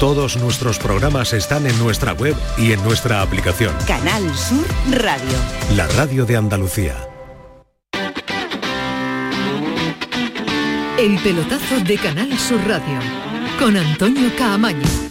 Todos nuestros programas están en nuestra web y en nuestra aplicación. Canal Sur Radio. La radio de Andalucía. El pelotazo de Canal Sur Radio con Antonio Caamaño.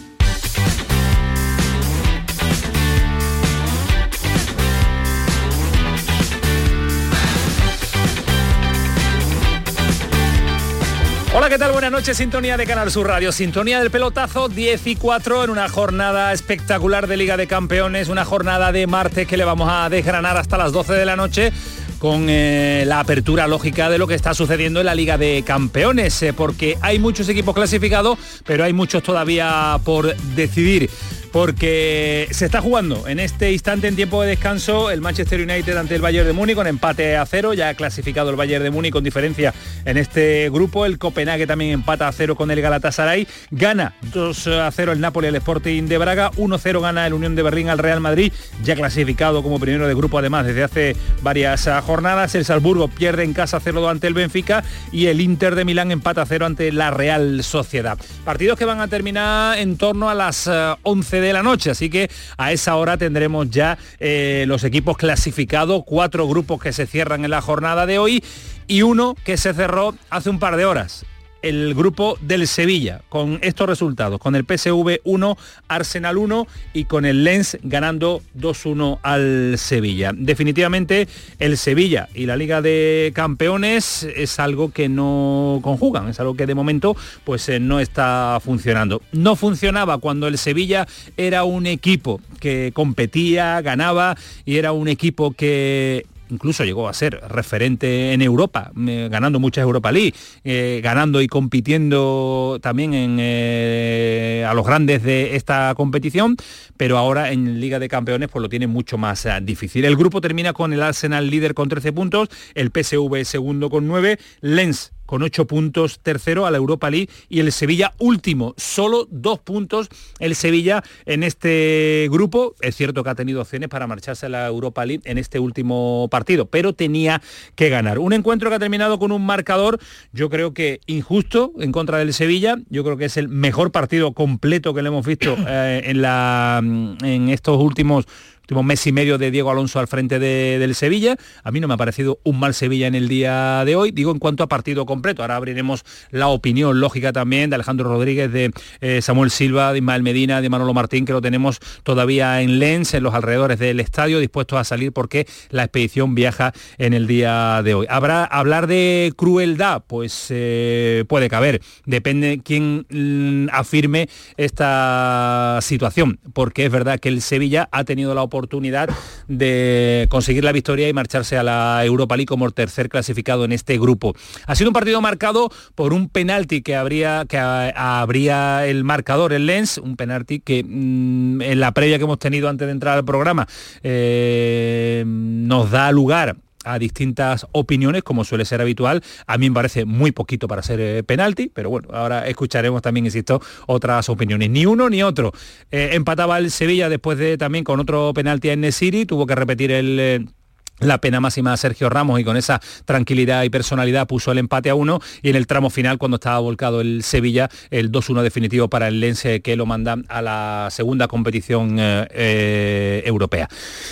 Hola, ¿qué tal? Buenas noches, sintonía de Canal Sur Radio, sintonía del pelotazo 10 y 4 en una jornada espectacular de Liga de Campeones, una jornada de martes que le vamos a desgranar hasta las 12 de la noche con eh, la apertura lógica de lo que está sucediendo en la Liga de Campeones, eh, porque hay muchos equipos clasificados, pero hay muchos todavía por decidir porque se está jugando en este instante en tiempo de descanso el Manchester United ante el Bayern de Múnich con empate a cero, ya ha clasificado el Bayern de Múnich con diferencia en este grupo, el Copenhague también empata a cero con el Galatasaray, gana 2 a 0 el Napoli al Sporting de Braga, 1-0 gana el Unión de Berlín al Real Madrid, ya clasificado como primero de grupo además desde hace varias ah, jornadas, el Salzburgo pierde en casa 0-2 ante el Benfica y el Inter de Milán empata a cero ante la Real Sociedad. Partidos que van a terminar en torno a las 11 de la noche, así que a esa hora tendremos ya eh, los equipos clasificados, cuatro grupos que se cierran en la jornada de hoy y uno que se cerró hace un par de horas el grupo del Sevilla con estos resultados, con el PSV 1, Arsenal 1 y con el Lens ganando 2-1 al Sevilla. Definitivamente el Sevilla y la Liga de Campeones es algo que no conjugan, es algo que de momento pues eh, no está funcionando. No funcionaba cuando el Sevilla era un equipo que competía, ganaba y era un equipo que incluso llegó a ser referente en Europa, eh, ganando muchas Europa League, eh, ganando y compitiendo también eh, a los grandes de esta competición, pero ahora en Liga de Campeones pues lo tiene mucho más difícil. El grupo termina con el Arsenal líder con 13 puntos, el PSV segundo con 9, Lens con ocho puntos tercero a la Europa League y el Sevilla último, solo dos puntos el Sevilla en este grupo. Es cierto que ha tenido opciones para marcharse a la Europa League en este último partido, pero tenía que ganar. Un encuentro que ha terminado con un marcador, yo creo que injusto en contra del Sevilla. Yo creo que es el mejor partido completo que le hemos visto eh, en, la, en estos últimos último mes y medio de Diego Alonso al frente del Sevilla. A mí no me ha parecido un mal Sevilla en el día de hoy. Digo en cuanto a partido completo. Ahora abriremos la opinión lógica también de Alejandro Rodríguez, de eh, Samuel Silva, de Ismael Medina, de Manolo Martín, que lo tenemos todavía en Lens, en los alrededores del estadio, dispuestos a salir porque la expedición viaja en el día de hoy. ¿Habrá hablar de crueldad? Pues eh, puede caber. Depende quién mm, afirme esta situación, porque es verdad que el Sevilla ha tenido la oportunidad oportunidad de conseguir la victoria y marcharse a la Europa League como tercer clasificado en este grupo. Ha sido un partido marcado por un penalti que habría que habría el marcador el Lens, un penalti que mm, en la previa que hemos tenido antes de entrar al programa eh, nos da lugar a distintas opiniones, como suele ser habitual. A mí me parece muy poquito para ser eh, penalti, pero bueno, ahora escucharemos también, insisto, otras opiniones. Ni uno ni otro. Eh, empataba el Sevilla después de también con otro penalti en Nesiri, tuvo que repetir el... La pena máxima a Sergio Ramos y con esa tranquilidad y personalidad puso el empate a uno y en el tramo final cuando estaba volcado el Sevilla el 2-1 definitivo para el Lense que lo manda a la segunda competición eh, eh, europea.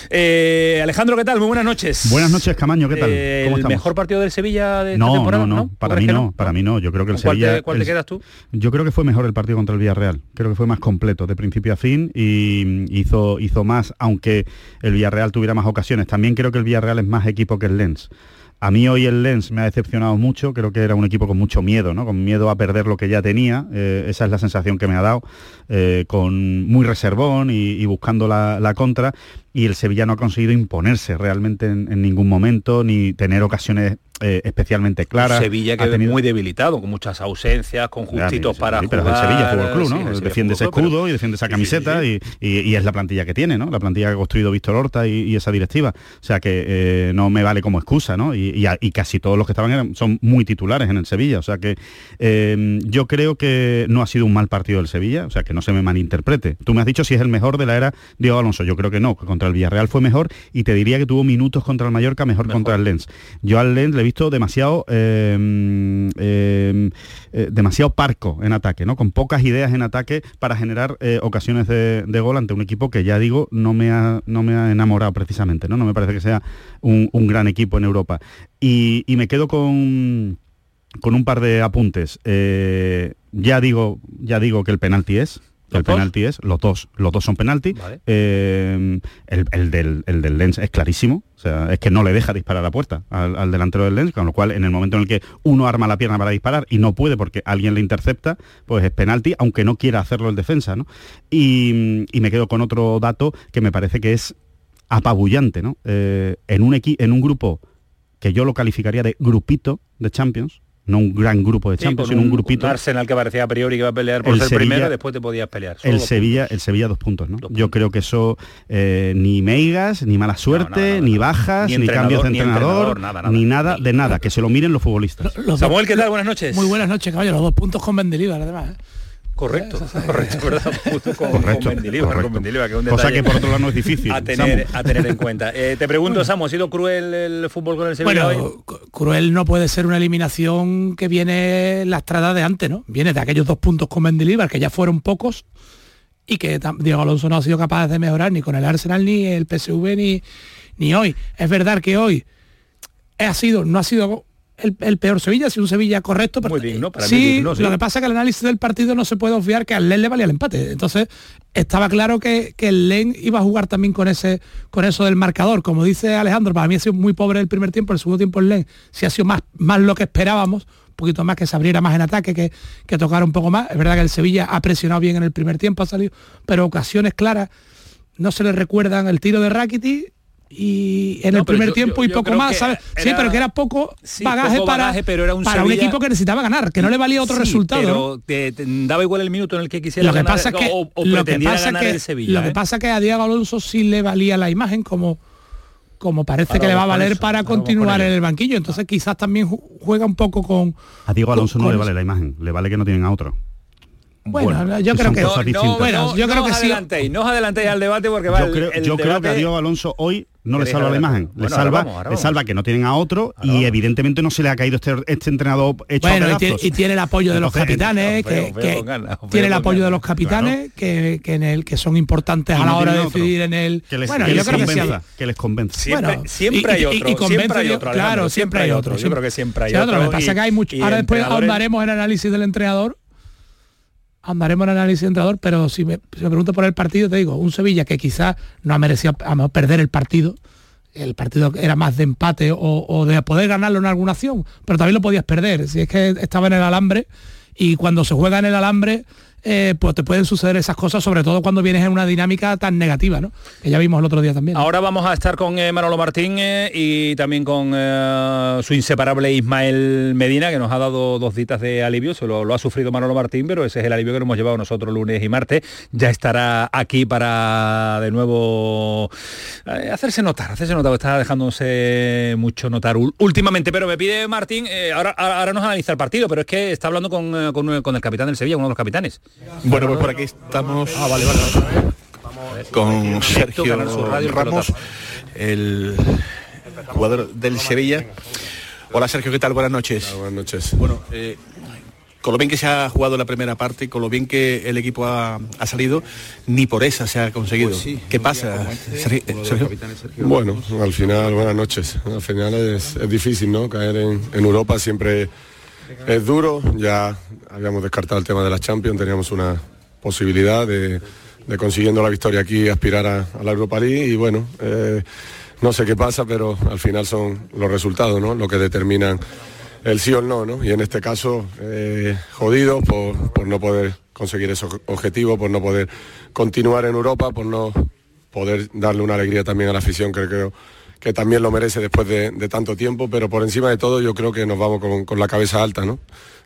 Eh, Alejandro, ¿qué tal? Muy buenas noches. Buenas noches, Camaño, ¿qué tal? ¿El mejor partido del Sevilla de no, esta temporada? No, no, para mí no, para mí no. Yo creo que el Sevilla... ¿Cuál te quedas tú? Yo creo que fue mejor el partido contra el Villarreal. Creo que fue más completo de principio a fin y hizo, hizo más, aunque el Villarreal tuviera más ocasiones. También creo que el Villarreal Real es más equipo que el Lens. A mí hoy el Lens me ha decepcionado mucho, creo que era un equipo con mucho miedo, ¿no? con miedo a perder lo que ya tenía, eh, esa es la sensación que me ha dado, eh, con muy reservón y, buscando la, contra, y el Sevilla no ha conseguido imponerse realmente en, ningún momento, ni tener ocasiones eh, especialmente claras. Sevilla que ha tenido... muy debilitado, con muchas ausencias, con justitos para pero jugar. el Sevilla Fútbol Club, ¿no? defiende ese escudo y defiende esa camiseta y, es la plantilla que tiene, ¿no? La plantilla que ha construido Víctor Horta y, esa directiva. O sea que eh, no me vale como excusa, ¿no? Y, casi todos los que estaban son muy titulares en el Sevilla. O sea que eh, yo creo que no ha sido un mal partido del Sevilla, o sea que no se me malinterprete. Tú me has dicho si es el mejor de la era Diego Alonso. Yo creo que no, contra contra el Villarreal fue mejor y te diría que tuvo minutos contra el Mallorca mejor, contra el Lens. Yo al Lens le he visto demasiado em, em, eh, demasiado parco en ataque, ¿no? Con pocas ideas en ataque para generar eh, ocasiones de, gol ante un equipo que ya digo no me ha, no me ha enamorado precisamente, ¿no? No me parece que sea un, gran equipo en Europa. Y, me quedo con con un par de apuntes. Eh, ya digo, ya digo que el penalti es, el penalti es, los dos, los dos son penalti. Eh, el, del, el, Lens es clarísimo, o sea, es que no le deja disparar a la puerta al, delantero del Lens, con lo cual en el momento en el que uno arma la pierna para disparar y no puede porque alguien le intercepta, pues es penalti, aunque no quiera hacerlo el defensa, ¿no? Y, me quedo con otro dato que me parece que es apabullante, ¿no? Eh, en, un en un grupo que yo lo calificaría de grupito de Champions, no un gran grupo de Champions, sino un, grupito. Un Arsenal que parecía a priori que iba a pelear por ser primero, después te podías pelear. el Sevilla, el Sevilla dos puntos, ¿no? Yo creo que eso eh, ni meigas, ni mala suerte, ni bajas, ni, cambios de entrenador, ni, nada, de nada, que se lo miren los futbolistas. Samuel, ¿qué tal? Buenas noches. Muy buenas noches, caballo. Los dos puntos con Mendilibar, además. ¿eh? Correcto, correcto, ¿verdad? con, correcto, con Cosa que por otro lado no es difícil. A tener, a tener en cuenta. Eh, te pregunto, Samu, ¿ha sido cruel el fútbol con el Sevilla bueno, cruel no puede ser una eliminación que viene lastrada de antes, ¿no? Viene de aquellos dos puntos con Mendilibar, que ya fueron pocos, y que Diego Alonso no ha sido capaz de mejorar ni con el Arsenal, ni el PSV, ni, ni hoy. Es verdad que hoy ha sido, no ha sido el, peor Sevilla, si un Sevilla correcto, pero sí, lo que pasa es que el análisis del partido no se puede obviar que al Len le valía el empate. Entonces, estaba claro que, el Len iba a jugar también con ese con eso del marcador. Como dice Alejandro, para mí ha sido muy pobre el primer tiempo, el segundo tiempo el Len si ha sido más, más lo que esperábamos, un poquito más que se abriera más en ataque, que, que tocara un poco más. Es verdad que el Sevilla ha presionado bien en el primer tiempo, ha salido, pero ocasiones claras no se le recuerdan el tiro de Rakiti y en el primer tiempo y poco más, ¿sabes? sí, pero que era poco bagaje, para, pero era un, para un equipo que necesitaba ganar, que no le valía otro resultado. Pero te, daba igual el minuto en el que quisiera lo que pasa que, lo que pasa que, Lo que ¿eh? pasa que a Diego Alonso sí le valía la imagen como como parece que le va a valer para continuar en el banquillo. Entonces quizás también juega un poco con... A Diego Alonso no le vale la imagen, le vale que no tienen a otro. Bueno, yo creo que no, bueno, yo creo que sí. No os adelantéis al debate porque va yo creo, yo creo que a Diego Alonso hoy no le salva la imagen, le salva, le salva que no tienen a otro y evidentemente no se le ha caído este, este entrenador hecho bueno, y, tiene, el apoyo de los capitanes, que, tiene el apoyo de los capitanes que, en el que son importantes a la hora de decidir en el que les, bueno, yo creo que, que les convence. Siempre, siempre hay otro, siempre hay otro, claro, siempre hay otro. Yo creo que siempre hay otro. Lo que pasa que hay mucho. Ahora después ahondaremos en el análisis del entrenador andaremos en el análisis de entrenador, pero si me, pregunto por el partido, te digo, un Sevilla que quizás no ha merecido perder el partido, el partido era más de empate o, de poder ganarlo en alguna acción, pero también lo podías perder, si es que estaba en el alambre y cuando se juega en el alambre eh, pues te pueden suceder esas cosas, sobre todo cuando vienes en una dinámica tan negativa, ¿no? Que ya vimos el otro día también. Ahora vamos a estar con eh, Manolo Martín eh, y también con su inseparable Ismael Medina, que nos ha dado dos citas de alivio, se lo, ha sufrido Manolo Martín, pero ese es el alivio que nos hemos llevado nosotros lunes y martes. Ya estará aquí para de nuevo hacerse notar, hacerse notar, está dejándose mucho notar últimamente, pero me pide Martín, ahora, ahora nos analiza el partido, pero es que está hablando con el capitán del Sevilla, uno de los capitanes. Bueno, pues por aquí estamos ah, vale, vale, con Sergio Ramos, el jugador del Sevilla. Hola Sergio, ¿qué tal? Buenas noches. buenas noches. Bueno, eh, con lo bien que se ha jugado la primera parte, con lo bien que el equipo ha, salido, ni por esa se ha conseguido. Pues ¿Qué pasa, Sergio? Bueno, al final, buenas noches. Al final es, difícil, ¿no? Caer en, en Europa siempre es duro, ya habíamos descartado el tema de la Champions, teníamos una posibilidad de, consiguiendo la victoria aquí aspirar a, la Europa League y bueno, eh, no sé qué pasa, pero al final son los resultados, ¿no? Lo que determinan el sí o el no, ¿no? Y en este caso, eh, jodido por, no poder conseguir esos objetivos, por no poder continuar en Europa, por no poder darle una alegría también a la afición, que creo que también lo merece después de, tanto tiempo, pero por encima de todo yo creo que nos vamos con, la cabeza alta, ¿no?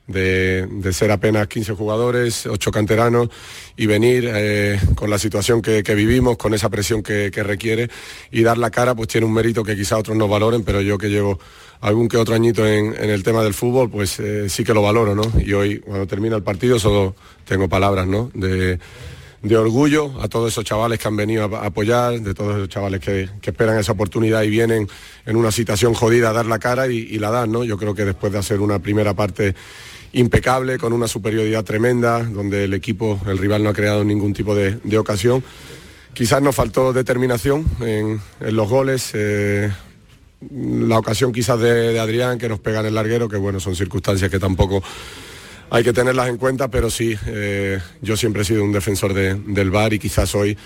De, ser apenas 15 jugadores, 8 canteranos y venir eh, con la situación que, vivimos, con esa presión que, requiere y dar la cara, pues tiene un mérito que quizá otros no valoren, pero yo que llevo algún que otro añito en, el tema del fútbol, pues eh, sí que lo valoro, ¿no? Y hoy, cuando termina el partido, solo tengo palabras, ¿no? De, de orgullo a todos esos chavales que han venido a, apoyar, de todos esos chavales que, esperan esa oportunidad y vienen en una situación jodida a dar la cara y, la dan, ¿no? Yo creo que después de hacer una primera parte impecable, con una superioridad tremenda, donde el equipo, el rival no ha creado ningún tipo de, ocasión, quizás nos faltó determinación en, los goles. Eh, la ocasión quizás de, Adrián que nos pega en el larguero, que bueno, son circunstancias que tampoco hay que tenerlas en cuenta, pero sí, eh, yo siempre he sido un defensor del VAR y quizás hoy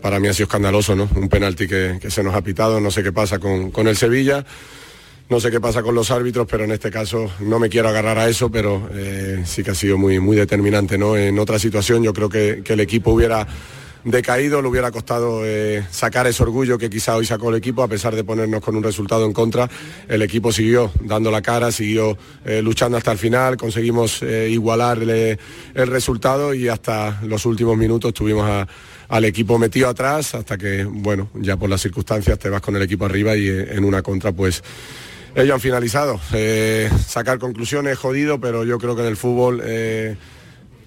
para mí ha sido escandaloso, ¿no? Un penalti que, se nos ha pitado, no sé qué pasa con, el Sevilla, no sé qué pasa con los árbitros, pero en este caso no me quiero agarrar a eso, pero eh, sí que ha sido muy, muy determinante, ¿no? En otra situación yo creo que, que el equipo hubiera decaído, le hubiera costado eh, sacar ese orgullo que quizá hoy sacó el equipo, a pesar de ponernos con un resultado en contra. El equipo siguió dando la cara, siguió eh, luchando hasta el final, conseguimos eh, igualarle el resultado y hasta los últimos minutos tuvimos al equipo metido atrás hasta que, bueno, ya por las circunstancias te vas con el equipo arriba y en una contra pues ellos han finalizado. sacar conclusiones jodido, pero yo creo que en el fútbol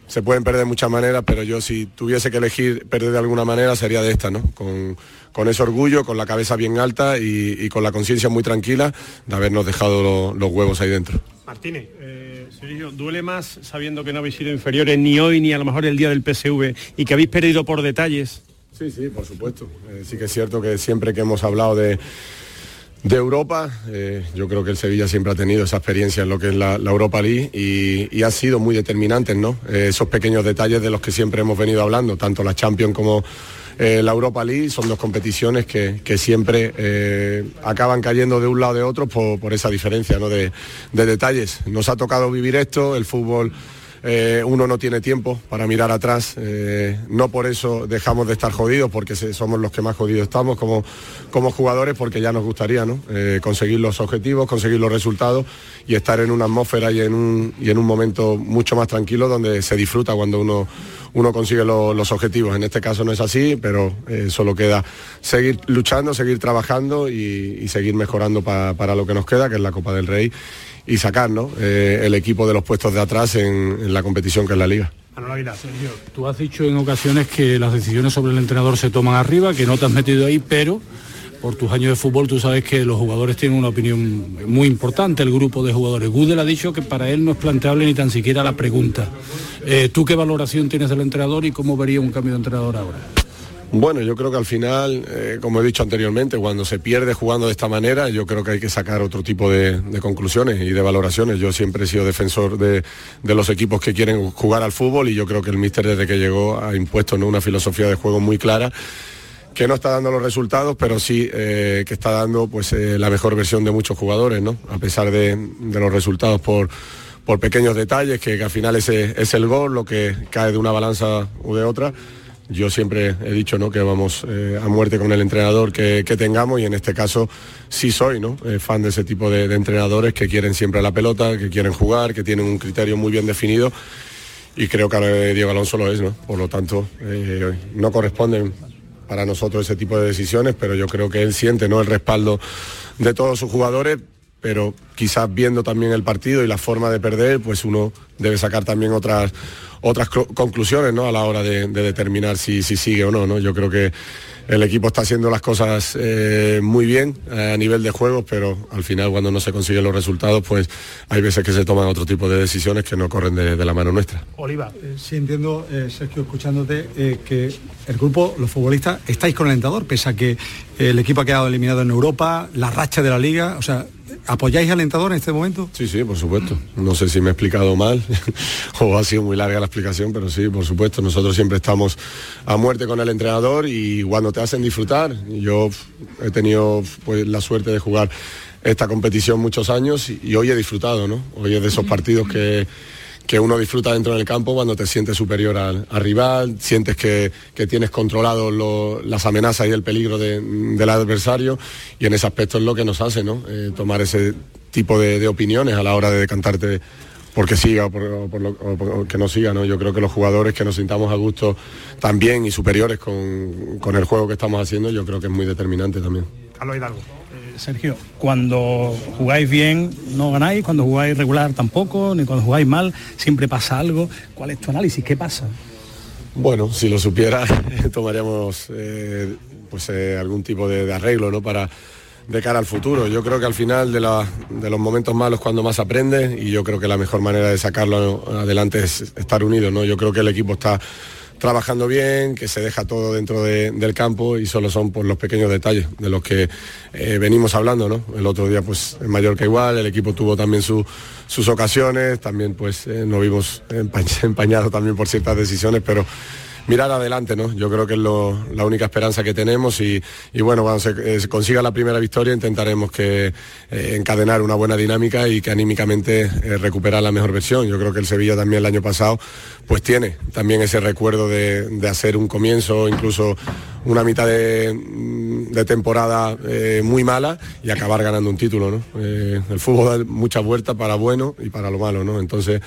se pueden perder de muchas maneras, pero yo si tuviese que elegir perder de alguna manera sería de esta, ¿no? Con, ese orgullo, con la cabeza bien alta y, con la conciencia muy tranquila de habernos dejado los huevos ahí dentro. Martínez, eh, Sergio, ¿duele más sabiendo que no habéis sido inferiores ni hoy ni a lo mejor el día del PSV y que habéis perdido por detalles? Sí, sí, por supuesto. Eh, sí que es cierto que siempre que hemos hablado de de Europa. Eh, yo creo que el Sevilla siempre ha tenido esa experiencia en lo que es la, Europa League y, ha sido muy determinante, ¿no? Eh, esos pequeños detalles de los que siempre hemos venido hablando, tanto la Champions como eh, la Europa League, son dos competiciones que, siempre acaban cayendo de un lado de otro por, esa diferencia de detalles. Nos ha tocado vivir esto, el fútbol eh, uno no tiene tiempo para mirar atrás, eh, no por eso dejamos de estar jodidos, porque somos los que más jodidos estamos como, como jugadores, porque ya nos gustaría eh, conseguir los objetivos, conseguir los resultados y estar en una atmósfera y en un, y en un momento mucho más tranquilo donde se disfruta cuando uno, uno consigue los objetivos. En este caso no es así, pero solo queda seguir luchando, seguir trabajando y, seguir mejorando para lo que nos queda, que es la Copa del Rey y sacar eh, el equipo de los puestos de atrás en, la competición que es la liga. Tú has dicho en ocasiones que las decisiones sobre el entrenador se toman arriba, que no te has metido ahí, pero por tus años de fútbol tú sabes que los jugadores tienen una opinión muy importante, el grupo de jugadores. Gudel ha dicho que para él no es planteable ni tan siquiera la pregunta. Eh, ¿Tú qué valoración tienes del entrenador y cómo vería un cambio de entrenador ahora? Bueno, yo creo que al final, eh, como he dicho anteriormente, cuando se pierde jugando de esta manera, yo creo que hay que sacar otro tipo de, conclusiones y de valoraciones. Yo siempre he sido defensor de, los equipos que quieren jugar al fútbol y yo creo que el míster desde que llegó ha impuesto una filosofía de juego muy clara que no está dando los resultados, pero sí eh, que está dando pues eh, la mejor versión de muchos jugadores, ¿no? A pesar de, los resultados por, por pequeños detalles, que, al final ese es el gol, lo que cae de una balanza u de otra yo siempre he dicho ¿no? que vamos eh, a muerte con el entrenador que, tengamos y en este caso sí soy ¿no? Eh, fan de ese tipo de, entrenadores que quieren siempre la pelota, que quieren jugar, que tienen un criterio muy bien definido y creo que Diego Alonso lo es, ¿no? por lo tanto eh, no corresponden para nosotros ese tipo de decisiones, pero yo creo que él siente ¿no? el respaldo de todos sus jugadores pero quizás viendo también el partido y la forma de perder, pues uno debe sacar también otras otras conclusiones ¿no? a la hora de, determinar si, si, sigue o no, no. Yo creo que el equipo está haciendo las cosas eh, muy bien eh, a nivel de juegos, pero al final cuando no se consiguen los resultados, pues hay veces que se toman otro tipo de decisiones que no corren de, la mano nuestra. Oliva. Eh, sí entiendo, Sergio, escuchándote, que el grupo, los futbolistas, estáis con el alentador, pese a que el equipo ha quedado eliminado en Europa, la racha de la liga, o sea, ¿Apoyáis al entrenador en este momento? Sí, sí, por supuesto. No sé si me he explicado mal o ha sido muy larga la explicación, pero sí, por supuesto. Nosotros siempre estamos a muerte con el entrenador y cuando te hacen disfrutar, yo he tenido pues, la suerte de jugar esta competición muchos años y, y hoy he disfrutado, ¿no? Hoy es de esos partidos que que uno disfruta dentro del campo cuando te sientes superior al, rival, sientes que, tienes controlado las amenazas y el peligro del adversario y en ese aspecto es lo que nos hace ¿no? Eh, tomar ese tipo de, opiniones a la hora de decantarte porque siga o por, que no siga, ¿no? Yo creo que los jugadores que nos sintamos a gusto también y superiores con, con el juego que estamos haciendo, yo creo que es muy determinante también. Carlos Hidalgo. Sergio, cuando jugáis bien no ganáis, cuando jugáis regular tampoco, ni cuando jugáis mal siempre pasa algo. ¿Cuál es tu análisis? ¿Qué pasa? Bueno, si lo supiera, tomaríamos eh, pues, eh, algún tipo de, arreglo ¿no? para de cara al futuro. Yo creo que al final de, los momentos malos cuando más aprende y yo creo que la mejor manera de sacarlo adelante es estar unidos. ¿no? Yo creo que el equipo está trabajando bien, que se deja todo dentro de- del campo y solo son por los pequeños detalles de los que eh, venimos hablando. ¿no? El otro día pues en Mallorca igual, el equipo tuvo también su- sus ocasiones, también pues eh, nos vimos empa- empañados también por ciertas decisiones, pero mirar adelante, ¿no? Yo creo que es lo- la única esperanza que tenemos y, y bueno, cuando se, eh, consiga la primera victoria intentaremos que eh, encadenar una buena dinámica y que anímicamente eh, recuperar la mejor versión. Yo creo que el Sevilla también el año pasado pues tiene también ese recuerdo de, de hacer un comienzo, incluso una mitad de, mm, de temporada muy mala y acabar ganando un título, ¿no? El fútbol da muchas vueltas para bueno y para lo malo, ¿no? Entonces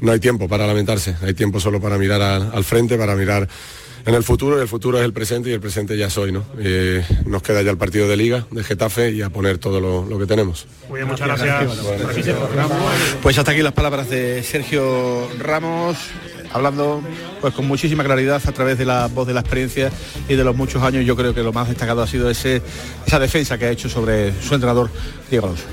no hay tiempo para lamentarse, hay tiempo solo para mirar al, al frente, para mirar en el futuro y el futuro es el presente y el presente ya soy, ¿no? Eh, nos queda ya el partido de liga de Getafe y a poner todo lo, lo que tenemos. Muy bien, muchas gracias. Pues hasta aquí las palabras de Sergio Ramos, hablando pues con muchísima claridad a través de la voz de la experiencia y de los muchos años. Yo creo que lo más destacado ha sido ese, esa defensa que ha hecho sobre su entrenador Diego Alonso.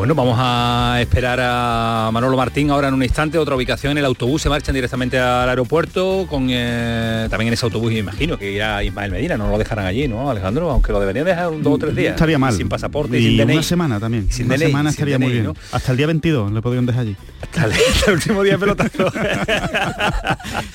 Bueno, vamos a esperar a Manolo Martín ahora en un instante, otra ubicación en el autobús, se marchan directamente al aeropuerto, con eh, también en ese autobús imagino que irá Ismael Medina, no lo dejarán allí, ¿no, Alejandro? Aunque lo deberían dejar un dos o tres días. Estaría mal. Sin pasaporte y, y sin DNI. una semana también. Sin una DNI, semana estaría muy DNI, bien. ¿no? Hasta el día 22 le podrían dejar allí. Hasta el, hasta el último día de pelotazo.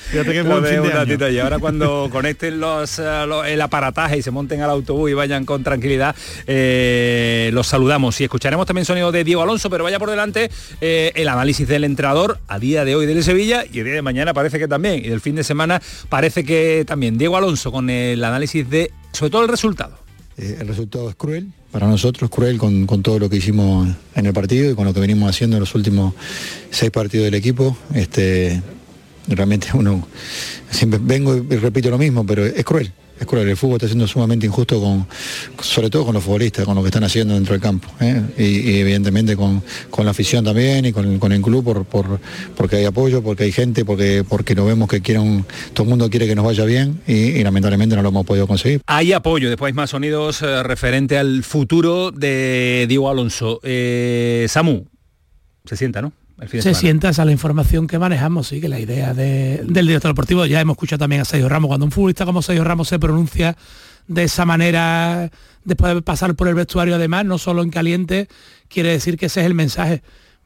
Fíjate Lo buen fin de año. allí. Ahora cuando conecten los, eh, los- el aparataje y se monten al autobús y vayan con tranquilidad, eh, los saludamos. Y escucharemos también sonido de Diego Alonso, pero vaya por delante eh, el análisis del entrenador a día de hoy del Sevilla y el día de mañana parece que también. Y del fin de semana parece que también. Diego Alonso con el análisis de, sobre todo el resultado. Eh, el resultado es cruel, para nosotros cruel con, con todo lo que hicimos en el partido y con lo que venimos haciendo en los últimos seis partidos del equipo. Este, realmente uno siempre vengo y repito lo mismo, pero es cruel. Es cruel, el fútbol está siendo sumamente injusto con, sobre todo con los futbolistas, con lo que están haciendo dentro del campo. ¿eh? Y, evidentemente con, con la afición también y con, con el club por, por- porque hay apoyo, porque hay gente, porque, porque no vemos que quieren, todo el mundo quiere que nos vaya bien y, y lamentablemente no lo hemos podido conseguir. Hay apoyo, después hay más sonidos eh, referente al futuro de Diego Alonso. Eh, Samu, se sienta, ¿no? El fin de se semana. sienta esa la información que manejamos, sí, que la idea de- del director deportivo, ya hemos escuchado también a Sergio Ramos, cuando un futbolista como Sergio Ramos se pronuncia de esa manera después de pasar por el vestuario además, no solo en caliente, quiere decir que ese es el mensaje.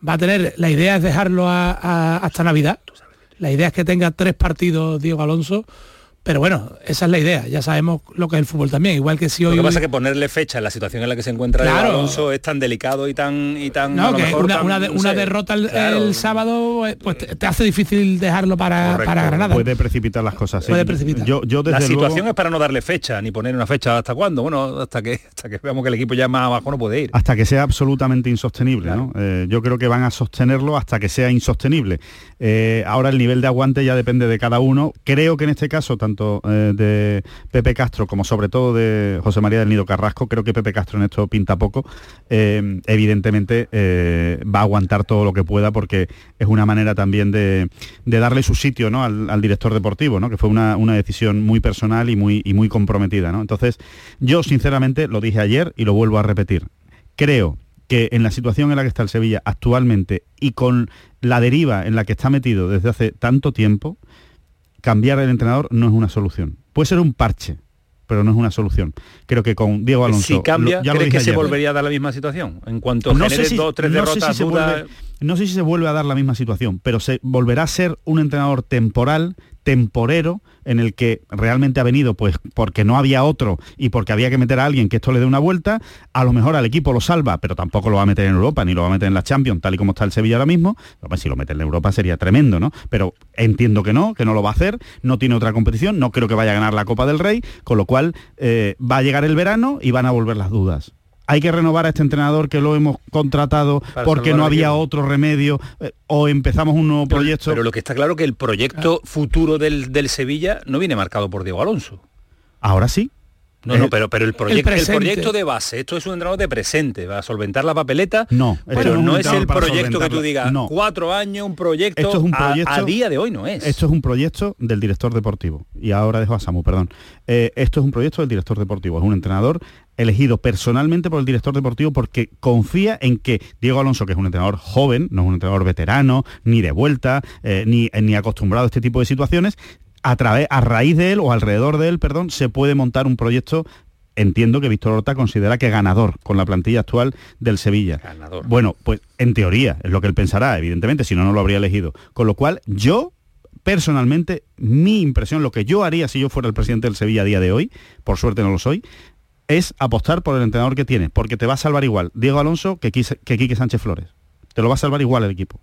Va a tener, la idea es dejarlo a- a- hasta Navidad, la idea es que tenga tres partidos Diego Alonso, pero bueno, esa es la idea, ya sabemos lo que es el fútbol también, igual que si Lo que pasa es que ponerle fecha en la situación en la que se encuentra Claro. Alonso es tan delicado y tan y tan a No, lo que mejor una, tan, una de- no una sé, derrota el, claro. el sábado eh, pues te, te hace difícil dejarlo para, Correcto. para Granada. Puede precipitar las cosas. sí. Puede precipitar. Yo, yo desde la situación luego- es para no darle fecha ni poner una fecha hasta cuándo bueno hasta que hasta que veamos que el equipo ya más abajo no puede ir hasta que sea absolutamente insostenible. ¿no? Eh, yo creo que van a sostenerlo hasta que sea insostenible. Eh, ahora el nivel de aguante ya depende de cada uno. Creo que en este caso, tanto eh, de Pepe Castro como sobre todo de José María del Nido Carrasco, creo que Pepe Castro en esto pinta poco. Eh, evidentemente eh, va a aguantar todo lo que pueda porque es una manera también de, de darle su sitio ¿no? al, al director deportivo, ¿no? que fue una, una decisión muy personal y muy, y muy comprometida. ¿no? Entonces, yo sinceramente lo dije ayer y lo vuelvo a repetir. Creo que en la situación en la que está el Sevilla actualmente y con la deriva en la que está metido desde hace tanto tiempo, cambiar el entrenador no es una solución. Puede ser un parche, pero no es una solución. Creo que con Diego Alonso... si cambia lo- ya lo ¿crees dije que se volvería a dar la misma situación en cuanto No genere si- dos tres no derrotas si vuelve- no sé si se vuelve a dar la misma situación, pero se volverá a ser un entrenador temporal, temporero, en el que realmente ha venido pues porque no había otro y porque había que meter a alguien que esto le dé una vuelta, a lo mejor al equipo lo salva, pero tampoco lo va a meter en Europa, ni lo va a meter en la Champions, tal y como está el Sevilla ahora mismo. Hombre, si lo mete en Europa sería tremendo, ¿no? Pero entiendo que no, que no lo va a hacer, no tiene otra competición, no creo que vaya a ganar la Copa del Rey, con lo cual eh, va a llegar el verano y van a volver las dudas hay que renovar a este entrenador que lo hemos contratado Para porque no había otro remedio eh, o empezamos un nuevo proyecto. pero lo que está claro que el proyecto futuro del, del Sevilla no viene marcado por Diego Alonso Ahora sí. No, no, pero, pero el, proyecto, el, proyecto de base, esto es un entrenador de presente, va a solventar la papeleta, no, pero no es, el proyecto que tú digas, no. cuatro años, un proyecto, esto es un proyecto a, día de hoy no es. Esto es un proyecto del director deportivo, y ahora dejo a Samu, perdón. Eh, esto es un proyecto del director deportivo, es un entrenador elegido personalmente por el director deportivo porque confía en que Diego Alonso, que es un entrenador joven, no es un entrenador veterano, ni de vuelta, eh, ni, ni acostumbrado a este tipo de situaciones, a, través, a raíz de él o alrededor de él, perdón, se puede montar un proyecto entiendo que Víctor Horta considera que ganador con la plantilla actual del Sevilla. Bueno, pues en teoría es lo que él pensará, evidentemente, si no, no lo habría elegido. Con lo cual, yo personalmente, mi impresión, lo que yo haría si yo fuera el presidente del Sevilla a día de hoy, por suerte no lo soy, es apostar por el entrenador que tiene, porque te va a salvar igual Diego Alonso que, que Quique Sánchez Flores. Te lo va a salvar igual el equipo.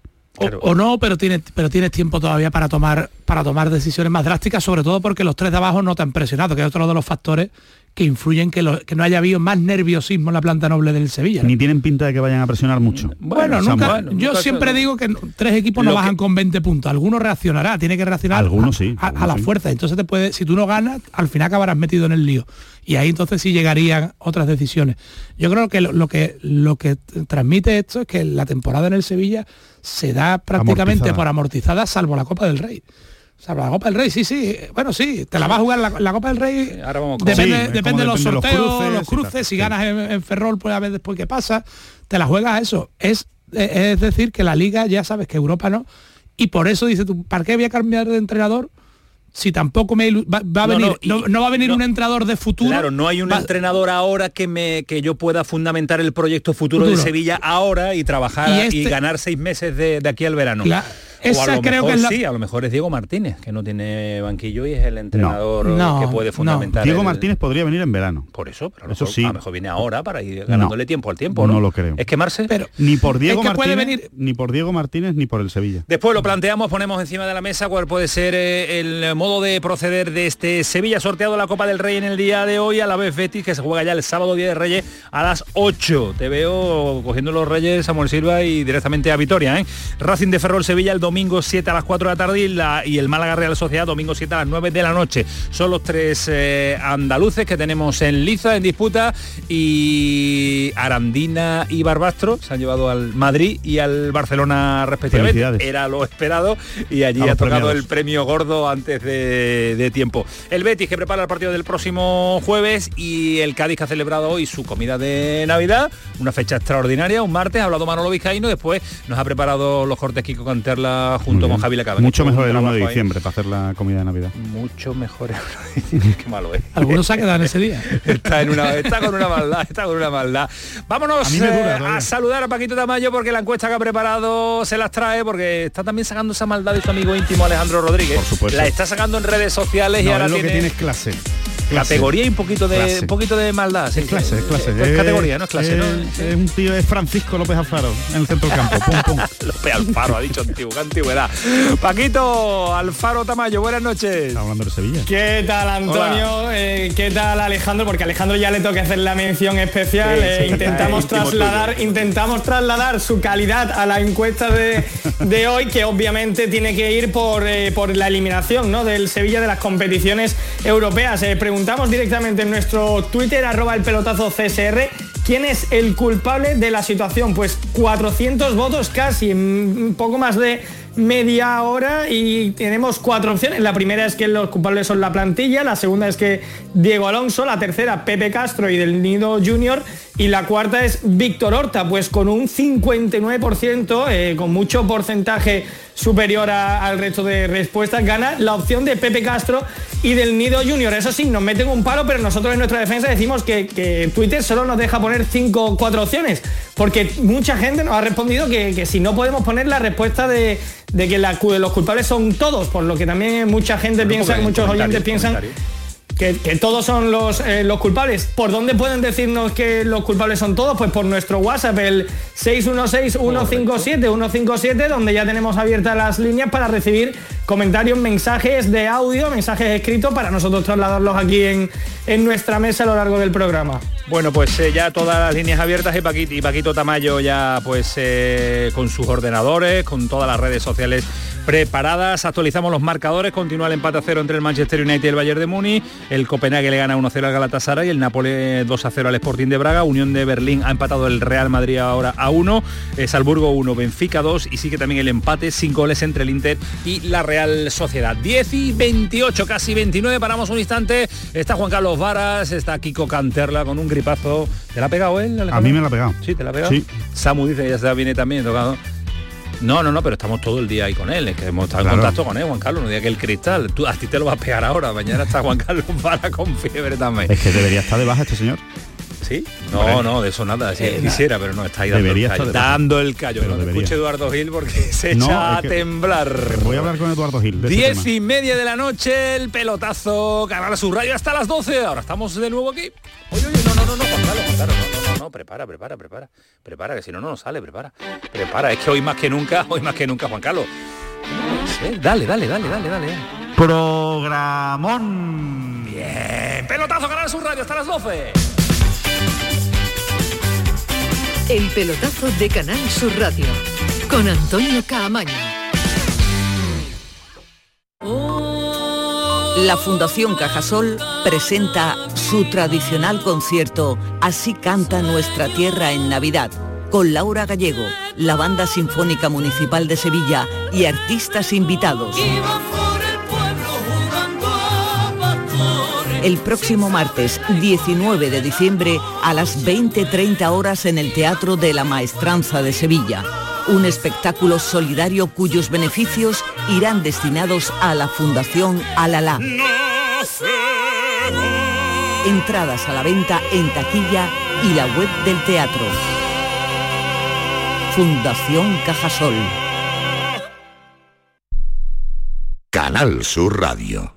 O, no, pero tienes, pero tienes tiempo todavía para tomar, para tomar decisiones más drásticas, sobre todo porque los tres de abajo no te han presionado, que es otro de los factores que influyen que, que no haya habido más nerviosismo en la planta noble del Sevilla. Ni tienen pinta de que vayan a presionar mucho. Bueno, nunca, yo siempre digo que tres equipos no bajan con 20 puntos. Alguno reaccionará, tiene que reaccionar algunos sí, a, la fuerza. Entonces te puede, si tú no ganas, al final acabarás metido en el lío. Y ahí entonces sí llegarían otras decisiones. Yo creo que lo, que lo que transmite esto es que la temporada en el Sevilla se da prácticamente por amortizada, salvo la Copa del Rey. Salvo la Copa del Rey, sí, sí. Bueno, sí, te la va a jugar la, Copa del Rey. Ahora vamos depende, depende de los sorteos, los cruces, si ganas en, Ferrol, pues a ver después qué pasa. Te la juegas a eso. Es, es decir, que la liga ya sabes que Europa no. Y por eso dice tú, ¿para qué voy a cambiar de entrenador? Si tampoco me va, a venir no, va a venir un entrenador de futuro claro no hay un entrenador ahora que me que yo pueda fundamentar el proyecto futuro, de Sevilla ahora y trabajar y, este ganar seis meses de, aquí al verano esa creo que sí, a lo mejor es Diego Martínez, que no tiene banquillo y es el entrenador que puede fundamentar. Diego Martínez podría venir en verano. Por eso, pero a lo, mejor, sí. a lo mejor viene ahora para ir ganándole tiempo al tiempo. ¿no? lo creo. Es quemarse. Pero ni por Diego Martínez, ni por Diego Martínez ni por el Sevilla. Después lo planteamos, ponemos encima de la mesa cuál puede ser eh, el modo de proceder de este Sevilla sorteado la Copa del Rey en el día de hoy a la vez Betis que se juega ya el sábado día de Reyes a las 8. Te veo cogiendo los Reyes Samuel Silva y directamente a Vitoria, ¿eh? Racing de Ferrol Sevilla el domingo 7 a las 4 de la tarde y, la, y el Málaga Real Sociedad domingo 7 a las 9 de la noche. Son los tres eh, andaluces que tenemos en liza, en disputa y Arandina y Barbastro se han llevado al Madrid y al Barcelona respectivamente. Era lo esperado y allí ha tocado el premio gordo antes de, tiempo. El Betis que prepara el partido del próximo jueves y el Cádiz que ha celebrado hoy su comida de Navidad, una fecha extraordinaria, un martes, ha hablado Manolo Vizcaíno, después nos ha preparado los cortes Kiko Canterla junto con Javi mucho mejor el 1 de diciembre para hacer la comida de Navidad. Mucho mejor el 1 de diciembre, qué malo es. Algunos se ha quedado en ese día. está, en una, está con una maldad, está con una maldad. Vámonos eh, a saludar a Paquito Tamayo porque la encuesta que ha preparado se las trae porque está también sacando esa maldad de su amigo íntimo Alejandro Rodríguez. Por supuesto. La está sacando en redes sociales y ahora es lo tiene... que tienes clase categoría y un poquito de un poquito de maldad. Es clase, es clase. Es, categoría, no es clase. Es, un tío, es Francisco López Alfaro en el centro del campo. López Alfaro, ha dicho antiguo, qué antigüedad. Paquito, Alfaro Tamayo, buenas noches. Estamos hablando de Sevilla. ¿Qué tal, Antonio? Eh, ¿Qué tal, Alejandro? Porque a Alejandro ya le toca hacer la mención especial. Eh, intentamos trasladar, intentamos trasladar su calidad a la encuesta de, de hoy, que obviamente tiene que ir por, eh, por la eliminación ¿no? del Sevilla de las competiciones europeas. preguntamos directamente en nuestro Twitter, arroba el pelotazo CSR, ¿quién es el culpable de la situación? Pues 400 votos casi, un poco más de media hora y tenemos cuatro opciones. La primera es que los culpables son la plantilla, la segunda es que Diego Alonso, la tercera Pepe Castro y del Nido Junior y la cuarta es Víctor Horta, pues con un 59%, eh, con mucho porcentaje superior al resto de respuestas, gana la opción de Pepe Castro y del Nido Junior. Eso sí, nos meten un palo, pero nosotros en nuestra defensa decimos que, Twitter solo nos deja poner cinco o cuatro opciones, porque mucha gente nos ha respondido que, si no podemos poner la respuesta de, que los culpables son todos, por lo que también mucha gente piensa, muchos oyentes piensan que, todos son los, eh, los culpables. ¿Por dónde pueden decirnos que los culpables son todos? Pues por nuestro WhatsApp, el 616-157-157, donde ya tenemos abiertas las líneas para recibir comentarios, mensajes de audio, mensajes escritos para nosotros trasladarlos aquí en, en nuestra mesa a lo largo del programa. Bueno, pues eh, ya todas las líneas abiertas y Paquito, Tamayo ya pues eh, con sus ordenadores, con todas las redes sociales preparadas. Actualizamos los marcadores. Continúa el empate a cero entre el Manchester United y el Bayern de Múnich. El Copenhague le gana 1-0 al Galatasaray. El Nápoles 2-0 al Sporting de Braga. Unión de Berlín ha empatado el Real Madrid ahora a 1. Eh, Salzburgo 1, Benfica 2. Y sigue también el empate sin goles entre el Inter y la Real Sociedad. 10 y 28, casi 29. Paramos un instante. Está Juan Carlos Varas, está Kiko Canterla con un gripazo. ¿Te la ha pegado él? A mí me la ha pegado. Sí, te la ha pegado. Sí. Samu dice que ya se viene también tocado. No, no, no, pero estamos todo el día ahí con él, es que hemos estado Claro. en contacto con él, Juan Carlos, no diga que el cristal, tú, a ti te lo va a pegar ahora, mañana está Juan Carlos para con fiebre también. Es que debería estar de baja este señor. ¿Sí? No, no, de eso nada, si él quisiera, pero no, está ahí dando Debería el callo. Dando el callo, Pero no debería. escuche Eduardo Gil porque se No, echa a que- temblar. Voy a hablar con Eduardo Gil. de este Diez y media de la noche, el pelotazo, Canal Sur Radio hasta las 12. Ahora estamos de nuevo aquí. Oye, oye, no, no, no, no, Juan Carlos, Juan Carlos, no, prepara, prepara, prepara. Prepara, que si no, no nos sale, prepara. Prepara, es que hoy más que nunca, hoy más que nunca, Juan Carlos. Dale, dale, dale, dale, dale. Programón. Bien, pelotazo, Canal Sur Radio hasta las 12. El pelotazo de Canal Sur Radio con Antonio Caamaño. La Fundación Cajasol presenta su tradicional concierto Así canta nuestra tierra en Navidad, con Laura Gallego, la Banda Sinfónica Municipal de Sevilla y artistas invitados. El próximo martes 19 de diciembre a las 20.30 horas en el Teatro de la Maestranza de Sevilla. Un espectáculo solidario cuyos beneficios irán destinados a la Fundación Alalá. Entradas a la venta en taquilla y la web del teatro. Fundación Cajasol. Canal Sur Radio.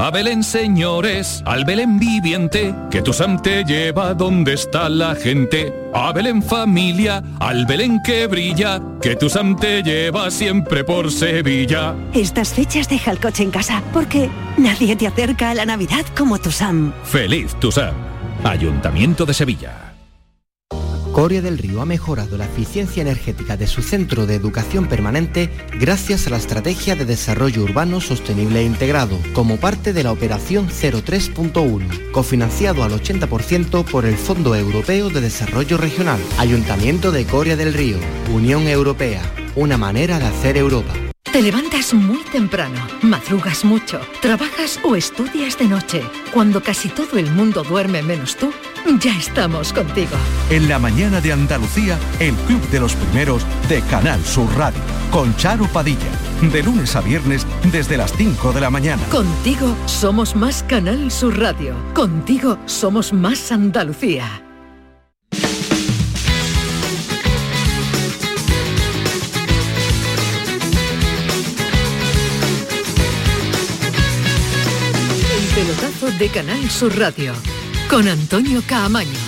A Belén, señores, al Belén viviente, que tu Sam te lleva donde está la gente. A Belén familia, al Belén que brilla, que tu Sam te lleva siempre por Sevilla. Estas fechas deja el coche en casa, porque nadie te acerca a la Navidad como tu Sam. Feliz tu Sam. Ayuntamiento de Sevilla. Coria del Río ha mejorado la eficiencia energética de su centro de educación permanente gracias a la Estrategia de Desarrollo Urbano Sostenible e Integrado, como parte de la Operación 03.1, cofinanciado al 80% por el Fondo Europeo de Desarrollo Regional, Ayuntamiento de Coria del Río, Unión Europea, una manera de hacer Europa. Te levantas muy temprano, madrugas mucho, trabajas o estudias de noche. Cuando casi todo el mundo duerme menos tú, ya estamos contigo. En la mañana de Andalucía, el Club de los Primeros de Canal Sur Radio, con Charo Padilla, de lunes a viernes desde las 5 de la mañana. Contigo somos más Canal Sur Radio. Contigo somos más Andalucía. De Canal Sur Radio con Antonio Caamaño.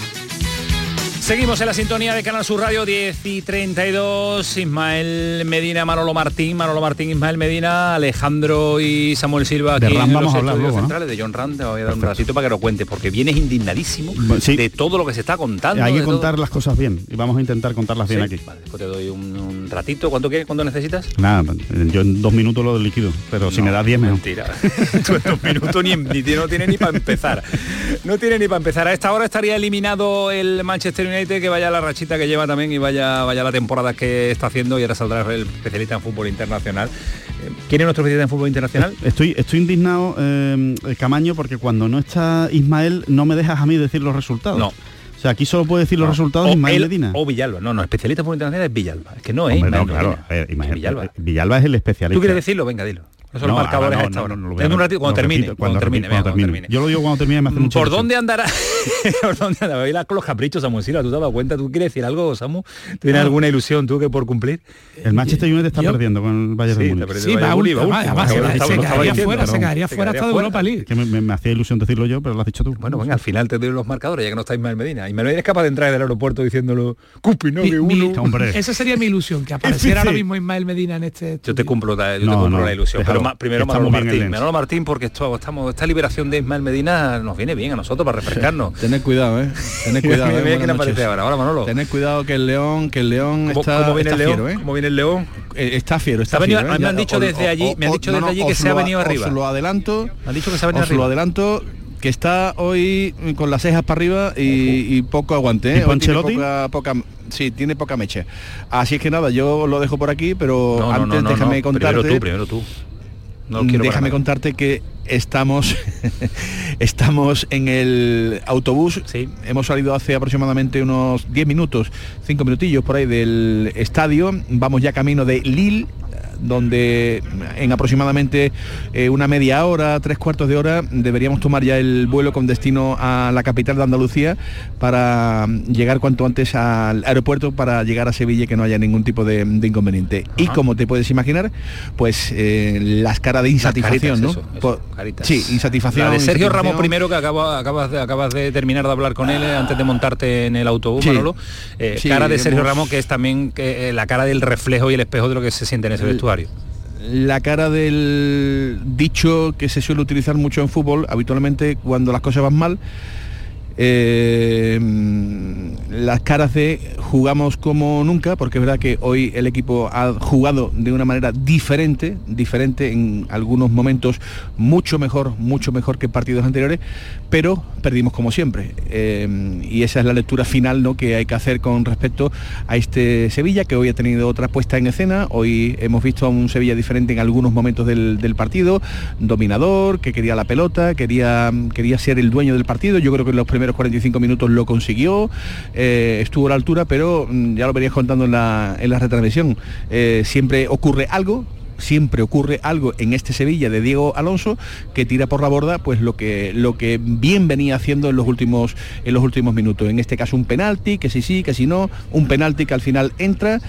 Seguimos en la sintonía de Canal Sur Radio 10 y 32. Ismael Medina, Manolo Martín, Manolo Martín, Ismael Medina, Alejandro y Samuel Silva De aquí Ram en vamos los a hablar centrales de John Rand. Te voy a dar un ratito para que lo cuentes porque vienes indignadísimo Sí. de todo lo que se está contando. Hay que de todo. contar las cosas bien y vamos a intentar contarlas bien Sí, aquí. vale, te doy un, un ratito. ¿Cuánto quieres? ¿Cuánto necesitas? Nada, yo en dos minutos lo liquido, pero si me das diez mejor. Mentira. Tú en dos minutos ni, ni no tiene ni para empezar. No tiene ni para empezar. A esta hora estaría eliminado el Manchester United, que vaya la rachita que lleva también y vaya, vaya la temporada que está haciendo y ahora saldrá el especialista en fútbol internacional. Eh, ¿Quién es nuestro especialista en fútbol internacional? Estoy, estoy indignado, eh, Camaño, porque cuando no está Ismael no me dejas a mí decir los resultados. No. O sea, aquí solo puede decir los No. resultados O Ismael él Medina. O Villalba. No, no, especialista en fútbol internacional es Villalba. Es que no es Hombre, no, claro. Medina. imagínate, Villalba. Villalba es el especialista. ¿Tú quieres decirlo? Venga, dilo. Esos son los marcadores a esta hora. En un ratito, cuando termine, cuando termine, venga, cuando termine. Yo lo digo cuando termine, me hace mucha ¿Por ilusión. dónde andará? ¿Por dónde andará? Bailar con los caprichos, Samu Silva, ¿tú te has dado cuenta? ¿Tú quieres decir algo, Samu? ¿Tienes alguna ilusión tú que por cumplir? El Manchester United está perdiendo con el Bayern Sí, de Múnich. Sí, va último. se- quedaría fuera, se quedaría fuera hasta de. Europa League. Que me, hacía ilusión decirlo yo, pero lo has dicho tú. Bueno, venga, al final te doy los marcadores, ya que no está Ismael Medina. Ismael Medina es capaz de entrar del aeropuerto diciéndolo, Cupi, no, que uno. Esa sería mi ilusión, que apareciera ahora mismo Ismael Medina en este... Yo te cumplo, la- yo te No, cumplo no, la ilusión. Déjalo, Pero ma- primero Manolo Martín. Manolo Martín, porque esto, estamos, esta liberación de Ismael Medina nos viene bien a nosotros para refrescarnos. Tened cuidado, eh. Tened cuidado. Eh. mira quién Buenas aparece noches. ahora. Ahora, Manolo. Tened cuidado que el león, que el león ¿Cómo, está, cómo viene está el león? fiero, ¿eh? ¿Cómo viene el león? Eh, Está fiero, está fiero, ¿eh? me han dicho desde allí- me han dicho desde allí que os se ha venido os arriba. lo adelanto. Han dicho que se ha venido os lo arriba. adelanto que está hoy con las cejas para arriba y, y poco aguante. ¿eh? ¿Y poca, poca- sí, tiene poca mecha. Así es que nada, yo lo dejo por aquí, pero No, antes no, no, déjame contarte. Primero tú, primero tú. No quiero para déjame contarte que estamos estamos en el autobús. Hemos salido hace aproximadamente unos 10 minutos 5 minutillos por ahí del estadio. Vamos ya camino de Lille donde en aproximadamente eh, una media hora, tres cuartos de hora, deberíamos tomar ya el vuelo con destino a la capital de Andalucía para llegar cuanto antes al aeropuerto para llegar a Sevilla y que no haya ningún tipo de, de inconveniente. Y como te puedes imaginar, pues eh, las caras de insatisfacción, caritas, ¿no? eso, eso, Por- caritas. Sí, insatisfacción. La de Sergio insatisfacción. Ramos primero que acabo- acabas, de, acabas de terminar de hablar con él eh, antes de montarte en el autobús, Sí. Manolo. Eh, Sí, cara de Sergio hemos- Ramos que es también que, la cara del reflejo y el espejo de lo que se siente en ese El- la cara del dicho que se suele utilizar mucho en fútbol, habitualmente cuando las cosas van mal, eh, las caras de jugamos como nunca, porque es verdad que hoy el equipo ha jugado de una manera diferente, diferente en algunos momentos, mucho mejor, mucho mejor que partidos anteriores, pero perdimos como siempre. Eh, y esa es la lectura final ¿no? que hay que hacer con respecto a este Sevilla, que hoy ha tenido otra puesta en escena. Hoy hemos visto a un Sevilla diferente en algunos momentos del, del partido, dominador, que quería la pelota, quería, quería ser el dueño del partido. Yo creo que los primeros 45 minutos lo consiguió, eh, estuvo a la altura, pero mm, ya lo venías contando en la, en la retransmisión. Eh, siempre ocurre algo, siempre ocurre algo en este Sevilla de Diego Alonso que tira por la borda pues lo que lo que bien venía haciendo en los últimos en los últimos minutos. En este caso un penalti que sí sí que si no un penalti que al final entra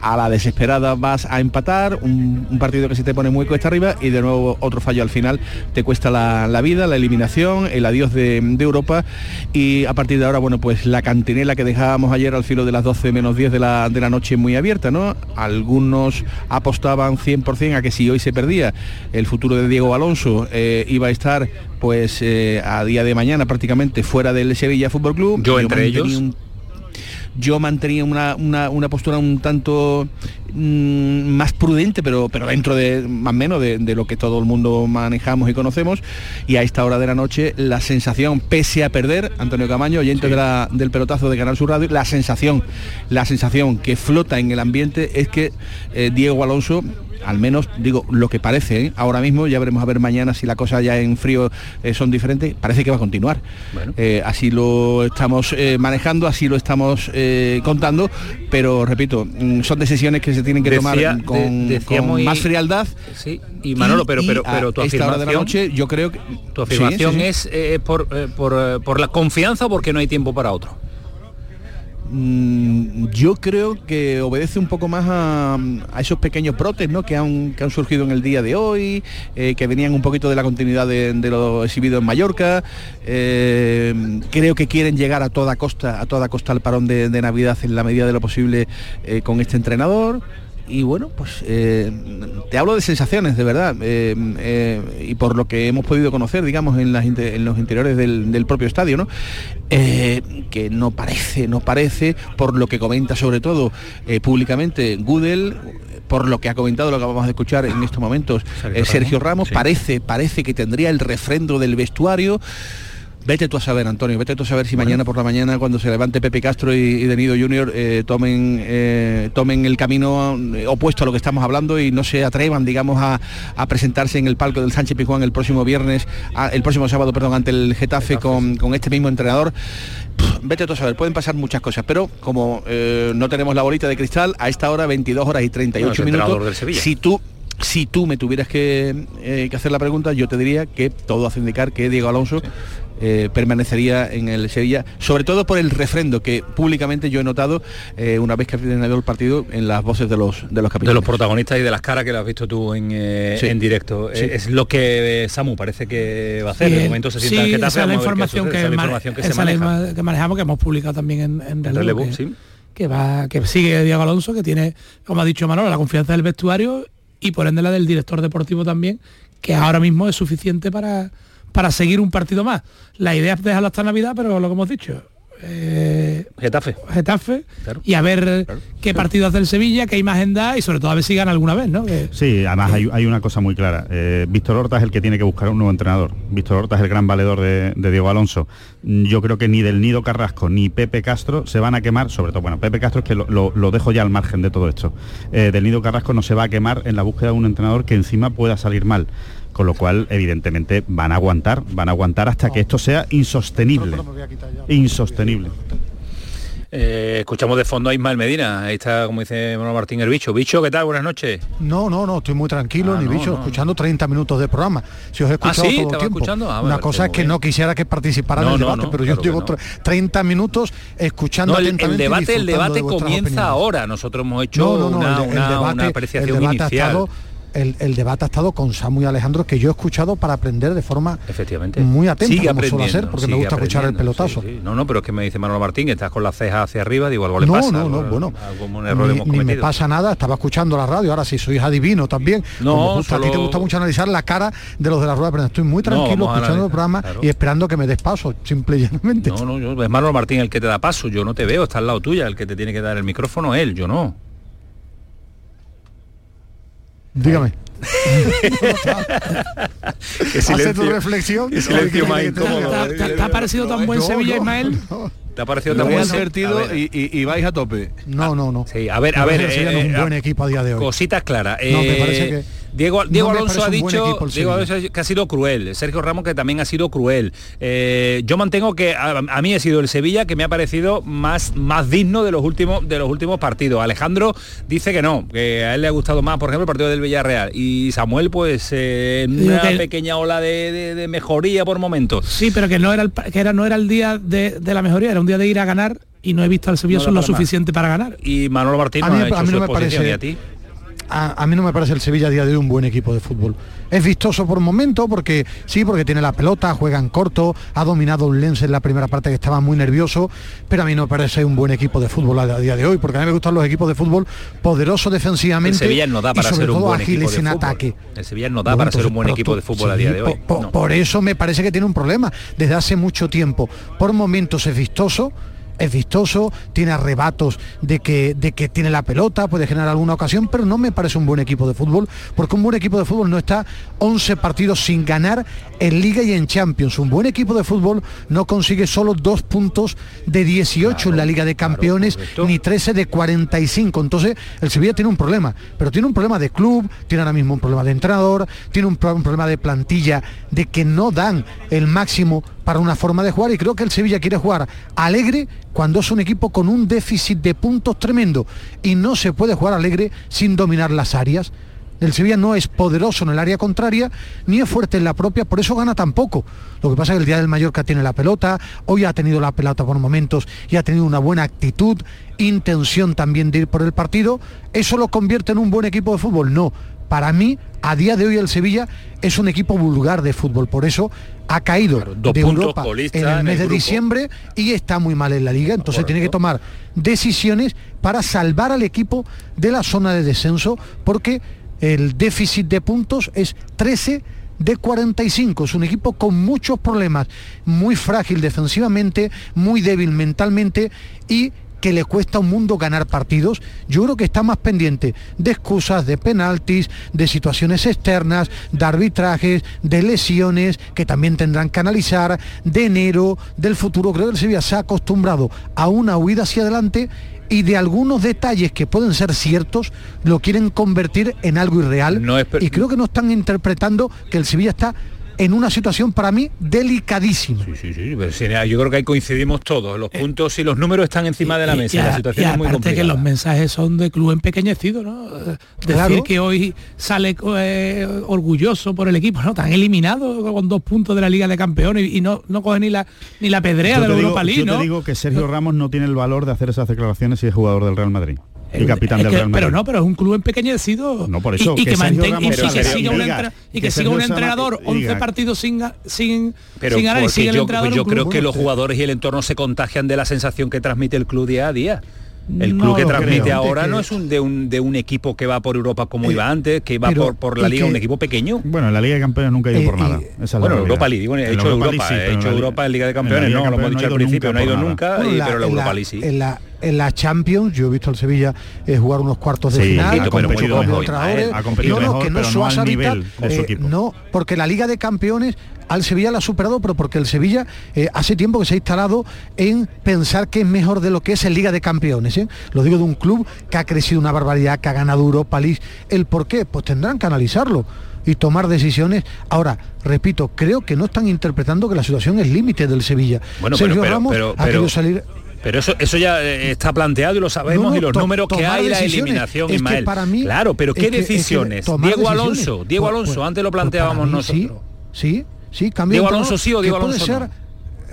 a la desesperada vas a empatar un, partido que se te pone muy cuesta arriba y de nuevo otro fallo al final te cuesta la, la vida la eliminación el adiós de, de Europa y a partir de ahora bueno pues la cantinela que dejábamos ayer al filo de las 12 menos 10 de la, de la noche muy abierta no algunos apostaban 100% a que si hoy se perdía el futuro de Diego Alonso eh, iba a estar pues eh, a día de mañana prácticamente fuera del Sevilla Fútbol Club Yo entre ellos. un- yo mantenía una, una- una postura un tanto mm, más prudente, pero, pero dentro de más o menos de, de lo que todo el mundo manejamos y conocemos. Y a esta hora de la noche, la sensación, pese a perder, Antonio Camaño, oyente de la- del pelotazo de Canal Sur Radio, la sensación, la sensación que flota en el ambiente es que eh, Diego Alonso al menos digo lo que parece ¿eh? ahora mismo ya veremos a ver mañana si la cosa ya en frío eh, son diferentes parece que va a continuar Eh, así lo estamos manejando así lo estamos contando pero repito mm, son decisiones que se tienen que Decía- tomar con, de- más frialdad Sí, y Manolo, pero, pero, a pero tu esta hora de la noche yo creo que tu afirmación sí, sí. es por, por, por la confianza porque no hay tiempo para otro. Mm, yo creo que obedece un poco más a, esos pequeños brotes ¿no? que, han, que han surgido en el día de hoy, eh, que venían un poquito de la continuidad de, de lo exhibido en Mallorca. Eh, creo que quieren llegar a toda costa, a toda costa al parón de, de Navidad en la medida de lo posible eh, con este entrenador. Y bueno, pues eh, te hablo de sensaciones, de verdad, eh, eh, y por lo que hemos podido conocer, digamos, en, las inte- en los interiores del, del propio estadio, ¿no? Que no parece, no parece, por lo que comenta sobre todo públicamente Gudel, por lo que ha comentado, lo que vamos a escuchar en estos momentos, Sergio Sergio Ramos, Ramos, sí. parece, parece que tendría el refrendo del vestuario. Vete tú a saber, Antonio, vete tú a saber si mañana por la mañana, cuando se levante Pepe Castro y, y Denido Junior, eh, tomen, eh, tomen el camino eh, opuesto a lo que estamos hablando y no se atrevan, digamos, a, a presentarse en el palco del Sánchez Pizjuán el próximo viernes, a- el próximo sábado, perdón, ante el Getafe con, con este mismo entrenador. Pff, Vete tú a saber, pueden pasar muchas cosas, pero como eh, no tenemos la bolita de cristal, a esta hora, 22 horas y 38 Bueno, es entrenador minutos, si tú si tú me tuvieras que, eh, que hacer la pregunta, yo te diría que todo hace indicar que Diego Alonso eh, permanecería en el Sevilla, sobre todo por el refrendo que públicamente yo he notado eh, una vez que ha terminado el partido en las voces de los de los capitanes. De los protagonistas y de las caras que lo has visto tú en, eh, en directo. Sí. Es lo que eh, Samu parece que va a hacer. Sí, de momento se sienta en que, esa es la ma- información que manejamos, que hemos publicado también en, en Relevo, Relevo, que, sí. que va, que sigue Diego Alonso, que tiene, como ha dicho Manolo, la confianza del vestuario y por ende la del director deportivo también, que ahora mismo es suficiente para, para seguir un partido más. La idea es dejarlo hasta Navidad, pero lo que hemos dicho, eh, Getafe. Getafe y a ver qué partido hace el Sevilla, qué imagen da y sobre todo a ver si gana alguna vez, ¿no? Que- Sí, además hay, hay una cosa muy clara. Eh, Víctor Horta es el que tiene que buscar un nuevo entrenador. Víctor Horta es el gran valedor de, de Diego Alonso. Yo creo que ni del Nido Carrasco ni Pepe Castro se van a quemar, sobre todo, bueno, Pepe Castro es que lo, lo- lo dejo ya al margen de todo esto. Eh, del Nido Carrasco no se va a quemar en la búsqueda de un entrenador que encima pueda salir mal. Con lo cual, evidentemente, van a aguantar, van a aguantar hasta que esto sea insostenible. Insostenible. Eh, escuchamos de fondo a Ismael Medina. Ahí está, como dice Manuel Martín, el bicho. Bicho, ¿qué tal? Buenas noches. No, no, no, estoy muy tranquilo, Ah, ni no, bicho, no. escuchando 30 minutos de programa. Si os he Ah, escuchado sí, todo el tiempo. escuchando. Ah, Una parece cosa es muy que bien. no quisiera que participara No, en el no, debate, no, pero yo claro llevo que no. tre- 30 minutos escuchando No, el, el debate, el debate de comienza opiniones. ahora. Nosotros hemos hecho No, no, no, una, el, de- el una- debate, una apreciación el debate inicial. ha estado el, el debate ha estado con Samu y Alejandro que yo he escuchado para aprender de forma Efectivamente. muy atenta Sigue como suelo hacer porque me gusta escuchar el pelotazo. sí, sí. No, no, pero es que me dice Manuel Martín que estás con las cejas hacia arriba, digo, algo le no, pasa. no, no, algo- bueno, algún error ni, me pasa nada, estaba escuchando la radio, ahora si sois adivino también, No, como justo a ti te gusta mucho analizar la cara de los de la rueda, pero estoy muy tranquilo escuchando el programa claro. y esperando que me des paso, simple y llanamente. No, no, yo, es Manuel Martín el que te da paso, yo no te veo, está al lado tuya, el que te tiene que dar el micrófono él, yo no. Dígame. Qué Hace tu reflexión. Qué silencio más ¿Qué quieres que te incómodo. diga? ¿Te, te- te ha parecido tan buen No, Sevilla, no, Ismael? ¿Te ha parecido tan buen ver. y, y- y vais a tope. No, no, no. Sí, a ver, a ver, parece que el Sevilla no es eh, un buen equipo a día de hoy. Cositas claras. No, me Eh, parece que- Diego, Alonso ha dicho Diego. Alonso que ha sido cruel. Sergio Ramos que también ha sido cruel. Eh, yo mantengo que a, a mí ha sido el Sevilla que me ha parecido más, más digno de los últimos de los últimos partidos. Alejandro dice que no, que a él le ha gustado más, por ejemplo, el partido del Villarreal. Y Samuel, pues, eh, una que- pequeña ola de, de- de mejoría por momentos. Sí, pero que no era el, que era, no era el día de, de la mejoría, era un día de ir a ganar y no he visto al Sevilla No son lo suficiente para ganar. Y Manolo Martín A no ha hecho a mí su me parece- ¿y a ti? A, a mí no me parece el Sevilla a día de hoy un buen equipo de fútbol. Es vistoso por momento porque sí, porque tiene la pelota, juega en corto, ha dominado un Lens en la primera parte que estaba muy nervioso, pero a mí no me parece un buen equipo de fútbol a, día de hoy, porque a mí me gustan los equipos de fútbol poderosos El defensivamente Sevilla no da y para sobre ser un todo buen equipo de en fútbol. ataque. El Sevilla no da Bueno, para ser un buen equipo de fútbol a día de hoy. No. Por eso me parece que tiene un problema. Desde hace mucho tiempo, por momentos es vistoso, es vistoso, tiene arrebatos de que, de que tiene la pelota, puede generar alguna ocasión, pero no me parece un buen equipo de fútbol, porque un buen equipo de fútbol no está 11 partidos sin ganar en Liga y en Champions. Un buen equipo de fútbol no consigue solo dos puntos de 18 en la Liga de Campeones, ni 13 de 45. Entonces, el Sevilla tiene un problema, pero tiene un problema de club, tiene ahora mismo un problema de entrenador, tiene un, pro- un problema de plantilla, de que no dan el máximo para una forma de jugar y creo que el Sevilla quiere jugar alegre cuando es un equipo con un déficit de puntos tremendo y no se puede jugar alegre sin dominar las áreas. El Sevilla no es poderoso en el área contraria ni es fuerte en la propia, por eso gana tan poco. Lo que pasa es que el día del Mallorca tiene la pelota, hoy ha tenido la pelota por momentos y ha tenido una buena actitud, intención también de ir por el partido. ¿Eso lo convierte en un buen equipo de fútbol? No. Para mí, a día de hoy el Sevilla es un equipo vulgar de fútbol, por eso ha caído de Europa en el en mes el de diciembre y está muy mal en la liga, entonces tiene que tomar decisiones para salvar al equipo de la zona de descenso porque el déficit de puntos es 13 de 45. Es un equipo con muchos problemas, muy frágil defensivamente, muy débil mentalmente y que le cuesta un mundo ganar partidos, yo creo que está más pendiente de excusas, de penaltis, de situaciones externas, de arbitrajes, de lesiones que también tendrán que analizar, de enero, del futuro. Creo que el Sevilla se ha acostumbrado a una huida hacia adelante y de algunos detalles que pueden ser ciertos lo quieren convertir en algo irreal No es per- y creo que no están interpretando que el Sevilla está en una situación para mí delicadísima. Sí, sí, sí. Pero, yo creo que ahí coincidimos todos. Los puntos y los números están encima de la mesa. Y, la situación y es muy aparte complicada. que los mensajes son de club empequeñecido, ¿no? Decir Claro. que hoy sale eh, orgulloso por el equipo, ¿no? Tan eliminado con dos puntos de la Liga de Campeones y, y no, no coge ni la ni la pedrea Yo de la Europa League, yo te digo que Sergio Ramos no tiene el valor de hacer esas declaraciones si es jugador del Real Madrid y capitán del que- Real Madrid. pero no, pero es un club empeñecido. No, por eso, Y, y que que, Ramos y que siga un, diga- entra- y que que siga Sergio un Sama- entrenador 11 diga- partidos sin, sin, Pero sin ganar y sigue el yo, entrenador yo creo que los jugadores y el entorno se contagian de la sensación que transmite el club día a día. El No club que lo transmite creo. ahora Que- no es un de un de un equipo que va por Europa como iba antes, que iba pero- por, por la liga, que- un equipo pequeño. Bueno, en la Liga de Campeones nunca ha ido Eh, por nada. Esa es la bueno, realidad. Europa League, bueno, he la hecho Europa Europa, League sí, he pero en hecho la- Europa en Liga de la Campeones, Liga no, de lo hemos dicho al no principio, no ha ido nunca, Bueno, y- la- pero la Europa la- League sí. En la, Champions, yo he visto al Sevilla eh, jugar unos cuartos de Sí, final, ha con competido mejor, entrenadores. ha competido no, no, mejor, que no pero es no su al asa nivel vital, de su eh, equipo. No, porque la Liga de Campeones al Sevilla la ha superado, pero porque el Sevilla eh, hace tiempo que se ha instalado en pensar que es mejor de lo que es en Liga de Campeones. ¿eh? Lo digo de un club que ha crecido una barbaridad, que ha ganado Europa League. ¿El por qué? Pues tendrán que analizarlo y tomar decisiones. Ahora, repito, creo que no están interpretando que la situación es límite del Sevilla. Bueno, Sergio pero, pero, Ramos pero, ha querido salir pero eso, eso ya eh, está planteado y lo sabemos No, no, y los números que hay, la eliminación, Es que Ismael. para mí- claro, pero ¿qué que- es que decisiones? Diego decisiones. Alonso, Diego Pues- Alonso, pues- antes lo pues planteábamos nosotros. Sí, sí, sí, cambio Diego Alonso sí o Diego que puede Alonso ser,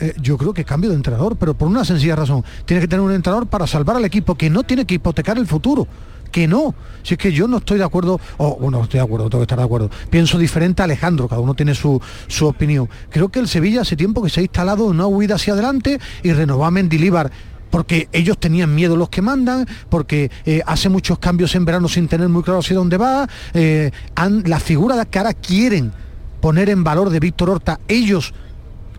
eh, yo creo que cambio de entrenador, pero por una sencilla razón. Tiene que tener un entrenador para salvar al equipo, que no tiene que hipotecar el futuro. Que no. Si es que yo no estoy de acuerdo, o bueno, no estoy de acuerdo, tengo que estar de acuerdo. Pienso diferente a Alejandro, cada uno tiene su, su opinión. Creo que el Sevilla hace tiempo que se ha instalado una huida hacia adelante y renovó a Mendilíbar porque ellos tenían miedo los que mandan, porque eh, hace muchos cambios en verano sin tener muy claro hacia dónde va, eh, la figura que ahora quieren poner en valor de Víctor Horta, ellos,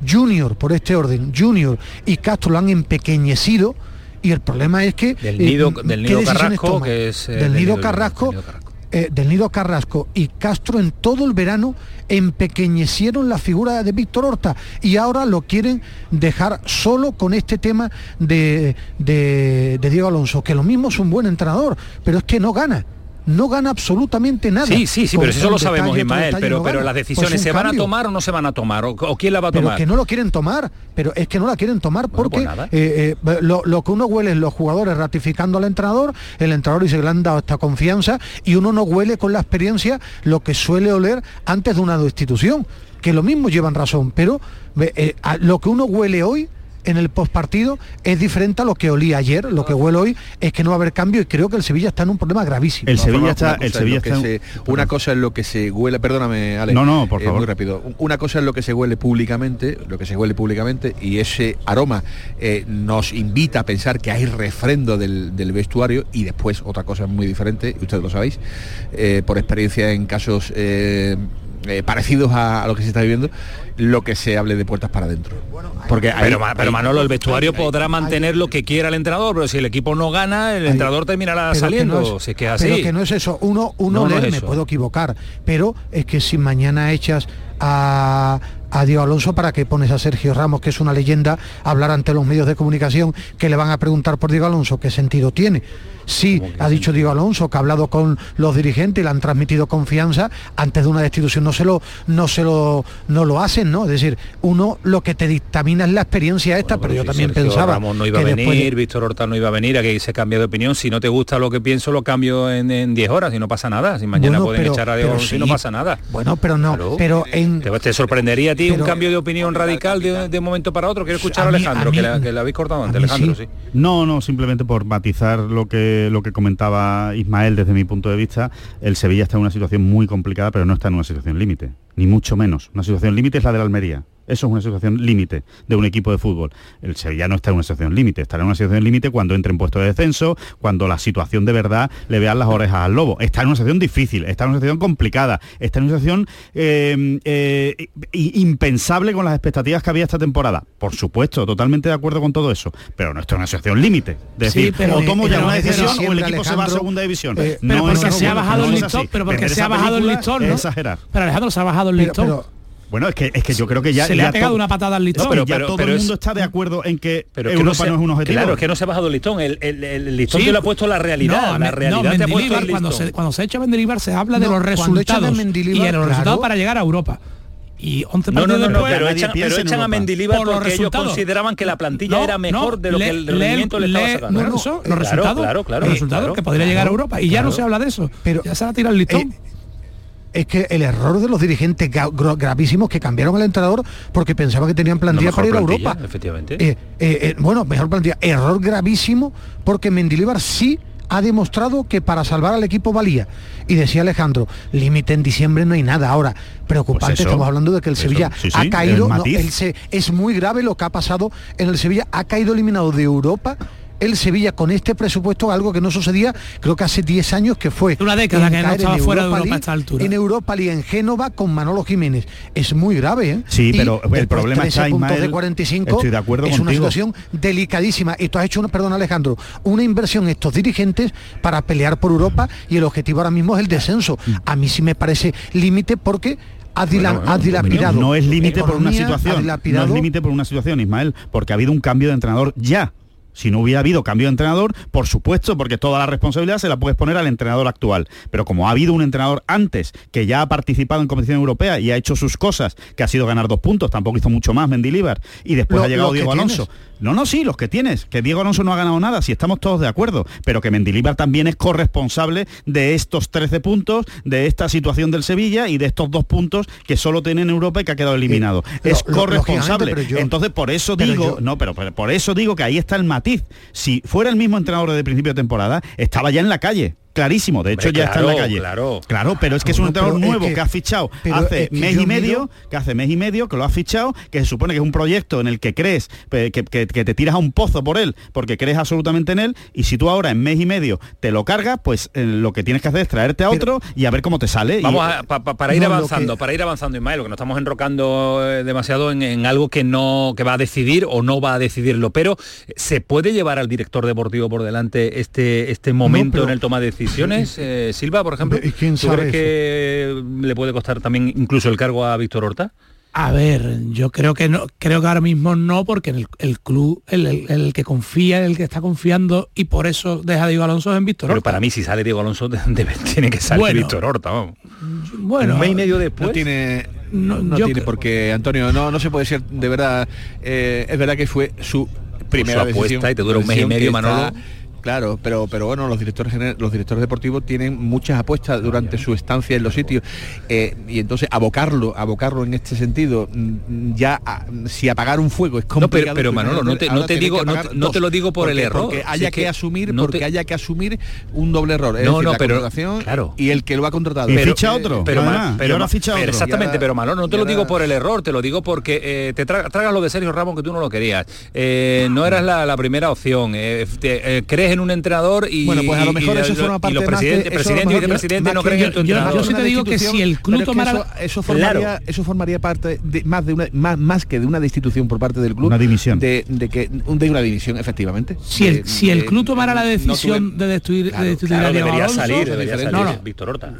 Junior, por este orden, Junior y Castro lo han empequeñecido y el problema es que... Del eh, Nido- ¿qué del Nido Carrasco, que es, eh, del del Nido Nido- Carrasco, del Nido Carrasco. eh, del Nido Carrasco y Castro en todo el verano empequeñecieron la figura de Víctor Horta y ahora lo quieren dejar solo con este tema de, de- de Diego Alonso, que lo mismo es un buen entrenador, pero es que no gana. No gana absolutamente nada. Sí, sí, sí, pero eso lo sabemos, detalle, Ismael, detalle pero, no pero las Pues decisiones un se van a tomar o no se van a tomar, o, o quién la va a Pero tomar. que no lo quieren tomar, pero es que no la quieren tomar porque nada. eh, eh, lo, lo que uno huele es los jugadores ratificando al entrenador, el entrenador dice que le han dado esta confianza y uno no huele con la experiencia lo que suele oler antes de una destitución, que lo mismo llevan razón, pero eh, a- lo que uno huele hoy en el postpartido es diferente a lo que olía ayer, lo que huele hoy es que no va a haber cambio y creo que el Sevilla está en un problema gravísimo. El Sevilla Una está, cosa el Sevilla que está. se- una cosa es lo que se huele, perdóname, Ale. No, no, por eh, favor. muy rápido. Una cosa es lo que se huele públicamente, lo que se huele públicamente, y ese aroma eh, nos invita a pensar que hay refrendo del, del vestuario, y después otra cosa muy diferente, y ustedes lo sabéis, eh, por experiencia en casos eh, parecidos a, a lo que se está viviendo, lo que se hable de puertas para adentro. Porque hay- pero, Ma- pero hay- Manolo, el vestuario hay- hay- podrá mantener lo que quiera el entrenador, pero si el equipo no gana, el entrenador terminará Pero que saliendo. no es- si es que así. Pero que no es eso. Uno, uno No, no lee, es me eso. puedo equivocar. Pero es que si mañana echas a, a Diego Alonso, ¿para qué pones a Sergio Ramos, que es una leyenda, a hablar ante los medios de comunicación que le van a preguntar por Diego Alonso? ¿Qué sentido tiene? Sí, ha dicho Diego Alonso que ha hablado con los dirigentes y le han transmitido confianza antes de una destitución no se lo no se lo no lo hacen, ¿no? Es decir, uno lo que te dictamina es la experiencia esta, pero yo Si también Sergio pensaba Ramos no iba a que venir, después de- Víctor Horta no iba a venir, aquí se cambia de opinión. Si no te gusta lo que pienso, lo cambio en en 10 horas y no pasa nada. Si mañana Bueno, pueden pero- echar a Diego Alonso y no pasa nada. Bueno, pero no, pero en ¿Te, te sorprendería a ti un cambio de opinión radical de, de un momento para otro? Quiero escuchar a, A mí- Alejandro, a mí- que, la, que la habéis cortado antes, Alejandro, sí. sí. No, no, simplemente por matizar lo que lo que comentaba Ismael desde mi punto de vista, el Sevilla está en una situación muy complicada, pero no está en una situación límite, ni mucho menos. Una situación límite es la de la Almería. Eso es una situación límite de un equipo de fútbol. El Sevilla no está en una situación límite, estará en una situación límite cuando entre en puesto de descenso, cuando la situación de verdad le vean las orejas al lobo. Está en una situación difícil, está en una situación complicada, está en una situación eh, eh, impensable con las expectativas que había esta temporada. Por supuesto, totalmente de acuerdo con todo eso, pero no está en una situación límite. Es Sí, decir, pero- o tomo ya una decisión o el equipo se va a segunda división. eh, pero No porque es- se ha bajado el listón, pero porque se ha bajado el listón, es ¿no? exagerar. Pero Alejandro se ha bajado el Pero- listón. pero- bueno, es que, es que yo creo que ya... Se le ya ha pegado una patada al listón. No, pero, pero, ya todo pero el mundo es, está de acuerdo en que pero Europa que no, se, no, es un objetivo. Claro, es que no se ha bajado el listón. El, el, el listón sí, te lo ha puesto la realidad. No, la realidad no, te ha puesto el cuando, se, cuando se echa Mendilibar se habla de los resultados. De y de los claro. resultados para llegar a Europa y 11 no, no, no, no, pero, echan, pero echan a Mendilibar por porque ellos consideraban que la plantilla no, era mejor no, de lo que el rendimiento le, le estaba sacando. No, los resultados, claro, claro, los resultados claro, que podría llegar a Europa y ya no se habla de eso. Pero ya se ha tirado el eh, listón. Eh, es que el error de los dirigentes gravísimos que cambiaron al entrenador porque pensaban que tenían plantilla para ir a Europa. Efectivamente. Eh, eh, eh, bueno, mejor plantilla. Error gravísimo porque Mendilibar sí ha demostrado que para salvar al equipo valía. Y decía Alejandro, límite en diciembre no hay nada. Ahora, preocupante, estamos hablando de que el Sevilla ha caído, es muy grave lo que ha pasado en el Sevilla, ha caído eliminado de Europa el Sevilla con este presupuesto, algo que no sucedía creo que hace 10 años que fue. Una década que no fuera de a esta altura. En Europa League, en Génova, con Manolo Jiménez. Es muy grave, ¿eh? Sí, pero el problema está Ismael, de 45, estoy de acuerdo Es una situación delicadísima. Y tú has hecho, una, perdón Alejandro, una inversión estos dirigentes para pelear por Europa y el objetivo ahora mismo es el descenso. Mm. A mí sí me parece límite porque ha, dilapidado. No es límite por una situación. No es límite por una situación, Ismael, porque ha habido un cambio de entrenador ya. Si no hubiera habido cambio de entrenador, por supuesto, porque toda la responsabilidad se la puedes poner al entrenador actual. Pero como ha habido un entrenador antes que ya ha participado en competición europea y ha hecho sus cosas, que ha sido ganar dos puntos, tampoco hizo mucho más Mendilibar, y después ha llegado Diego Alonso. No, no, sí, los que tienes, que Diego Alonso no ha ganado nada, si estamos todos de acuerdo, pero que Mendilibar también es corresponsable de estos 13 puntos, de esta situación del Sevilla y de estos dos puntos que solo tiene en Europa y que ha quedado eliminado. Es corresponsable. Entonces, por eso digo, no, pero, por eso digo que ahí está el matiz si fuera el mismo entrenador de principio de temporada, estaba ya en la calle clarísimo. De hecho, ya claro, está en la calle. Claro, claro pero es que es un entrenador nuevo que, ha fichado hace mes y medio, que hace mes y medio que lo ha fichado, que se supone que es un proyecto en el que crees, que, que, te tiras a un pozo por él, porque crees absolutamente en él, y si tú ahora en mes y medio te lo cargas, pues eh, lo que tienes que hacer es traerte a otro y a ver cómo te sale. Vamos a, para ir avanzando, para ir avanzando, Ismael, que nos estamos enrocando eh, demasiado en, algo que no que va a decidir o no va a decidirlo, pero eh, ¿se puede llevar al director deportivo por delante este, este momento en el toma de decisión? Eh, Silva, por ejemplo? ¿Quién ¿Tú crees que le puede costar también incluso el cargo a Víctor Horta? A ver, yo creo que no, creo que ahora mismo no, porque el, club, el, que confía, el que está confiando y por eso deja a Diego Alonso en Víctor Horta. Pero para mí si sale Diego Alonso debe, tiene que salir Víctor Horta, vamos. Bueno, un mes y medio después. No tiene, no, no tiene porque Antonio, no, no se puede decir de verdad. Eh, es verdad que fue su primera apuesta y te dura un mes y medio, Manolo. Claro, pero, pero bueno, los directores, los directores deportivos tienen muchas apuestas durante su estancia en los sitios. Eh, y entonces abocarlo, abocarlo en este sentido, mm, ya ah, si apagar un fuego es complicado. Pero, Manolo, no te, digo, no, te lo digo por el error. Porque haya que, asumir, porque haya que asumir un doble error. Es no, decir, la pero claro. y el que lo ha contratado. Pero, ficha otro. Pero, ah, pero, ahora ficha otro. Exactamente, pero Manolo, no te lo digo por el error, te lo digo porque eh, te tragas lo de Sergio Ramos que tú no lo querías. Eh, ah. No eras la, primera opción. Crees un entrenador y bueno pues a lo mejor eso los y no creen eso, formaría eso formaría parte de más de una más, más que de una destitución por parte del club una división de, que de una división efectivamente. Si el si el club tomara la decisión de destituir claro, de destituir a Diego Alonso, no, no. Víctor Horta.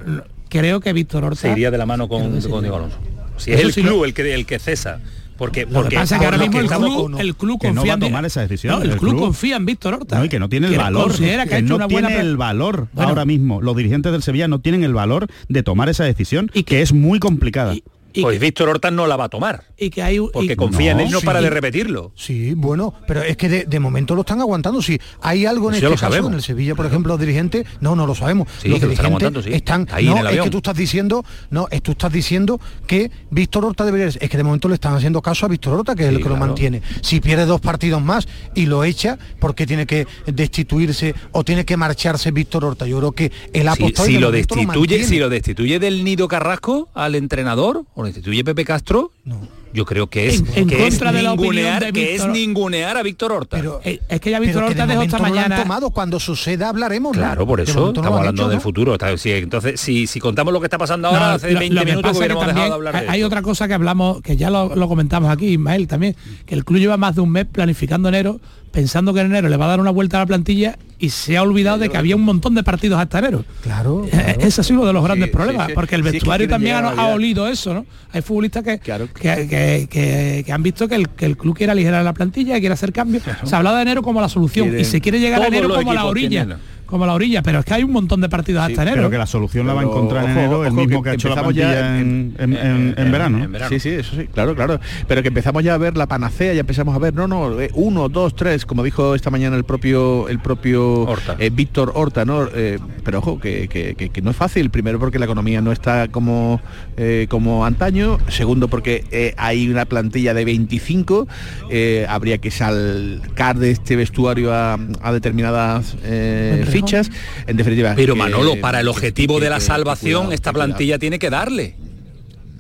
Creo que Víctor Horta se iría de la mano con, con Diego Alonso. Si es el club el que el que cesa porque, porque que pasa que ahora mismo el, club, el club, confía que no va a tomar esa decisión. No, el, el club, club, confía en Víctor Horta. No, y que no tiene el valor. Que, que no una buena tiene el valor bueno, ahora mismo. Los dirigentes del Sevilla no tienen el valor de tomar esa decisión y que, es muy complicada. Y, y pues Víctor Horta no la va a tomar. Y que hay, porque confía en él no para de repetirlo. Sí, bueno, pero es que de, de momento lo están aguantando. Si hay algo en este caso, sabemos. en el Sevilla, por ejemplo, los dirigentes, no, no lo sabemos. Sí, los dirigentes lo están, están Ahí no, el es que tú estás diciendo, no, es, tú estás diciendo que Víctor Horta debería es que de momento le están haciendo caso a Víctor Horta, que es el que lo mantiene. Si pierde dos partidos más y lo echa, porque tiene que destituirse o tiene que marcharse Víctor Horta. Yo creo que el apostado si, lo destituye, si lo destituye del nido Carrasco al entrenador, instituye Pepe Castro, no. yo creo que es, en, contra de ningunear, la de que es ningunear a Víctor Horta. Eh, es, que ya Víctor Horta dejó esta mañana. No tomado. Cuando suceda hablaremos. Claro, por eso estamos hablando del futuro. Entonces, si, contamos lo que está pasando ahora hace 20 minutos que que dejado de hablar. Hay, hay otra cosa que hablamos, que ya lo, lo comentamos aquí, Ismael, también, que el club lleva más de un mes planificando enero pensando que en enero le va a dar una vuelta a la plantilla y se ha olvidado de que había un montón de partidos hasta enero. Claro. Eh, claro. Ese ha sido uno de los grandes problemas, porque el vestuario también ha, olido eso, ¿no? Hay futbolistas que, que, que, han visto que el, que el club quiere aligerar la plantilla, y quiere hacer cambios. Se ha hablado de enero como la solución y se quiere llegar a enero como la orilla como la orilla, pero es que hay un montón de partidos hasta enero. Pero que la solución la va a encontrar en ojo, enero el mismo que que ha hecho la plantilla en, en- en- en verano. ¿no? Sí, sí, eso sí, claro, claro. Pero que empezamos ya a ver la panacea, ya empezamos a ver, no, no, eh, uno, dos, tres, como dijo esta mañana el propio el propio eh, Víctor Horta, ¿no? Eh, pero ojo, que, que- que- que no es fácil, primero porque la economía no está como, eh, como antaño, segundo porque eh, hay una plantilla de 25, eh, habría que sacar de este vestuario a, a determinadas eh, fichas, en definitiva. Pero que- Manolo, para el objetivo que- de la salvación, cuidado, esta cuidado. plantilla tiene que darle.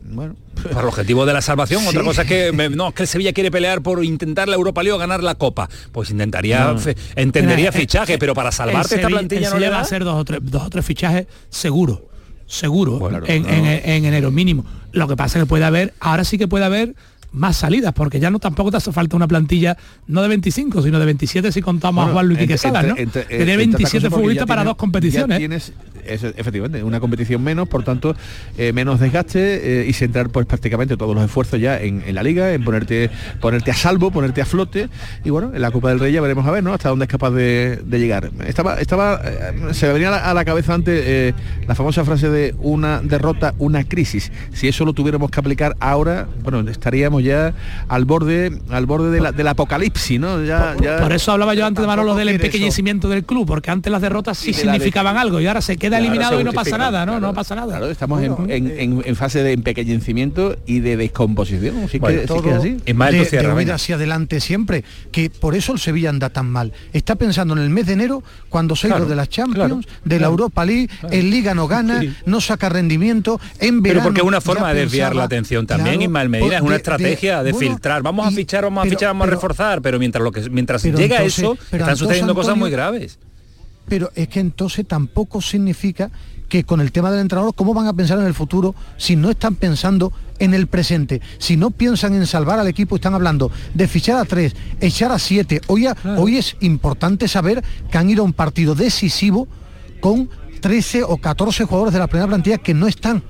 Bueno. Para el objetivo de la salvación, otra cosa es que me- no, es que el Sevilla quiere pelear por intentar la Europa League o ganar la Copa. Pues intentaría, No. fe- entendería eh, fichaje, eh, pero para el salvarte esta Sevilla- plantilla el no le va a hacer dos o tres, dos o tres fichajes seguro, seguro, Bueno, en, no. en- en enero mínimo. Lo que pasa es que puede haber, ahora sí que puede haber más salidas, porque ya no tampoco te hace falta una plantilla no de 25, sino de 27 si contamos a Juan Luis entre- Quesada, ¿no? entre- entre- Tiene entre otras 27 cosas porque futbolistas para tienes- dos competiciones. ya tienes es- efectivamente una competición menos, por tanto eh, menos desgaste eh, y centrar pues prácticamente todos los esfuerzos ya en, en la liga, en ponerte ponerte a salvo, ponerte a flote y bueno, en la Copa del Rey ya veremos a ver, ¿no? Hasta dónde es capaz de, de llegar. Estaba estaba eh, se me venía a la, a la cabeza antes la famosa frase de una derrota, una crisis. Si eso lo tuviéramos que aplicar ahora, bueno, estaríamos ya al borde al borde de la- del apocalipsis, ¿no? Ya, ya- Por eso hablaba yo antes de Manolo del eso. empequeñecimiento del club, porque antes las derrotas sí Y de significaban algo y ahora se queda Claro, eliminado se y no pasa nada, ¿no? claro. No pasa nada. Claro, estamos en, en- en- en fase de empequeñecimiento y de descomposición. Sí Bueno, que, sí todo que es así. de, de huida hacia adelante siempre, que por eso el Sevilla anda tan mal. Está pensando en el mes de enero, cuando se ha ido Claro, de las Champions, claro, de la claro, Europa League, en Liga no gana, no saca rendimiento, en Pero verano porque es una ya forma de desviar pensaba- la atención también, Claro, Ismael Medina, es una de- estrategia de, bueno, filtrar. Vamos a fichar, vamos a fichar, vamos a reforzar, pero mientras lo que mientras llega entonces- eso, están entonces, sucediendo cosas muy graves. pero es que entonces tampoco significa que con el tema del entrenador, ¿cómo van a pensar en el futuro si no están pensando en el presente? Si no piensan en salvar al equipo, están hablando de fichar a tres, echar a siete. Hoy, a- hoy es importante saber que han ido a un partido decisivo con 13 o 14 jugadores de la primera plantilla que no están,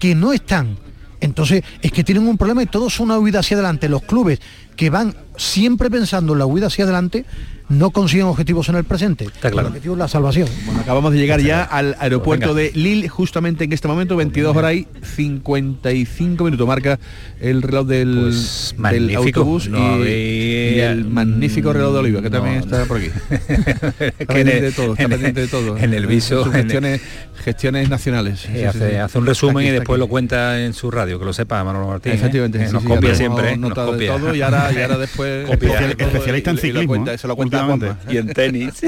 que no están. Entonces, es que tienen un problema y todos son una huida hacia adelante. Los clubes que van siempre pensando en la huida hacia adelante no consiguen objetivos en el presente. claro. El objetivo es la salvación. Bueno, acabamos de llegar ya al aeropuerto Pues de Lille, justamente en este momento, 22 horas y 55 minutos. Marca el reloj del, del Pues magnífico. autobús No y, el magnífico reloj de Oliva, que también está por aquí. Está pendiente de todo, está en el- pendiente de todo. en el viso, Sus gestiones, gestiones nacionales. Sí, Eh, sí, hace, sí. hace un resumen Está aquí, y está después aquí. lo cuenta en su radio, que lo sepa Manolo Martín. ¿eh? Efectivamente, Eh, sí, nos sí, copia siempre, ¿eh? nos copia. todo y ahora, y ahora después Copia. Especial- especialista en ciclismo, cuenta, ¿eh? se lo cuenta Juanma. Y en tenis.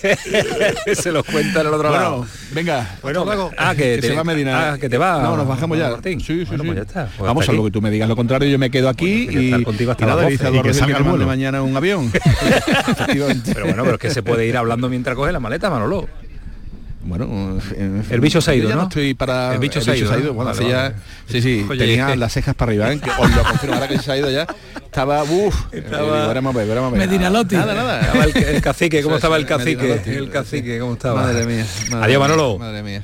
se los cuenta en el otro Bueno, lado. venga, Bueno, luego. ah, que, Que te- se va Medina. Ah, que te va. No, nos bajamos ya. Martín. Sí, sí, Bueno, sí. pues ya está. Pues Vamos a lo que tú me digas lo contrario, yo me quedo aquí a y, estar contigo hasta y nada, 12. Izador Y que salga el vuelo. mañana un avión. Pero bueno, pero es que se puede ir hablando mientras coge la maleta, Manolo. Bueno, en fin, El bicho se ha ido, ya ¿no? estoy para El bicho se ha ido, ¿no? Bueno, Vale, hace ya vale. sí, sí, Oye, tenía es que- las cejas para arriba, ¿eh? que os lo confirmo ahora que se ha ido ya. Estaba uff, Estaba- veremos a ver, veremos a ver. Medina Lotti. Nada, nada. Estaba el, el cacique, ¿cómo estaba el cacique? El cacique, ¿cómo estaba? Madre mía. madre Adiós, Manolo. Madre mía.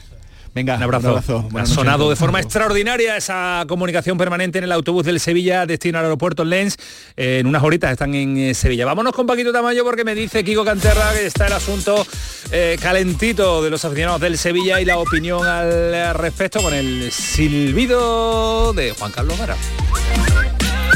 Venga, Un abrazo. Un abrazo. Ha noches. sonado de forma extraordinaria esa comunicación permanente en el autobús del Sevilla, destino al aeropuerto Lens. Eh, en unas horitas están en eh, Sevilla. Vámonos con Paquito Tamayo porque me dice Kiko Canterra que está el asunto eh, calentito de los aficionados del Sevilla y la opinión al respecto con el silbido de Juan Carlos Vara.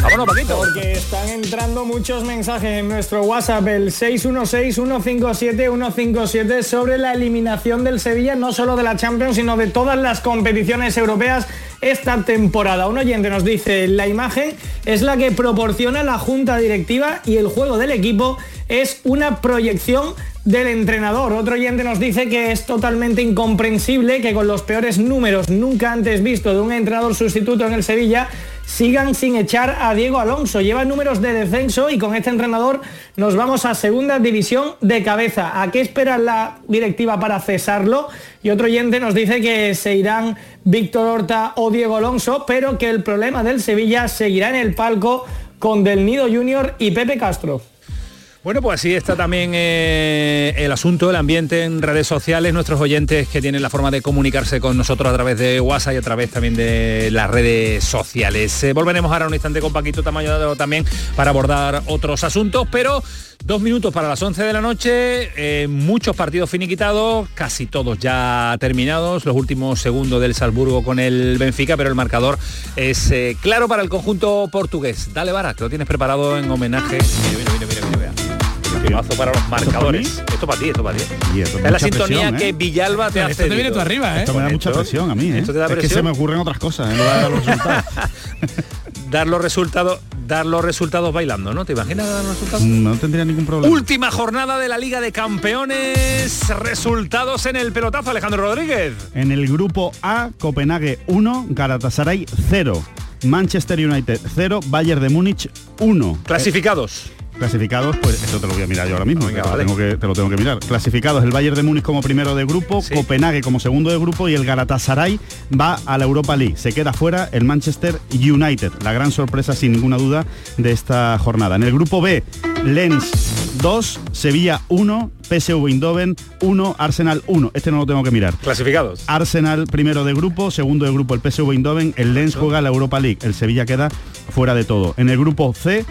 Porque están entrando muchos mensajes en nuestro WhatsApp, el 616-157-157, sobre la eliminación del Sevilla, no solo de la Champions, sino de todas las competiciones europeas esta temporada. Un oyente nos dice, la imagen es la que proporciona la junta directiva y el juego del equipo es una proyección del entrenador. Otro oyente nos dice que es totalmente incomprensible que con los peores números nunca antes visto de un entrenador sustituto en el Sevilla sigan sin echar a Diego Alonso. Lleva números de descenso y con este entrenador nos vamos a segunda división de cabeza. ¿A qué espera la directiva para cesarlo? Y otro oyente nos dice que se irán Víctor Horta o Diego Alonso, pero que el problema del Sevilla seguirá en el palco con Del Nido Junior y Pepe Castro. Bueno, pues así está también eh, el asunto, el ambiente en redes sociales, nuestros oyentes que tienen la forma de comunicarse con nosotros a través de WhatsApp y a través también de las redes sociales. Eh, volveremos ahora un instante con Paquito Tamayo también para abordar otros asuntos, pero Dos minutos para las 11 de la noche, eh, muchos partidos finiquitados, casi todos ya terminados, los últimos segundos del Salzburgo con el Benfica, pero el marcador es eh, claro para el conjunto portugués. Dale, Vara, que lo tienes preparado en homenaje. Mira, mira, mira, mira, mira. Temazo para los marcadores. Esto para ti, esto para ti. Esto Es la sintonía presión, ¿eh? que Villalba te hace. Esto te viene tú arriba, ¿eh? Esto me da mucha presión a mí, ¿eh? Esto te da Es que presión. se me ocurren otras cosas dar los resultados. Dar los resultados, dar los resultados bailando, ¿no? ¿Te imaginas dar los resultados? No tendría ningún problema. Última jornada de la Liga de Campeones. Resultados en el pelotazo, Alejandro Rodríguez. En el grupo A, Copenhague 1, Galatasaray 0, Manchester United 0, Bayern de Múnich 1. Clasificados. Clasificados, pues eso te lo voy a mirar yo ahora mismo, Venga, te, lo tengo que, te lo tengo que mirar. Clasificados el Bayern de Múnich como primero de grupo, Copenhague como segundo de grupo y el Galatasaray va a la Europa League. Se queda fuera el Manchester United, la gran sorpresa sin ninguna duda de esta jornada. En el grupo B, Lens 2, Sevilla 1, PSV Eindhoven 1, Arsenal 1. Este no lo tengo que mirar. Clasificados. Arsenal primero de grupo, segundo de grupo el PSV Eindhoven, el Lens juega la Europa League, el Sevilla queda fuera de todo. En el grupo C,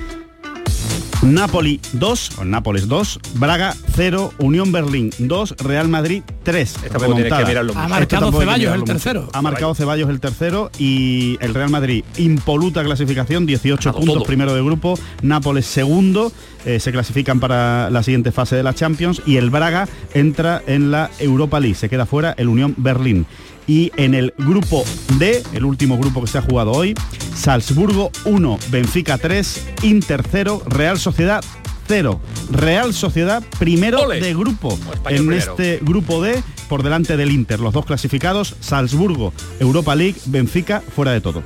Napoli 2, o Nápoles 2, Braga 0, Unión Berlín 2, Real Madrid 3. tampoco tienes que mirarlo mucho. Ha marcado Ceballos el mucho. tercero. Ha marcado Ceballos el tercero y el Real Madrid impoluta clasificación, 18 puntos todo. primero de grupo, Nápoles segundo, eh, se clasifican para la siguiente fase de la Champions y el Braga entra en la Europa League, se queda fuera el Unión Berlín. Y en el grupo D, el último grupo que se ha jugado hoy, Salzburgo 1, Benfica 3, Inter 0, Real Sociedad 0. Real Sociedad primero Ole. de grupo en primero. este grupo D por delante del Inter. Los dos clasificados, Salzburgo, Europa League, Benfica fuera de todo.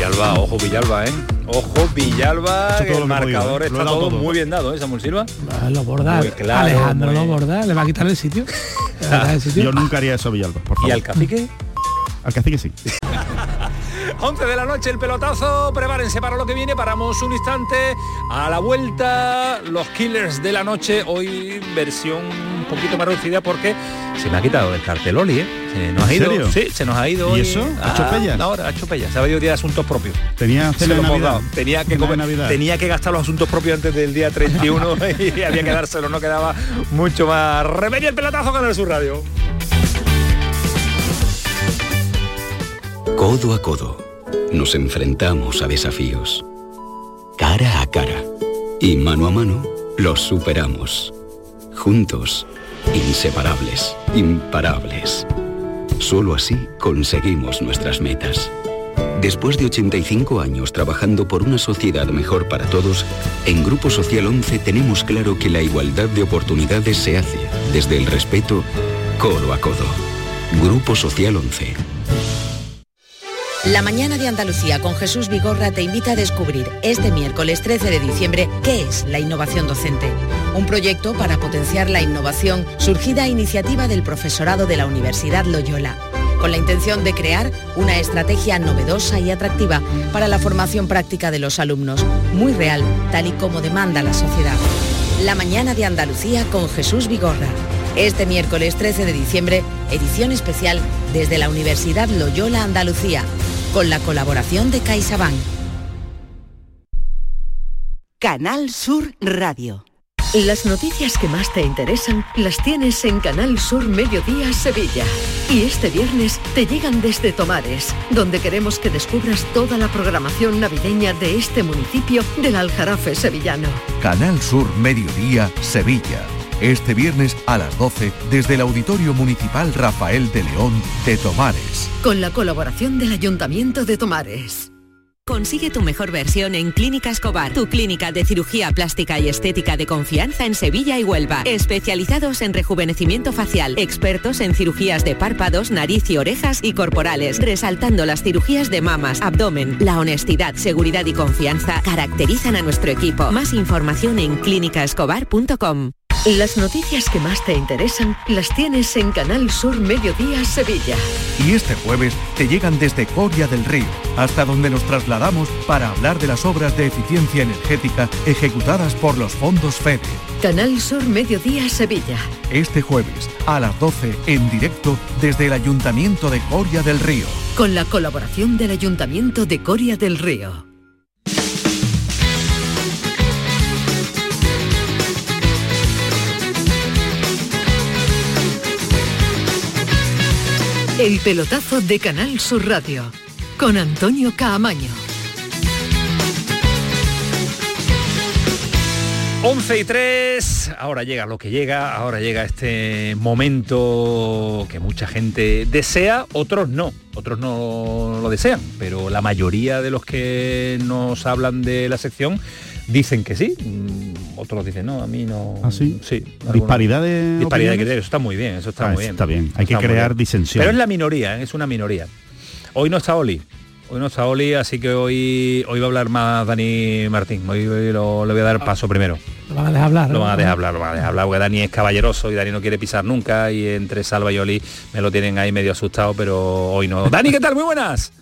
Villalba, ojo Villalba, ¿eh? Ojo Villalba, que el marcador ¿eh? He está todo, todo. muy bien dado, ¿eh, Samuel Silva? Lo borda. Claro, Alejandro muy- lo borda. Le va a quitar el sitio. Le va a quitar el sitio. Yo nunca haría eso a Villalba, por favor. ¿Y al cacique? Al cacique sí. 11 de la noche el pelotazo, prepárense para lo que viene, paramos un instante, a la vuelta los killers de la noche, hoy versión un poquito más reducida porque se me ha quitado el cartel Oli, ¿eh? Se nos ha ¿En ido, serio? sí, se nos ha ido ¿Y hoy eso? ¿A a- Chopella? Ahora, a Chopella, se ha ido día de asuntos propios. Tenía Se cena lo de hemos Navidad. dado. Tenía que, comer- tenía gastar los asuntos propios antes del día 31 y había que dárselo, no quedaba mucho más. Remedio el pelotazo con el su radio. Codo a codo, nos enfrentamos a desafíos. Cara a cara y mano a mano, los superamos. Juntos, inseparables, imparables. Solo así conseguimos nuestras metas. Después de 85 años trabajando por una sociedad mejor para todos, en Grupo Social 11 tenemos claro que la igualdad de oportunidades se hace desde el respeto, codo a codo. Grupo Social 11. La mañana de Andalucía con Jesús Vigorra te invita a descubrir este miércoles 13 de diciembre qué es la innovación docente. Un proyecto para potenciar la innovación surgida a iniciativa del profesorado de la Universidad Loyola, con la intención de crear una estrategia novedosa y atractiva para la formación práctica de los alumnos, muy real, tal y como demanda la sociedad. La mañana de Andalucía con Jesús Vigorra. Este miércoles 13 de diciembre, edición especial desde la Universidad Loyola Andalucía, con la colaboración de CaixaBank. Canal Sur Radio. Las noticias que más te interesan las tienes en Canal Sur Mediodía Sevilla. Y este viernes te llegan desde Tomares, donde queremos que descubras toda la programación navideña de este municipio del Aljarafe sevillano. Canal Sur Mediodía, Sevilla. Este viernes a las 12 desde el Auditorio Municipal Rafael de León de Tomares. Con la colaboración del Ayuntamiento de Tomares. Consigue tu mejor versión en Clínica Escobar, tu clínica de cirugía plástica y estética de confianza en Sevilla y Huelva. Especializados en rejuvenecimiento facial, expertos en cirugías de párpados, nariz y orejas y corporales, resaltando las cirugías de mamas, abdomen. La honestidad, seguridad y confianza caracterizan a nuestro equipo. Más información en clínicaescobar.com. Las noticias que más te interesan las tienes en Canal Sur Mediodía Sevilla. Y este jueves te llegan desde Coria del Río, hasta donde nos trasladamos para hablar de las obras de eficiencia energética ejecutadas por los fondos FEDE. Canal Sur Mediodía Sevilla. Este jueves a las 12 en directo desde el Ayuntamiento de Coria del Río. Con la colaboración del Ayuntamiento de Coria del Río. El pelotazo de Canal Sur Radio con Antonio Caamaño. 11 y 3, ahora llega lo que llega, ahora llega este momento que mucha gente desea, otros no, otros no lo desean, pero la mayoría de los que nos hablan de la sección dicen que sí, otros dicen no, a mí no. ¿Ah, sí? Sí. Disparidad de Disparidad de criterios, está muy bien, eso está Ah, muy bien. está bien. Hay que Está crear disensión. Pero es la minoría, ¿eh? es una minoría. Hoy no está Oli. Hoy no está Oli, así que hoy, hoy va a hablar más Dani Martín. Hoy, hoy lo, le voy a dar paso primero. Lo van a dejar hablar. Lo ¿no? van a dejar hablar, lo van a dejar hablar, porque Dani es caballeroso y Dani no quiere pisar nunca y entre Salva y Oli me lo tienen ahí medio asustado, pero hoy no. Dani, ¿qué tal? Muy buenas.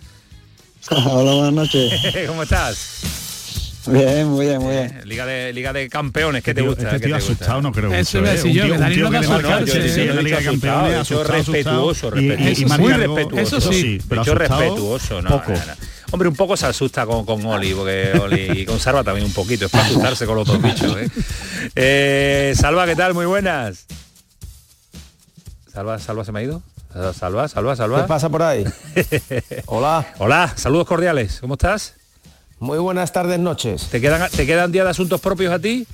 Hola, buenas noches. ¿Cómo estás? Bien, muy bien, muy bien. Liga de Liga de Campeones, ¿qué te tío- gusta? este ¿Qué tío te gusta? asustado no creo Eso mucho, ¿eh? Un yo, tío- que un Dani tío no que da le su marca cárcel, el ¿eh? sí, en la Liga de Campeones, asustado, respetuoso, muy respetuoso. eso sí, pero respetuoso, no, poco. no, no. Hombre, un poco se asusta con, con Oli, porque Oli y con Salva también un poquito, es para asustarse con los dos bichos. ¿eh? Eh, Salva, ¿qué tal? Muy buenas. Salva, Salva se me ha ido. Salva, Salva, Salva. ¿Qué pasa por ahí? Hola. Hola, saludos cordiales. ¿Cómo estás? Muy buenas tardes, noches. ¿Te quedan, ¿Te quedan día de asuntos propios a ti?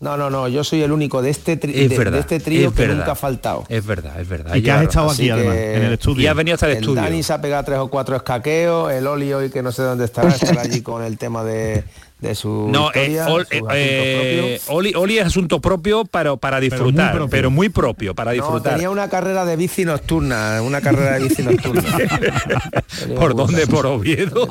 No, no, no, yo soy el único de este, tri- Es de, verdad, de este trío es que verdad. nunca ha faltado. Es verdad, es verdad. Y que has estado aquí además, en el estudio. Y has venido hasta el, El estudio. Dani se ha pegado tres o cuatro escaqueos, el Oli hoy que no sé dónde estará, estará allí con el tema de, de su No, eh, historia, Ol- eh, propios. Oli, Oli es asunto propio para, para disfrutar, pero muy propio, propio. para No, disfrutar. tenía una carrera de bici nocturna, una carrera de bici nocturna. ¿Por dónde? Por Oviedo.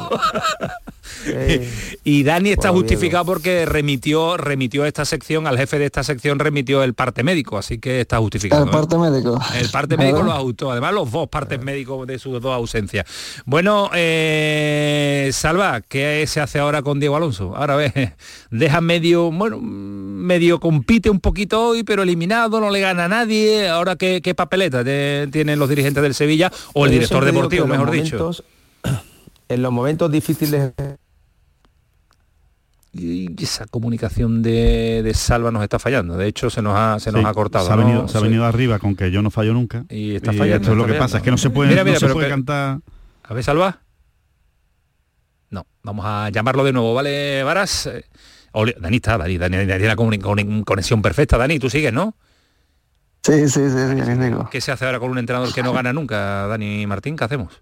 y Dani está por Oviedo. justificado porque remitió remitió esta sección, al jefe de esta sección remitió el parte médico, así que está justificado. El ¿eh? parte médico. El parte médico lo ajustó, además los dos partes médicos de sus dos ausencias. Bueno, eh, Salva, ¿qué se hace ahora con Diego Alonso? Ahora ve, deja medio, bueno, medio compite un poquito hoy, pero eliminado, no le gana a nadie. Ahora qué, qué papeleta tienen los dirigentes del Sevilla o el director deportivo, mejor dicho. momentos- En los momentos difíciles Y esa comunicación de, de Salva nos está fallando. De hecho, se nos ha, se nos ha cortado. Se ha, ¿no? venido, se ha Sí. venido arriba con que yo no fallo nunca. Y está fallando, esto es lo que pasa, es que no se puede, Mira, mira, no se pero puede que- cantar. A ver, Salva. Vamos a llamarlo de nuevo, ¿vale, Varas? Eh, Dani está, Dani, Dani, tiene comuni- conexión perfecta, Dani, tú sigues, ¿no? Sí, sí, sí, sí. ¿Qué se hace ahora con un entrenador que no gana nunca, Dani Martín? ¿Qué hacemos?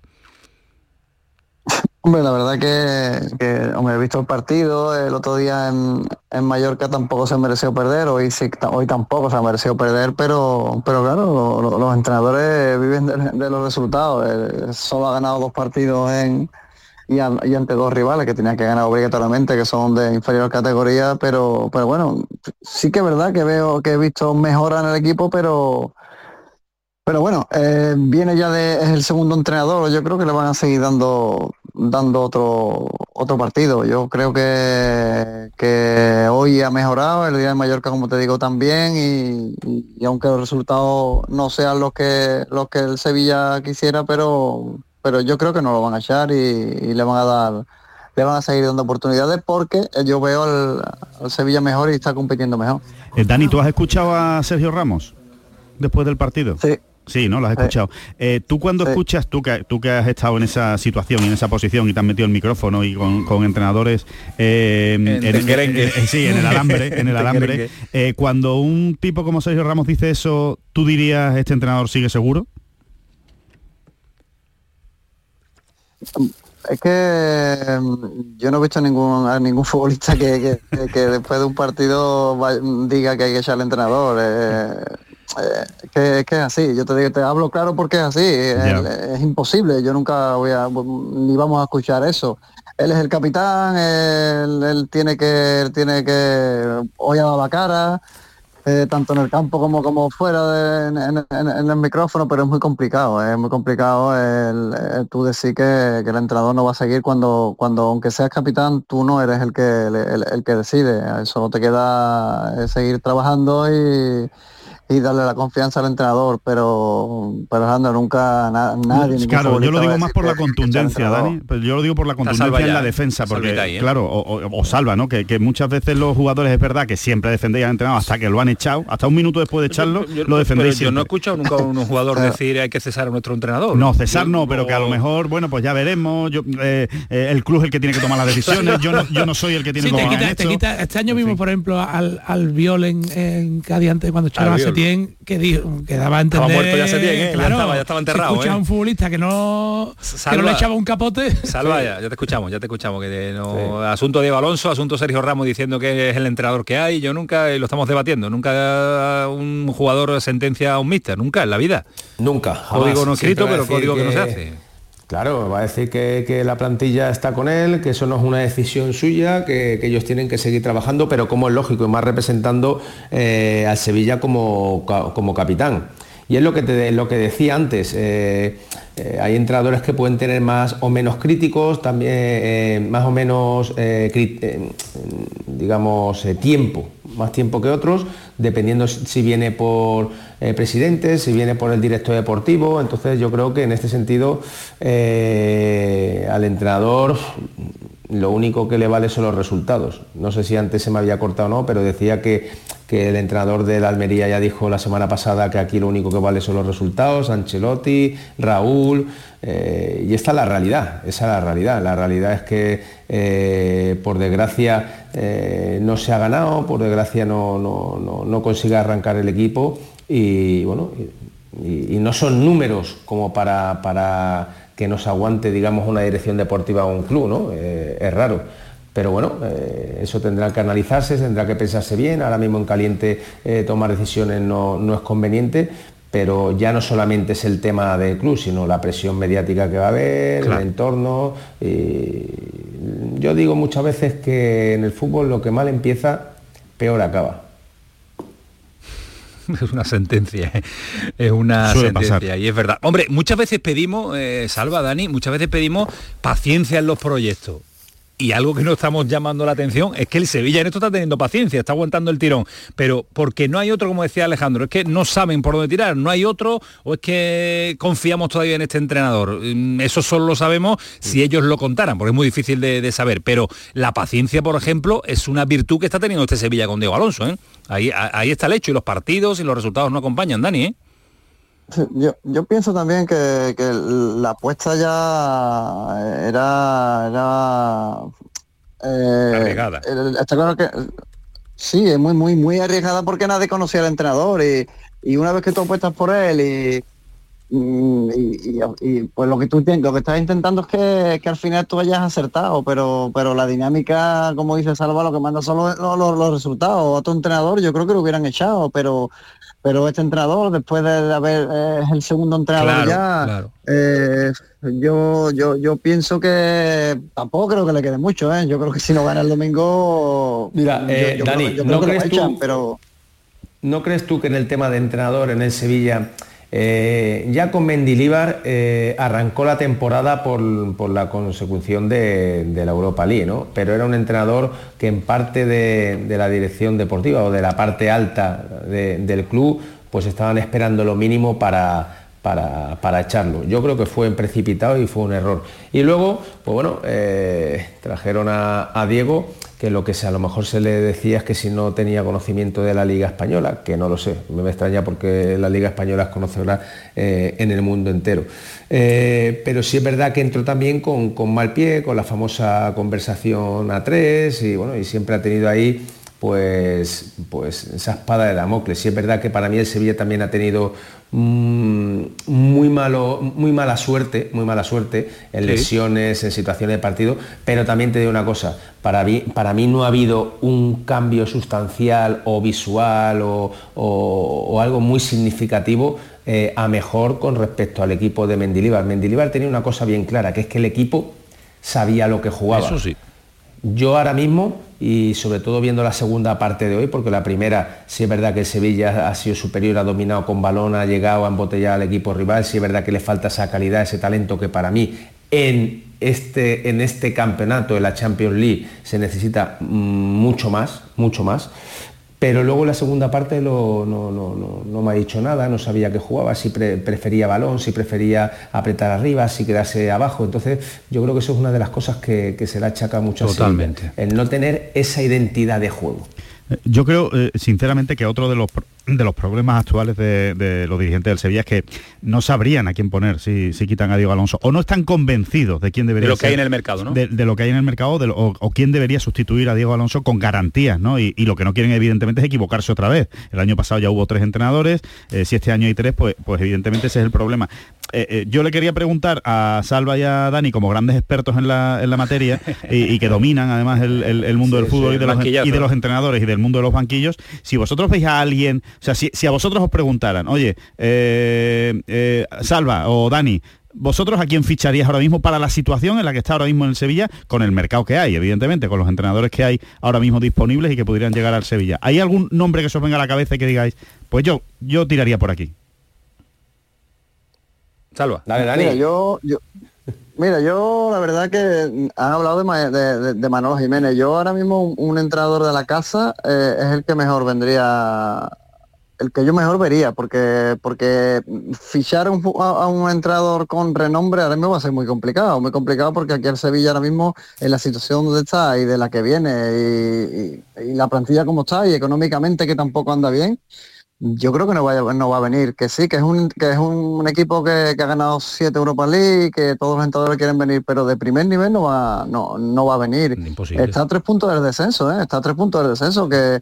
Hombre, la verdad que, que, hombre, he visto el partido, el otro día en, en Mallorca tampoco se mereció perder, hoy sí, hoy tampoco se ha merecido perder, pero, pero claro, lo- lo- los entrenadores viven de, de los resultados. Eh, solo ha ganado dos partidos en y, an- y ante dos rivales que tenía que ganar obligatoriamente, que son de inferior categoría, pero, pero bueno, sí que es verdad que veo que he visto mejora en el equipo, pero pero bueno, eh, viene ya de, es el segundo entrenador, yo creo que le van a seguir dando dando otro otro partido. Yo creo que, que hoy ha mejorado, el día de Mallorca, como te digo, también, y- y aunque los resultados no sean los que los que el Sevilla quisiera, pero pero yo creo que no lo van a echar y, y le van a dar le van a seguir dando oportunidades porque yo veo al, al Sevilla mejor y está compitiendo mejor. Eh, Dani, ¿tú has escuchado a Sergio Ramos después del partido? Sí. Sí, ¿no? Lo has Sí. escuchado. Eh, tú cuando Sí. escuchas, tú que, tú que has estado en esa situación y en esa posición y te has metido el micrófono y con, con entrenadores eh, en, Tenguerengue. eh, sí, en el alambre, en el alambre, eh, cuando un tipo como Sergio Ramos dice eso, ¿tú dirías este entrenador sigue seguro? Es que mm, yo no he visto ningún a ningún futbolista que, que- que después de un partido diga que hay que echar al entrenador. eh, eh, que, es que es así, yo te digo, te hablo claro porque es así, es imposible, yo nunca voy a, ni vamos a escuchar eso. Él es el capitán, él, él tiene que, él tiene que, hoy dado la cara, eh, tanto en el campo como como fuera de- en, el micrófono, pero es muy complicado, es muy complicado el, el tú decir que, el entrenador no va a seguir cuando, cuando aunque seas capitán, tú no eres el que el, el- que decide. Eso te queda eh, seguir trabajando y, y darle la confianza al entrenador, pero pero Alejandro, nunca na- nadie. Claro, yo lo digo más por la contundencia, Dani. Pero yo lo digo por la contundencia en la defensa, porque ahí, ¿eh? claro, o, o- o salva, ¿no? Que, que muchas veces los jugadores es verdad que siempre defendéis al entrenador hasta que lo han echado, hasta un minuto después de echarlo, Yo- lo defendéis pero yo no he escuchado nunca a un jugador decir hay que cesar a nuestro entrenador. No, cesar no, pero que a lo mejor, bueno, pues ya veremos. Yo, eh, eh, el club es el que tiene que tomar las decisiones. Yo no, yo no soy el que tiene Sí, que tomar quita- este año vimos, por ejemplo, al, al Viol en, en Cádiz antes cuando echaron a Que, dijo, que daba a Estaba entender... muerto ya Setién, ¿eh? Ya Claro, estaba- ya estaba enterrado, si escucha ¿eh? a un futbolista que no, que no Salva. le echaba un capote... Salva ya, ya te escuchamos, ya te escuchamos. Que no- Asunto Diego Alonso, asunto Sergio Ramos diciendo que es el entrenador que hay. Yo nunca, y lo estamos debatiendo, nunca un jugador sentencia a un míster, nunca en la vida. Nunca. jamás. Código no escrito, pero código que no se hace. Claro, va a decir que, la plantilla está con él, que eso no es una decisión suya, que, ellos tienen que seguir trabajando, pero como es lógico, y más representando eh, al Sevilla como, como capitán. Y es lo que, te, lo que decía antes, eh, eh, hay entrenadores que pueden tener más o menos críticos, también eh, más o menos, digamos, tiempo, más tiempo que otros, dependiendo si viene por presidente, si viene por el director deportivo. Entonces yo creo que en este sentido al entrenador lo único que le vale son los resultados. No sé si antes se me había cortado o no, pero decía que, que el entrenador de la Almería ya dijo la semana pasada que aquí lo único que vale son los resultados, Ancelotti, Raúl, eh, y esta es la realidad, esa es la realidad. La realidad es que eh, por desgracia eh, no se ha ganado, por desgracia no, no, no- consigue arrancar el equipo y bueno, y no son números como para, para que nos aguante, digamos, una dirección deportiva o un club, ¿no? Eh, es raro. Pero bueno, eh, eso tendrá que analizarse, tendrá que pensarse bien. Ahora mismo en caliente eh, tomar decisiones no, no es conveniente, pero ya no solamente es el tema del club, sino la presión mediática que va a haber, Claro. el entorno. y yo digo muchas veces que en el fútbol lo que mal empieza, peor acaba. Es una sentencia, ¿eh? es una Suele sentencia pasar. y es verdad. Hombre, muchas veces pedimos, eh, Salva, Dani, muchas veces pedimos paciencia en los proyectos. Y algo que no estamos llamando la atención es que el Sevilla en esto está teniendo paciencia, está aguantando el tirón, pero porque no hay otro, como decía Alejandro, es que no saben por dónde tirar, no hay otro, o es que confiamos todavía en este entrenador. Mm, Eso solo lo sabemos si ellos lo contaran, porque es muy difícil de, de saber. Pero la paciencia, por ejemplo, es una virtud que está teniendo este Sevilla con Diego Alonso. ¿eh? Ahí, ahí está el hecho, y los partidos y los resultados no acompañan, Dani. ¿eh? Sí, Yo, yo pienso también que, que la apuesta ya era, era eh, Arriesgada. Está claro que sí, es muy, muy, muy arriesgada porque nadie conocía al entrenador y, y una vez que tú apuestas por él y, y, y- y, pues lo que tú lo que estás intentando es que, que al final tú hayas acertado, pero, pero la dinámica, como dice Salva, lo que manda son los, los- los- resultados. Otro entrenador yo creo que lo hubieran echado, pero pero este entrenador, después de haber eh, es el segundo entrenador Claro, ya, claro. eh, yo, yo, yo pienso que tampoco creo que le quede mucho, ¿eh? Yo creo que si no gana el domingo, Mira, yo- eh, yo Dani, creo, yo ¿no que lo crees echan, tú- pero ¿No crees tú que en el tema de entrenador en el Sevilla, eh, ya con Mendilíbar eh, arrancó la temporada por, la consecución de, la Europa League, ¿no? Pero era un entrenador que en parte de, la dirección deportiva o de la parte alta de- del club, pues estaban esperando lo mínimo para, echarlo. Yo creo que fue precipitado y fue un error. Y luego, pues bueno, eh, trajeron a Diego, que lo que a lo mejor se le decía es que si no tenía conocimiento de la Liga Española, que no lo sé, me extraña porque la Liga Española es conocedora eh, en el mundo entero. Eh, pero sí es verdad que entró también con, con mal pie, con la famosa conversación a tres, y bueno, y siempre ha tenido ahí pues, pues esa espada de Damocles. Sí es verdad que para mí el Sevilla también ha tenido mm, muy, malo, muy mala suerte, muy mala suerte en Sí. lesiones, en situaciones de partido, pero también te digo una cosa, para mí, para mí no ha habido un cambio sustancial o visual o, o- o algo muy significativo eh, a mejor con respecto al equipo de Mendilibar. Mendilibar tenía una cosa bien clara, que es que el equipo sabía lo que jugaba. Eso sí. Yo ahora mismo, y sobre todo viendo la segunda parte de hoy, porque la primera sí es verdad que Sevilla ha sido superior, ha dominado con balón, ha llegado a embotellar al equipo rival, sí es verdad que le falta esa calidad, ese talento que para mí en este, en este campeonato, en la Champions League, se necesita mm, mucho más, mucho más. Pero luego la segunda parte no, no, me ha dicho nada, no sabía que jugaba, si prefería balón, si prefería apretar arriba, si quedarse abajo. Entonces yo creo que eso es una de las cosas que, se le achaca mucho Totalmente. el no tener esa identidad de juego. Yo creo, eh, sinceramente, que otro de los, de los problemas actuales de, los dirigentes del Sevilla es que no sabrían a quién poner si, quitan a Diego Alonso, o no están convencidos de quién debería De lo que hay en el mercado, ¿no? De, lo que hay en el mercado, o, quién debería sustituir a Diego Alonso con garantías, ¿no? Y, lo que no quieren, evidentemente, es equivocarse otra vez. El año pasado ya hubo tres entrenadores, eh, si este año hay tres, pues, pues evidentemente ese es el problema. Eh, yo le quería preguntar a Salva y a Dani, como grandes expertos en la, materia, y, que dominan además el, mundo del fútbol y, de los, y de los entrenadores y del mundo de los banquillos, si vosotros veis a alguien, o sea, si, a vosotros os preguntaran, oye, eh, eh, Salva o Dani, ¿Vosotros a quién ficharías ahora mismo para la situación en la que está ahora mismo en el Sevilla, con el mercado que hay, evidentemente, con los entrenadores que hay ahora mismo disponibles y que podrían llegar al Sevilla? ¿Hay algún nombre que os venga a la cabeza y que digáis, pues yo, yo tiraría por aquí? Salva. Dale, Dani. yo, Mira, yo la verdad que han hablado de, de, Manolo Jiménez. Yo ahora mismo un, entrenador de la casa eh, es el que mejor vendría, el que yo mejor vería, porque porque fichar a, un entrenador con renombre ahora mismo va a ser muy complicado, muy complicado porque aquí el Sevilla ahora mismo en la situación donde está y de la que viene y la plantilla como está y económicamente que tampoco anda bien, yo creo que no va, no va a venir, que sí, que es un, que es un, equipo que, ha ganado siete Europa League, que todos los entrenadores quieren venir, pero de primer nivel no va, no, no va a venir. Está a tres puntos del descenso, ¿eh? está a tres puntos del descenso, que,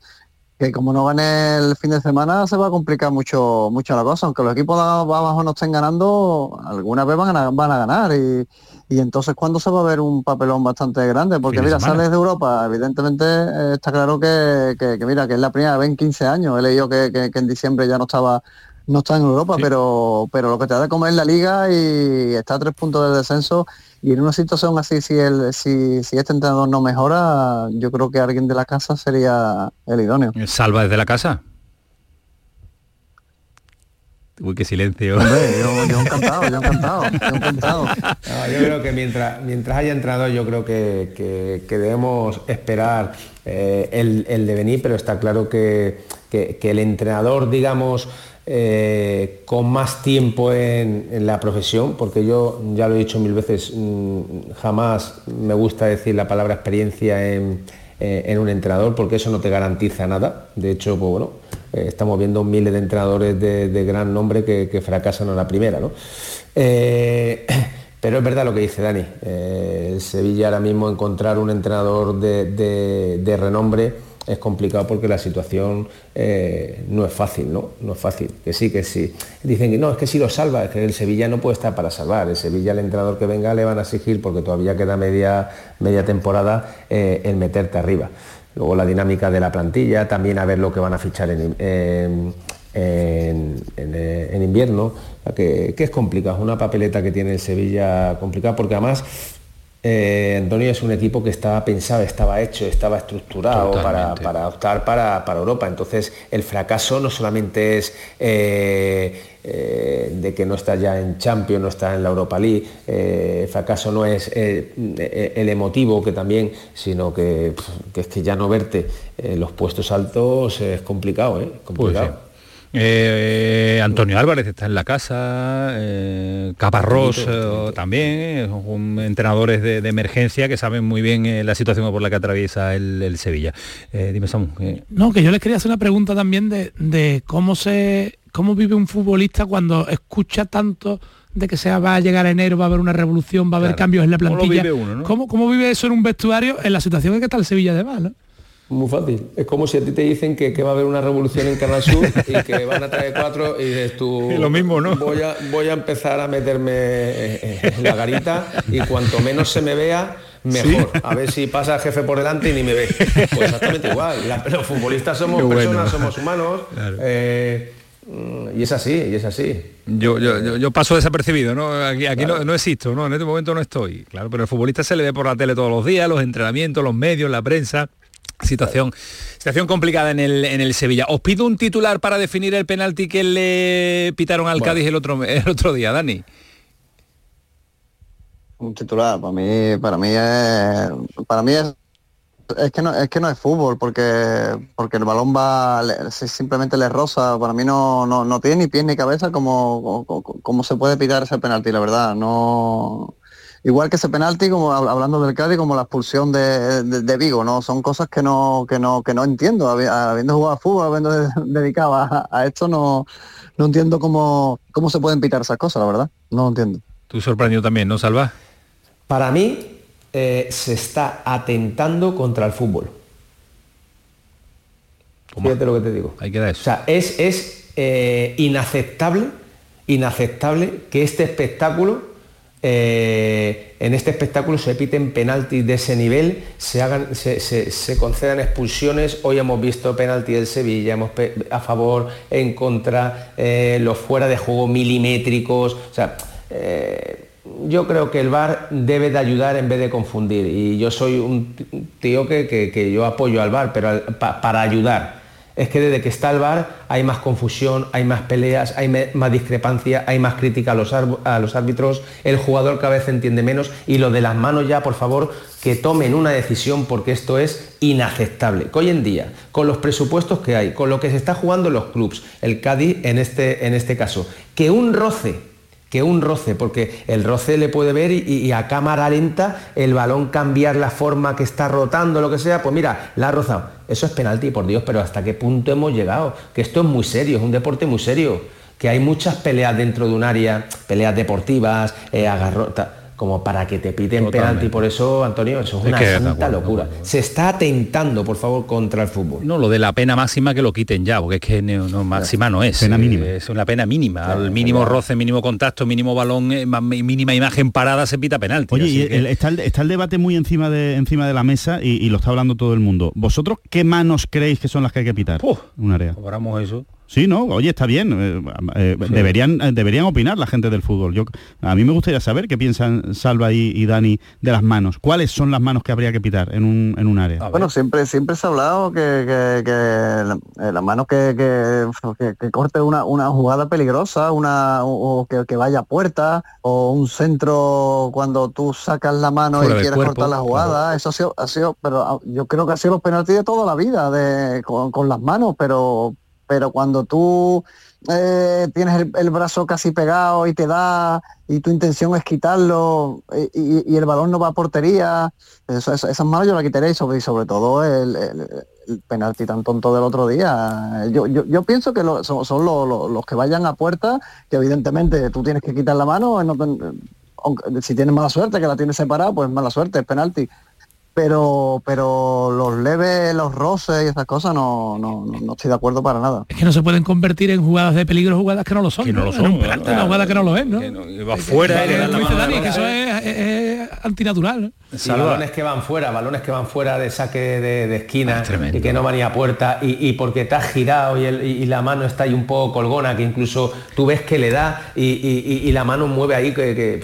que como no gane el fin de semana se va a complicar mucho, mucho la cosa, aunque los equipos de abajo no estén ganando, alguna vez van a, van a ganar. Y y entonces cuando se va a ver un papelón bastante grande, porque mira, sales de Europa, evidentemente eh, está claro que, mira, que es la primera vez en 15 años, he leído que, en diciembre ya no estaba no está en Europa, pero pero lo que te da de comer la liga y está a tres puntos de descenso y en una situación así, si el si, si este entrenador no mejora, yo creo que alguien de la casa sería el idóneo. ¿Salva desde la casa? Uy, qué silencio. yo, encantado, yo encantado, yo encantado. yo creo que mientras, mientras haya entrado, yo creo que, debemos esperar eh, el, el, devenir, pero está claro que, el entrenador, digamos, eh, con más tiempo en, la profesión, porque yo ya lo he dicho mil veces, mm, jamás me gusta decir la palabra experiencia en, eh, en un entrenador, porque eso no te garantiza nada. De hecho, pues bueno, eh, estamos viendo miles de entrenadores de, gran nombre que, fracasan a la primera. ¿no? Pero es verdad lo que dice Dani. Eh, Sevilla ahora mismo encontrar un entrenador de, renombre es complicado porque la situación no es fácil, ¿no? No es fácil. Que sí, que sí. Dicen que no, es que si lo salva, es que el Sevilla no puede estar para salvar. El Sevilla, el entrenador que venga, le van a exigir porque todavía queda media, media temporada el meterte arriba. Luego la dinámica de la plantilla, también a ver lo que van a fichar en, en, invierno, que, es complicado, es una papeleta que tiene el Sevilla complicada, porque además eh, Antonio es un equipo que estaba pensado, estaba hecho, estaba estructurado para, optar para, Europa. Entonces el fracaso no solamente es eh, eh, de que no está ya en Champions, no está en la Europa League, el fracaso no es el emotivo que también, sino que, es que ya no verte en los puestos altos es complicado. complicado. Eh, Antonio Álvarez está en la casa, eh, Caparrós eh, también, son entrenadores de, emergencia que saben muy bien la situación por la que atraviesa el, Sevilla. dime, Samu. No, que yo les quería hacer una pregunta también de, cómo se cómo vive un futbolista cuando escucha tanto de que se va a llegar a enero, va a haber una revolución, va a haber cambios en la plantilla. ¿Cómo, ¿Cómo, vive eso en un vestuario en la situación en que está el Sevilla además? ¿no? Muy fácil. Es como si a ti te dicen que, va a haber una revolución en Canal Sur y que van a traer cuatro y dices tú... Lo mismo, ¿no? Voy a, voy a empezar a meterme en la garita y cuanto menos se me vea, mejor. A ver si pasa el jefe por delante y ni me ve. Pues exactamente igual. los futbolistas somos personas, somos humanos. Eh, y es así, y es así. Yo, yo, paso desapercibido, ¿no? Aquí, aquí no, no, existo, ¿no? En este momento no estoy. Claro, pero el futbolista se le ve por la tele todos los días, los entrenamientos, los medios, la prensa. Situación, situación complicada en el, en el Sevilla. Os pido un titular para definir el penalti que le pitaron al Cádiz el otro, el otro día, Dani. Un titular, para mí, para mí es, para mí es es que no es que no es fútbol porque porque el balón va simplemente le roza para mí no, no, no tiene ni pies ni cabeza como, como, como se puede pitar ese penalti la verdad no igual que ese penalti como hab- hablando del Cádiz como la expulsión de, de- de Vigo no son cosas que no que no que no entiendo Habi- habiendo jugado a fútbol habiendo de- dedicado a, a esto no no entiendo cómo cómo se pueden pitar esas cosas la verdad no lo entiendo Tú sorprendido también, ¿no, Salva? Para mí eh, se está atentando contra el fútbol. Fíjate lo que te digo. Ahí queda eso. O sea, es, es eh, inaceptable, inaceptable que este espectáculo, eh, en este espectáculo se piten penaltis de ese nivel, se, hagan, se, concedan expulsiones. Hoy hemos visto penalti del Sevilla, hemos a favor, en contra, eh, los fuera de juego milimétricos. O sea, eh, yo creo que el VAR debe de ayudar en vez de confundir. Y yo soy un tío que, que- yo apoyo al VAR, pero para ayudar. Es que desde que está el VAR hay más confusión, hay más peleas, hay más discrepancia, hay más crítica a los, árbitros, el jugador cada vez entiende menos y lo de las manos ya, por favor, que tomen una decisión porque esto es inaceptable. Que hoy en día, con los presupuestos que hay, con lo que se está jugando en los clubs, el Cádiz en este, en este caso, que un roce que un roce, porque el roce le puede ver y, a cámara lenta el balón cambiar la forma que está rotando, lo que sea, pues mira, la ha rozado. Eso es penalti, por Dios, pero ¿hasta qué punto hemos llegado? Que esto es muy serio, es un deporte muy serio, que hay muchas peleas dentro de un área, peleas deportivas, eh, agarro- ta- como para que te piten Totalmente. penalti. Por eso, Antonio, eso es, Es una que de santa acuerdo, locura. Se está atentando, por favor, contra el fútbol. No, lo de la pena máxima que lo quiten ya, porque es que no, no, máxima no es. Pena eh, mínima. Es una pena mínima. Al mínimo roce, mínimo contacto, mínimo balón, eh, ma- mínima imagen parada se pita penalti. Oye, Así y que- el- está, el, está el debate muy encima de, encima de la mesa y, y lo está hablando todo el mundo. ¿Vosotros qué manos creéis que son las que hay que pitar? un área. Cobramos eso. Sí, no, oye, está bien. eh, eh, Deberían, eh, deberían opinar la gente del fútbol. Yo, a mí me gustaría saber qué piensan Salva y, y Dani de las manos. ¿Cuáles son las manos que habría que pitar en un, en un área? Bueno, siempre siempre se ha hablado que, que, que la, eh, la mano que, que, que- que corte una, una jugada peligrosa, una o, que, que vaya a puerta, o un centro cuando tú sacas la mano Fuera y quieres cuerpo, cortar la jugada. Eso ha sido, ha sido, pero ah, yo creo que ha sido los penaltis de toda la vida de, con, con las manos, pero pero cuando tú eh, tienes el, brazo casi pegado y te da y tu intención es quitarlo eh, y, el balón no va a portería, eso- eso- esas manos yo las quitaría y sobre, y sobre todo el, penalti tan tonto del otro día. Yo, yo, pienso que son, son lo- lo- los que vayan a puerta, que evidentemente tú tienes que quitar la mano, aunque- si tienes mala suerte, que la tienes separada, pues mala suerte, es penalti. Pero, pero los leves, los roces y esas cosas no, no, no- estoy de acuerdo para nada. Es que no se pueden convertir en jugadas de peligro jugadas que no lo son. Que no lo En son, un penalti, Claro. una jugada que no lo es, ¿no? va fuera dan la Dani, que eso es, es- es antinatural. Y balones que van fuera, balones que van fuera de saque de, de esquina y que no van ni a puerta y, y porque te has girado y, el- y la mano está ahí un poco colgona, que incluso tú ves que le da y, y- y- y la mano mueve ahí, que, que-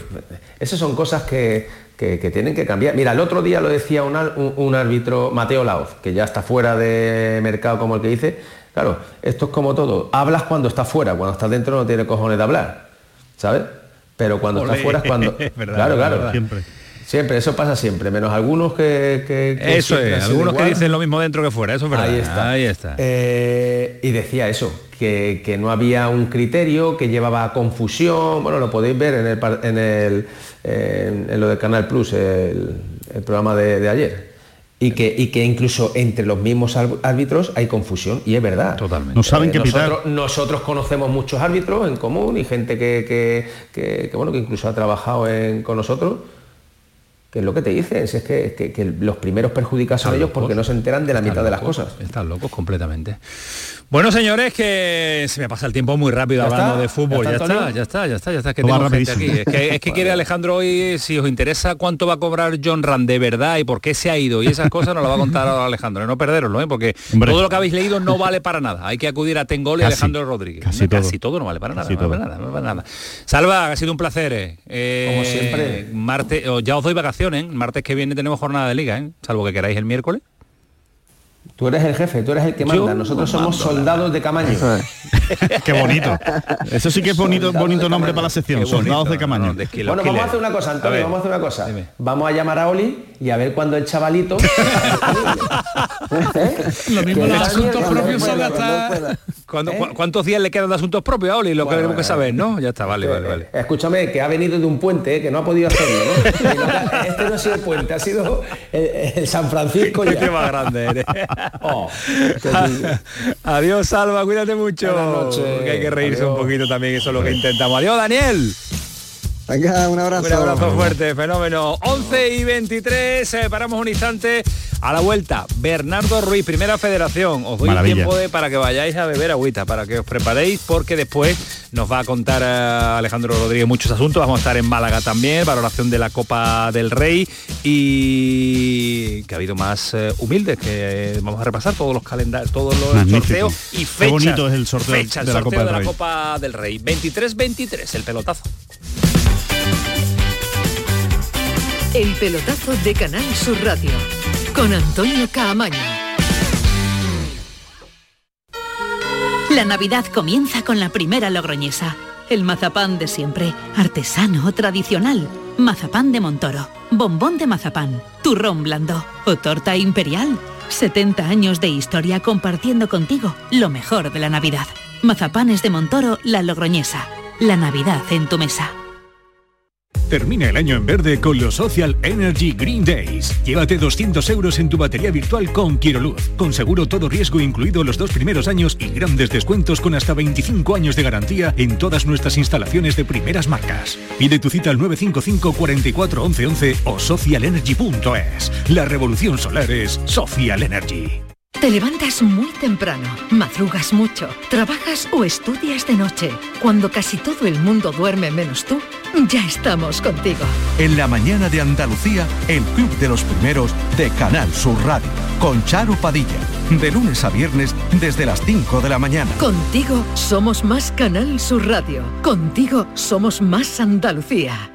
esas son cosas que, que- que tienen que cambiar. Mira, el otro día lo decía un, un- un árbitro, Mateo Laoz, que ya está fuera de mercado como el que dice, claro, esto es como todo, hablas cuando estás fuera, cuando estás dentro no tiene cojones de hablar, ¿sabes? Pero cuando Olé. estás fuera es cuando... Verdad, claro, claro. verdad. Siempre. Siempre, eso pasa siempre, menos algunos que... que- que Eso es, algunos que dicen lo mismo dentro que fuera, eso es verdad. Ahí está. Ahí está. Eh, y decía eso, que, que no había un criterio, que llevaba a confusión. Bueno, lo podéis ver en, el, en, el, en, en lo de Canal Plus, el, el programa de, de ayer. Y que, y que incluso entre los mismos ár- árbitros hay confusión, y es verdad. Totalmente. No saben qué pitar. nosotros, nosotros conocemos muchos árbitros en común y gente que, que- que- que, bueno, que incluso ha trabajado en- con nosotros. Que es lo que te dicen, si es que, que- que los primeros perjudicados son ellos locos. porque no se enteran de la mitad de las cosas. Están locos completamente. Bueno, señores, que se me pasa el tiempo muy rápido ¿Ya hablando está? de fútbol. ¿Ya Ya está, ya está, ya está, ya está. Que tengo gente aquí. Es que, es que quiere Alejandro hoy, si os interesa cuánto va a cobrar John Rand de verdad y por qué se ha ido y esas cosas nos lo va a contar ahora Alejandro. No perderoslo, ¿eh? porque Hombre. todo lo que habéis leído no vale para nada. Hay que acudir a Tengol y Casi, Alejandro Rodríguez. casi Casi todo. todo no vale para nada. No vale para nada, no vale para nada. Salva, ha sido un placer. eh. Eh, Como siempre. Martes, oh, ya os doy vacaciones. ¿Eh? Martes que viene tenemos jornada de liga, ¿eh? salvo que queráis el miércoles. Tú eres el jefe, tú eres el que manda. Yo Nosotros no somos mando soldados de Camaño. Eso es. Qué bonito. Eso sí que es bonito, Soldados bonito nombre para la sección. Bonito, Soldados de Camaño. no, de Bueno, vamos a hacer una cosa, Antonio, vamos a hacer una cosa. Dime. Vamos a llamar a Oli y a ver cuándo el chavalito... Lo mismo los asuntos propios son hasta... cuando pueda. ¿Cuándo- cu- ¿Cuántos días le quedan de asuntos propios a Oli? Lo que tenemos que saber, ¿no? Ya está, vale, vale, vale. Escúchame, que ha venido de un puente, ¿eh? que no ha podido hacerlo, Este no ha sido el puente, ha sido el, el San Francisco ya. Qué más grande eres. Oh, qué Adiós, Salva, cuídate mucho. Buenas noches. Que hay que reírse Adiós. un poquito también, eso es lo que intentamos. Adiós, Daniel. Venga, un abrazo. Un abrazo fuerte, fenómeno. 11 y 23, eh, paramos un instante. A la vuelta, Bernardo Ruiz, Primera Federación. Os doy Maravilla. tiempo de, para que vayáis a beber agüita, para que os preparéis, porque después nos va a contar eh, Alejandro Rodríguez muchos asuntos. Vamos a estar en Málaga también, valoración de la Copa del Rey y que ha habido más eh, humildes, que eh, vamos a repasar todos los calendarios, todos los Magnífico. sorteos y Qué fechas. bonito es el sorteo fecha, el de la sorteo Copa del de la Rey. Copa del Rey. 23-23, el pelotazo. El pelotazo de Canal Sur Radio con Antonio Caamaño. La Navidad comienza con la primera logroñesa. El mazapán de siempre, artesano, tradicional. Mazapán de Montoro, bombón de mazapán, turrón blando o torta imperial. 70 años de historia compartiendo contigo lo mejor de la Navidad. Mazapanes de Montoro, la logroñesa. La Navidad en tu mesa. Termina el año en verde con los Social Energy Green Days. Llévate 200 euros en tu batería virtual con Quiroluz, con seguro todo riesgo incluido los dos primeros años y grandes descuentos con hasta 25 años de garantía en todas nuestras instalaciones de primeras marcas. Pide tu cita al 955 44 11 11 o socialenergy.es. La revolución solar es Social Energy. Te levantas muy temprano, madrugas mucho, trabajas o estudias de noche. Cuando casi todo el mundo duerme menos tú, ya estamos contigo. En la mañana de Andalucía, el Club de los Primeros de Canal Sur Radio, con Charo Padilla, de lunes a viernes desde las 5 de la mañana. Contigo somos más Canal Sur Radio. Contigo somos más Andalucía.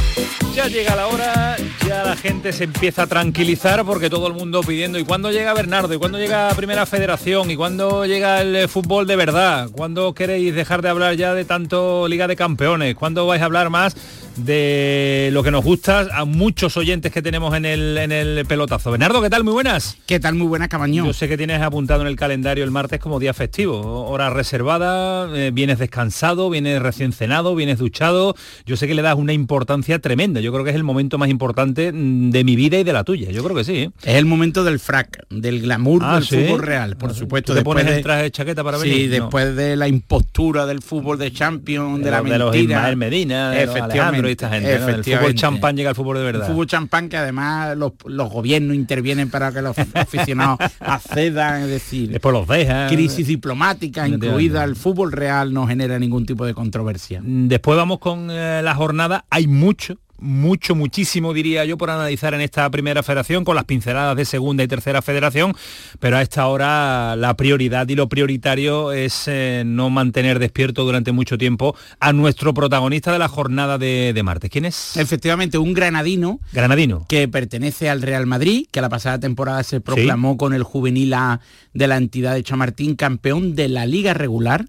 Ya llega la hora, ya la gente se empieza a tranquilizar porque todo el mundo pidiendo ¿y cuándo llega Bernardo? ¿y cuándo llega Primera Federación? ¿y cuándo llega el eh, fútbol de verdad? ¿Cuándo queréis dejar de hablar ya de tanto Liga de Campeones? ¿Cuándo vais a hablar más de lo que nos gusta a muchos oyentes que tenemos en el, en el pelotazo? Bernardo, ¿qué tal? Muy buenas. ¿Qué tal? Muy buenas, Cabañón. Yo sé que tienes apuntado en el calendario el martes como día festivo, hora reservada, eh, vienes descansado, vienes recién cenado, vienes duchado. Yo sé que le das una importancia tremenda. Yo creo que es el momento más importante mm, de mi vida y de la tuya. Yo creo que sí. ¿eh? Es el momento del frac, del glamour Ah, del ¿sí? fútbol real, por supuesto. ¿Tú te pones de- el traje de chaqueta para Sí, venir? No. después de la impostura del fútbol de Champions, de, De la los- de los mentira. Ismael Medina, de los Alejandro y esta gente, ¿no? Del fútbol Efectivamente. champán llega al fútbol de verdad. Fútbol champán que además los, los gobiernos intervienen para que los aficionados accedan, es decir, Después los dejan. crisis diplomática No incluida, el fútbol real no genera ningún tipo de controversia. Después vamos con eh, la jornada. Hay mucho, mucho, muchísimo, diría yo, por analizar en esta primera federación, con las pinceladas de segunda y tercera federación, pero a esta hora la prioridad y lo prioritario es eh, no mantener despierto durante mucho tiempo a nuestro protagonista de la jornada de, de martes. ¿Quién es? Efectivamente, un granadino Granadino. que pertenece al Real Madrid, que la pasada temporada se proclamó con el juvenil A de la entidad de Chamartín campeón de la Liga Regular,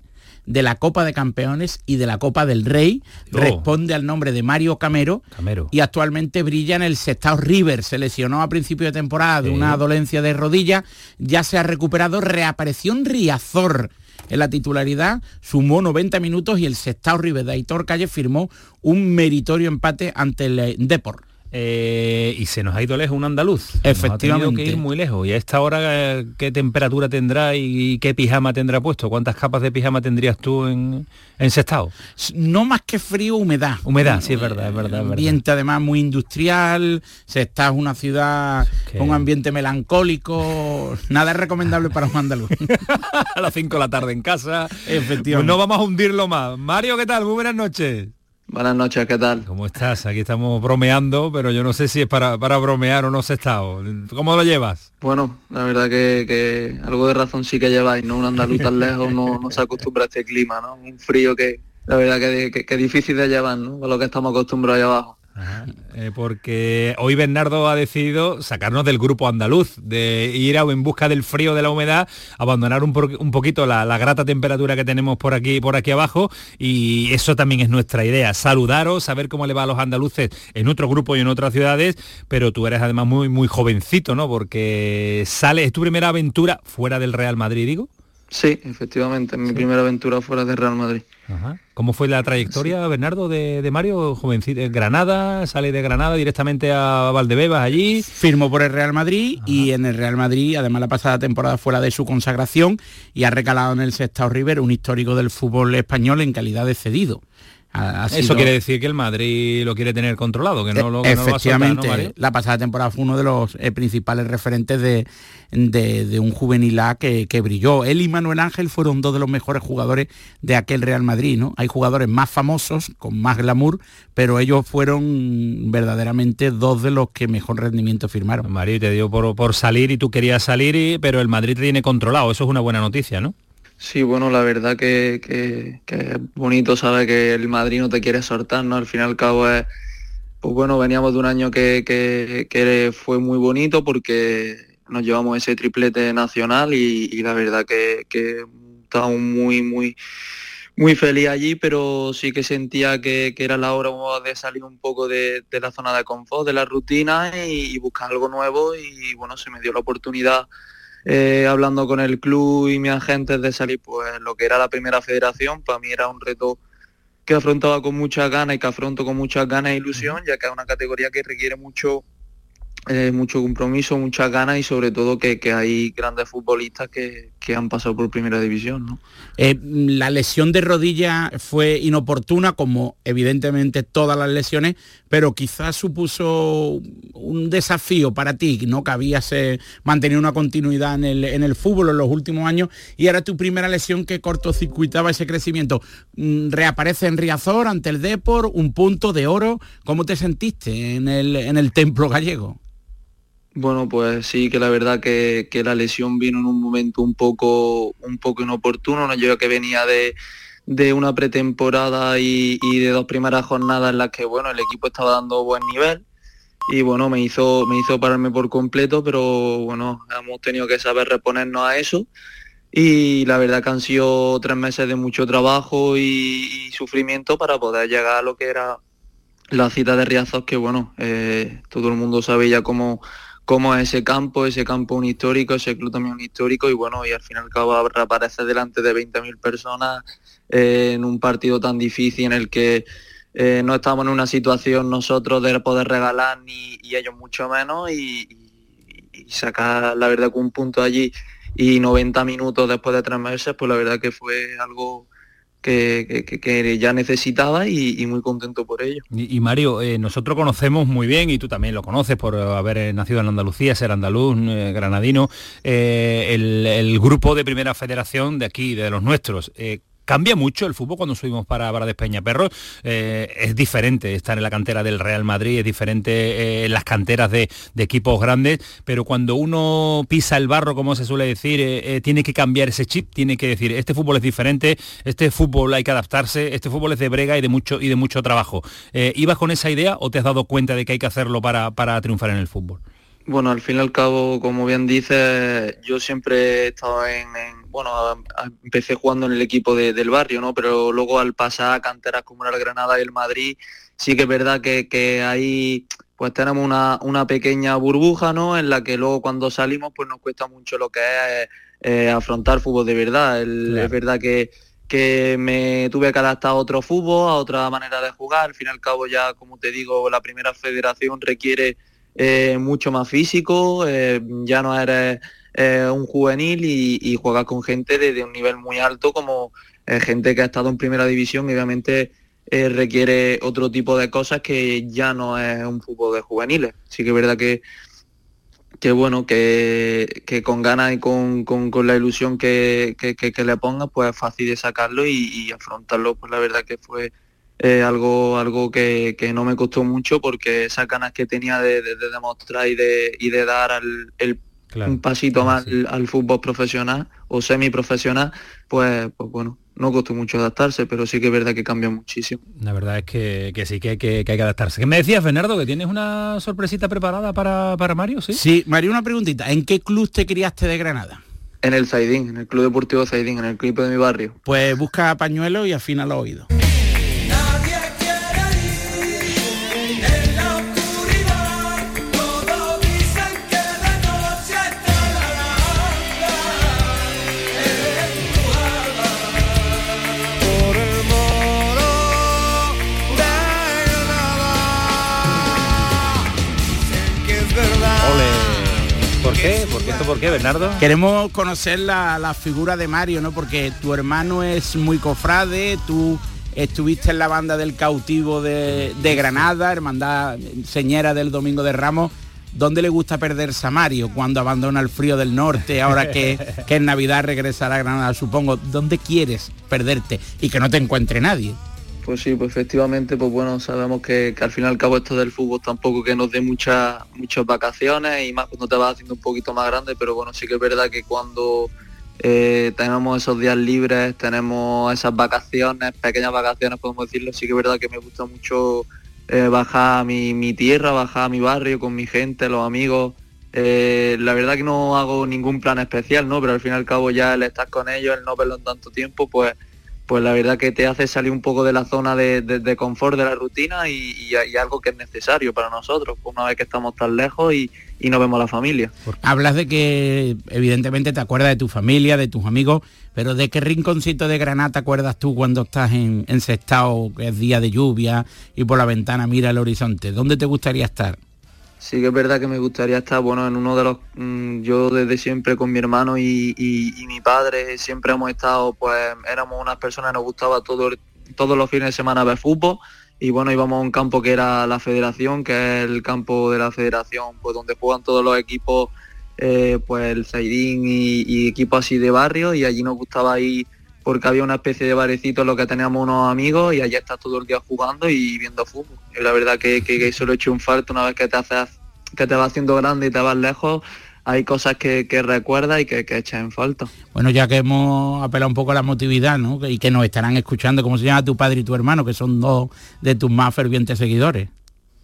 de la Copa de Campeones y de la Copa del Rey. Oh. Responde al nombre de Mario Camero, Camero. y actualmente brilla en el Sestao River. Se lesionó a principio de temporada de una dolencia de rodilla, ya se ha recuperado, reapareció en Riazor. En la titularidad sumó 90 minutos y el Sestao River de Aitor Calle firmó un meritorio empate ante el eh, Depor. Eh, y se nos ha ido lejos un andaluz. Nos ha tenido Efectivamente. que ir muy lejos. Y a esta hora, eh, ¿qué temperatura tendrá y qué pijama tendrá puesto? ¿Cuántas capas de pijama tendrías tú en, en Sestao? No más que frío, humedad. Humedad, sí, es verdad, es verdad. es verdad. ambiente además muy industrial, Sestao es una ciudad con un ambiente melancólico, nada es recomendable para un andaluz. a las 5 de la tarde en casa. Efectivamente. Pues no vamos a hundirlo más. Mario, ¿qué tal? Muy buenas noches. Buenas noches, ¿qué tal? ¿Cómo estás? Aquí estamos bromeando, pero yo no sé si es para, para bromear o no se está. ¿Cómo lo llevas? Bueno, la verdad que, que algo de razón sí que lleváis, ¿no? Un andaluz tan lejos no, no se acostumbra a este clima, ¿no? Un frío que la verdad que, que, difícil de llevar, ¿no? A lo que estamos acostumbrados allá abajo. Eh, porque hoy Bernardo ha decidido sacarnos del grupo andaluz, de ir a, en busca del frío, de la humedad, abandonar un, poquito la, grata temperatura que tenemos por aquí, por aquí abajo y eso también es nuestra idea, saludaros, saber cómo le va a los andaluces en otro grupo y en otras ciudades, pero tú eres además muy, muy jovencito, ¿no? Porque sale, es tu primera aventura fuera del Real Madrid, digo. Sí, efectivamente, mi primera aventura fuera del Real Madrid. ¿Cómo fue la trayectoria, Bernardo, de, Mario? Jovencito, Granada, sale de Granada directamente a Valdebebas allí. Firmó por el Real Madrid y en el Real Madrid, además la pasada temporada fuera de su consagración y ha recalado en el Sextao River, un histórico del fútbol español en calidad de cedido. Eso quiere decir que el Madrid lo quiere tener controlado, que no lo, que Efectivamente, la pasada temporada fue uno de los eh, principales referentes de, de, un juvenil A que, brilló. Él y Manuel Ángel fueron dos de los mejores jugadores de aquel Real Madrid, ¿no? Hay jugadores más famosos, con más glamour, pero ellos fueron verdaderamente dos de los que mejor rendimiento firmaron. Madrid te dio por, por salir y tú querías salir, pero el Madrid te tiene controlado. Eso es una buena noticia, ¿no? Sí, bueno, la verdad que, que, es bonito saber que el Madrid no te quiere soltar, ¿no? Al fin y al cabo es, pues bueno, veníamos de un año que, que fue muy bonito porque nos llevamos ese triplete nacional y, la verdad que, que muy, muy, muy feliz allí, pero sí que sentía que, era la hora de salir un poco de, la zona de confort, de la rutina y, buscar algo nuevo y bueno, se me dio la oportunidad eh, hablando con el club y mi agente de salir pues lo que era la primera federación, para mí era un reto que afrontaba con muchas ganas y que afronto con muchas ganas e ilusión, ya que es una categoría que requiere mucho eh, mucho compromiso, muchas ganas y sobre todo que, hay grandes futbolistas que, han pasado por primera división. Eh, la lesión de rodilla fue inoportuna, como evidentemente todas las lesiones, pero quizás supuso un desafío para ti, ¿no? que habías mantenido una continuidad en el, fútbol en los últimos años y era tu primera lesión que cortocircuitaba ese crecimiento. Mm, reaparece en Riazor ante el Depor, un punto de oro. ¿Cómo te sentiste en el templo gallego? Bueno, pues sí, que la verdad que, la lesión vino en un momento un poco, un poco inoportuno, ¿no? yo que venía de, una pretemporada y, de dos primeras jornadas en las que bueno, el equipo estaba dando buen nivel y bueno, me hizo, me hizo pararme por completo, pero bueno, hemos tenido que saber reponernos a eso y la verdad que han sido tres meses de mucho trabajo y, sufrimiento para poder llegar a lo que era la cita de Riazos, que bueno, eh, todo el mundo sabe ya cómo cómo es ese campo, ese campo un histórico, ese club también un histórico y bueno, y al final y al cabo aparece delante de 20.000 personas eh, en un partido tan difícil en el que eh, no estamos en una situación nosotros de poder regalar ni ellos mucho menos y, y, sacar la verdad que un punto allí y 90 minutos después de tres meses, pues la verdad que fue algo que, ya necesitaba y, muy contento por ello. Y, Mario, eh, nosotros conocemos muy bien, y tú también lo conoces por haber eh, nacido en Andalucía, ser andaluz, eh, granadino, el, el, grupo de primera federación de aquí, de los nuestros. Cambia mucho el fútbol cuando subimos para, para Despeñaperros. Eh, es diferente estar en la cantera del Real Madrid, es diferente eh, en las canteras de, equipos grandes, pero cuando uno pisa el barro, como se suele decir, eh, tiene que cambiar ese chip, tiene que decir, este fútbol es diferente, este fútbol hay que adaptarse, este fútbol es de brega y de mucho, y de mucho trabajo. ¿Ibas con esa idea o te has dado cuenta de que hay que hacerlo para, para triunfar en el fútbol? Bueno, al fin y al cabo, como bien dices, yo siempre he estado en, bueno, empecé jugando en el equipo del barrio, ¿no? Pero luego al pasar a canteras como el Granada y el Madrid, sí que es verdad que, ahí pues tenemos una, pequeña burbuja, ¿no? En la que luego cuando salimos pues nos cuesta mucho lo que es eh, afrontar fútbol de verdad. Es verdad que, que me tuve que adaptar a otro fútbol, a otra manera de jugar. Al fin y al cabo ya, como te digo, la primera federación requiere eh, mucho más físico, eh, ya no eres eh, un juvenil y, juegas con gente de, un nivel muy alto como gente que ha estado en primera división y obviamente requiere otro tipo de cosas que ya no es un fútbol de juveniles. Sí que es verdad que, que bueno, que, con ganas y con, la ilusión que, le pongas, pues es fácil de sacarlo y, afrontarlo, pues la verdad que fue algo, algo que, no me costó mucho porque esas ganas que tenía de, demostrar y de, y de dar el, un pasito más al, fútbol profesional o semiprofesional, pues, pues bueno, no costó mucho adaptarse, pero sí que es verdad que cambia muchísimo. La verdad es que, que sí, que, que, que hay que adaptarse. ¿Qué me decías, Bernardo, que tienes una sorpresita preparada para, para Mario? Sí, Sí, Mario, una preguntita. ¿En qué club te criaste de Granada? En el Zaidín, en el Club Deportivo Zaidín, en el equipo de mi barrio. Pues busca pañuelo y afina los oídos. Qué? ¿Por qué esto por qué, Bernardo? Queremos conocer la, la figura de Mario, ¿no? Porque tu hermano es muy cofrade, tú estuviste en la banda del cautivo de, de Granada, hermandad señera del Domingo de Ramos. ¿Dónde le gusta perderse a Mario cuando abandona el frío del norte, ahora que, que en Navidad regresará a Granada, supongo? ¿Dónde quieres perderte y que no te encuentre nadie? Pues sí, pues efectivamente, pues bueno, sabemos que, que al fin y al cabo esto del fútbol tampoco que nos dé muchas muchas vacaciones y más cuando te vas haciendo un poquito más grande, pero bueno, sí que es verdad que cuando eh, tenemos esos días libres, tenemos esas vacaciones, pequeñas vacaciones podemos decirlo, sí que es verdad que me gusta mucho eh, bajar a mi, mi tierra, bajar a mi barrio con mi gente, los amigos. Eh, la verdad que no hago ningún plan especial, ¿no? Pero al fin y al cabo ya el estar con ellos, el no verlos tanto tiempo, pues pues la verdad que te hace salir un poco de la zona de, de- confort de la rutina y, y- y algo que es necesario para nosotros, una vez que estamos tan lejos y, y no vemos a la familia. Hablas de que evidentemente te acuerdas de tu familia, de tus amigos, pero ¿de qué rinconcito de Granada te acuerdas tú cuando estás en, en que es día de lluvia y por la ventana mira el horizonte? ¿Dónde te gustaría estar? Sí que es verdad que me gustaría estar, bueno, en uno de los, mm, yo desde siempre con mi hermano y, y- mi padre siempre hemos estado, pues éramos unas personas, nos gustaba todos los fines de semana ver fútbol y bueno, íbamos a un campo que era la federación, que es el campo de la federación, pues donde juegan todos los equipos, eh, pues el Zaidín y, y equipos así de barrio y allí nos gustaba ir porque había una especie de barecito en lo que teníamos unos amigos y allí estás todo el día jugando y viendo fútbol. Y la verdad que, que, que eso lo he hecho un falto una vez que te haces, que te vas haciendo grande y te vas lejos, hay cosas que, que recuerdas y que, que echas en falta. Bueno, ya que hemos apelado un poco a la emotividad, ¿no? Y que nos estarán escuchando, ¿cómo se llama tu padre y tu hermano, que son dos de tus más fervientes seguidores?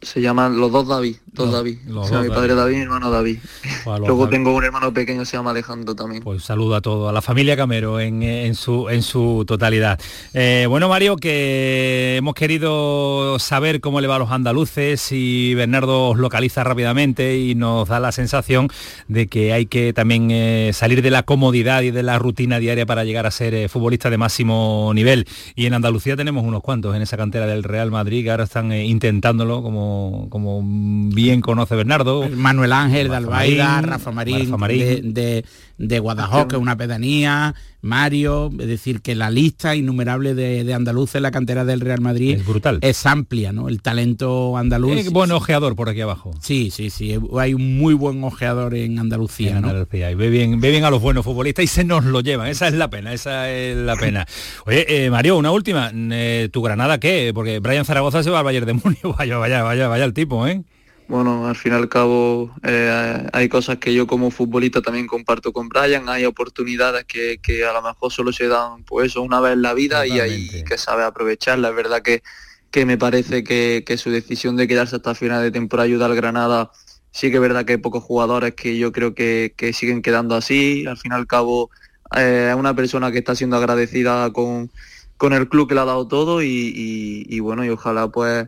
Se llaman los dos David, dos David. los O sea, dos mi padre David. David y mi hermano David. Pues Luego David. tengo un hermano pequeño, se llama Alejandro también. Pues saludo a todo, a la familia Camero en, en su, en su totalidad. Eh, bueno, Mario, que hemos querido saber cómo le va a los andaluces y Bernardo os localiza rápidamente y nos da la sensación de que hay que también eh, salir de la comodidad y de la rutina diaria para llegar a ser eh, futbolista de máximo nivel. Y en Andalucía tenemos unos cuantos en esa cantera del Real Madrid que ahora están intentándolo, como, como bien conoce Bernardo. Manuel Ángel de Albaida, Marín, Rafa Marín, Rafa Marín. de, de, de Guadajoz, que es una pedanía, Mario, es decir, que la lista innumerable de, de andaluces en la cantera del Real Madrid Es brutal. es amplia, ¿no? El talento andaluz. Eh, buen ojeador por aquí abajo. Sí, sí, sí. Hay un muy buen ojeador en Andalucía, en. Y ve bien, ve bien a los buenos futbolistas y se nos lo llevan. Esa es la pena, esa es la pena. Oye, eh, Mario, una última. Eh, ¿Tu Granada qué? Porque Brian Zaragoza se va al Bayern de Múnich. Vaya, vaya, vaya, vaya el tipo, ¿eh? Bueno, al fin y al cabo eh, hay cosas que yo como futbolista también comparto con Brian, hay oportunidades que, que a lo mejor solo se dan pues eso una vez en la vida y hay que saber aprovecharla. Es verdad que, que me parece que, que su decisión de quedarse hasta final de temporada ayuda al Granada. Sí que es verdad que hay pocos jugadores que yo creo que, que siguen quedando así. Al fin y al cabo eh, es una persona que está siendo agradecida con, con el club que le ha dado todo y, y- y bueno, y ojalá pues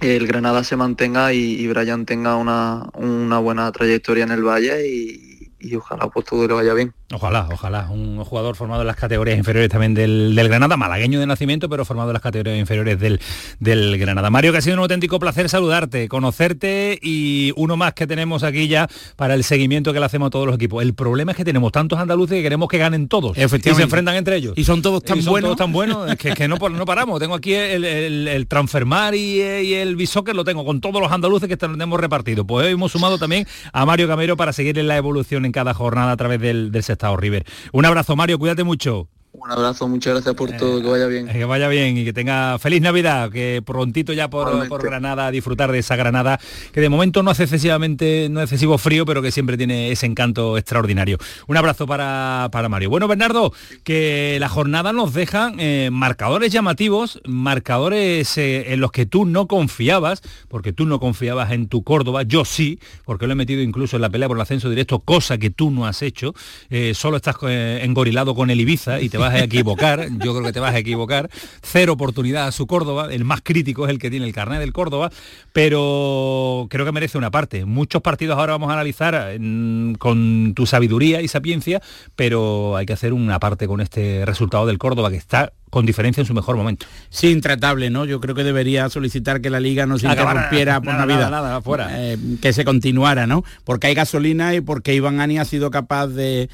el Granada se mantenga y, y Brian tenga una, una buena trayectoria en el Valle y, y ojalá pues todo le vaya bien. Ojalá, ojalá. Un jugador formado en las categorías inferiores también del, del Granada, malagueño de nacimiento, pero formado en las categorías inferiores del, del Granada. Mario, que ha sido un auténtico placer saludarte, conocerte y uno más que tenemos aquí ya para el seguimiento que le hacemos a todos los equipos. El problema es que tenemos tantos andaluces que queremos que ganen todos. Efectivamente. Y se enfrentan entre ellos. Y son todos tan Y son buenos. todos tan buenos es que, que no, no paramos. Tengo aquí el, el, el Transfermar y, y el Bisoccer, lo tengo con todos los andaluces que tenemos repartidos. Pues hoy hemos sumado también a Mario Camero para seguir en la evolución en cada jornada a través del, del River. Un abrazo, Mario, cuídate mucho. Un abrazo, muchas gracias por todo, que vaya bien. Que vaya bien y que tenga feliz Navidad, que prontito ya por, por, Granada disfrutar de esa Granada, que de momento no hace excesivamente, no excesivo frío, pero que siempre tiene ese encanto extraordinario. Un abrazo para, para Mario. Bueno, Bernardo, que la jornada nos deja eh, marcadores llamativos, marcadores eh, en los que tú no confiabas, porque tú no confiabas en tu Córdoba, yo sí, porque lo he metido incluso en la pelea por el ascenso directo, cosa que tú no has hecho, eh, solo estás engorilado con el Ibiza y te vas a equivocar, yo creo que te vas a equivocar, cero oportunidad a su Córdoba, el más crítico es el que tiene el carnet del Córdoba, pero creo que merece una parte. Muchos partidos ahora vamos a analizar mm, con tu sabiduría y sapiencia, pero hay que hacer una parte con este resultado del Córdoba que está con diferencia en su mejor momento. Sí, intratable, ¿no? Yo creo que debería solicitar que la liga no se interrumpiera por Navidad. Nada, fuera. Eh, que se continuara, ¿no? Porque hay gasolina y porque Iván Ani ha sido capaz de,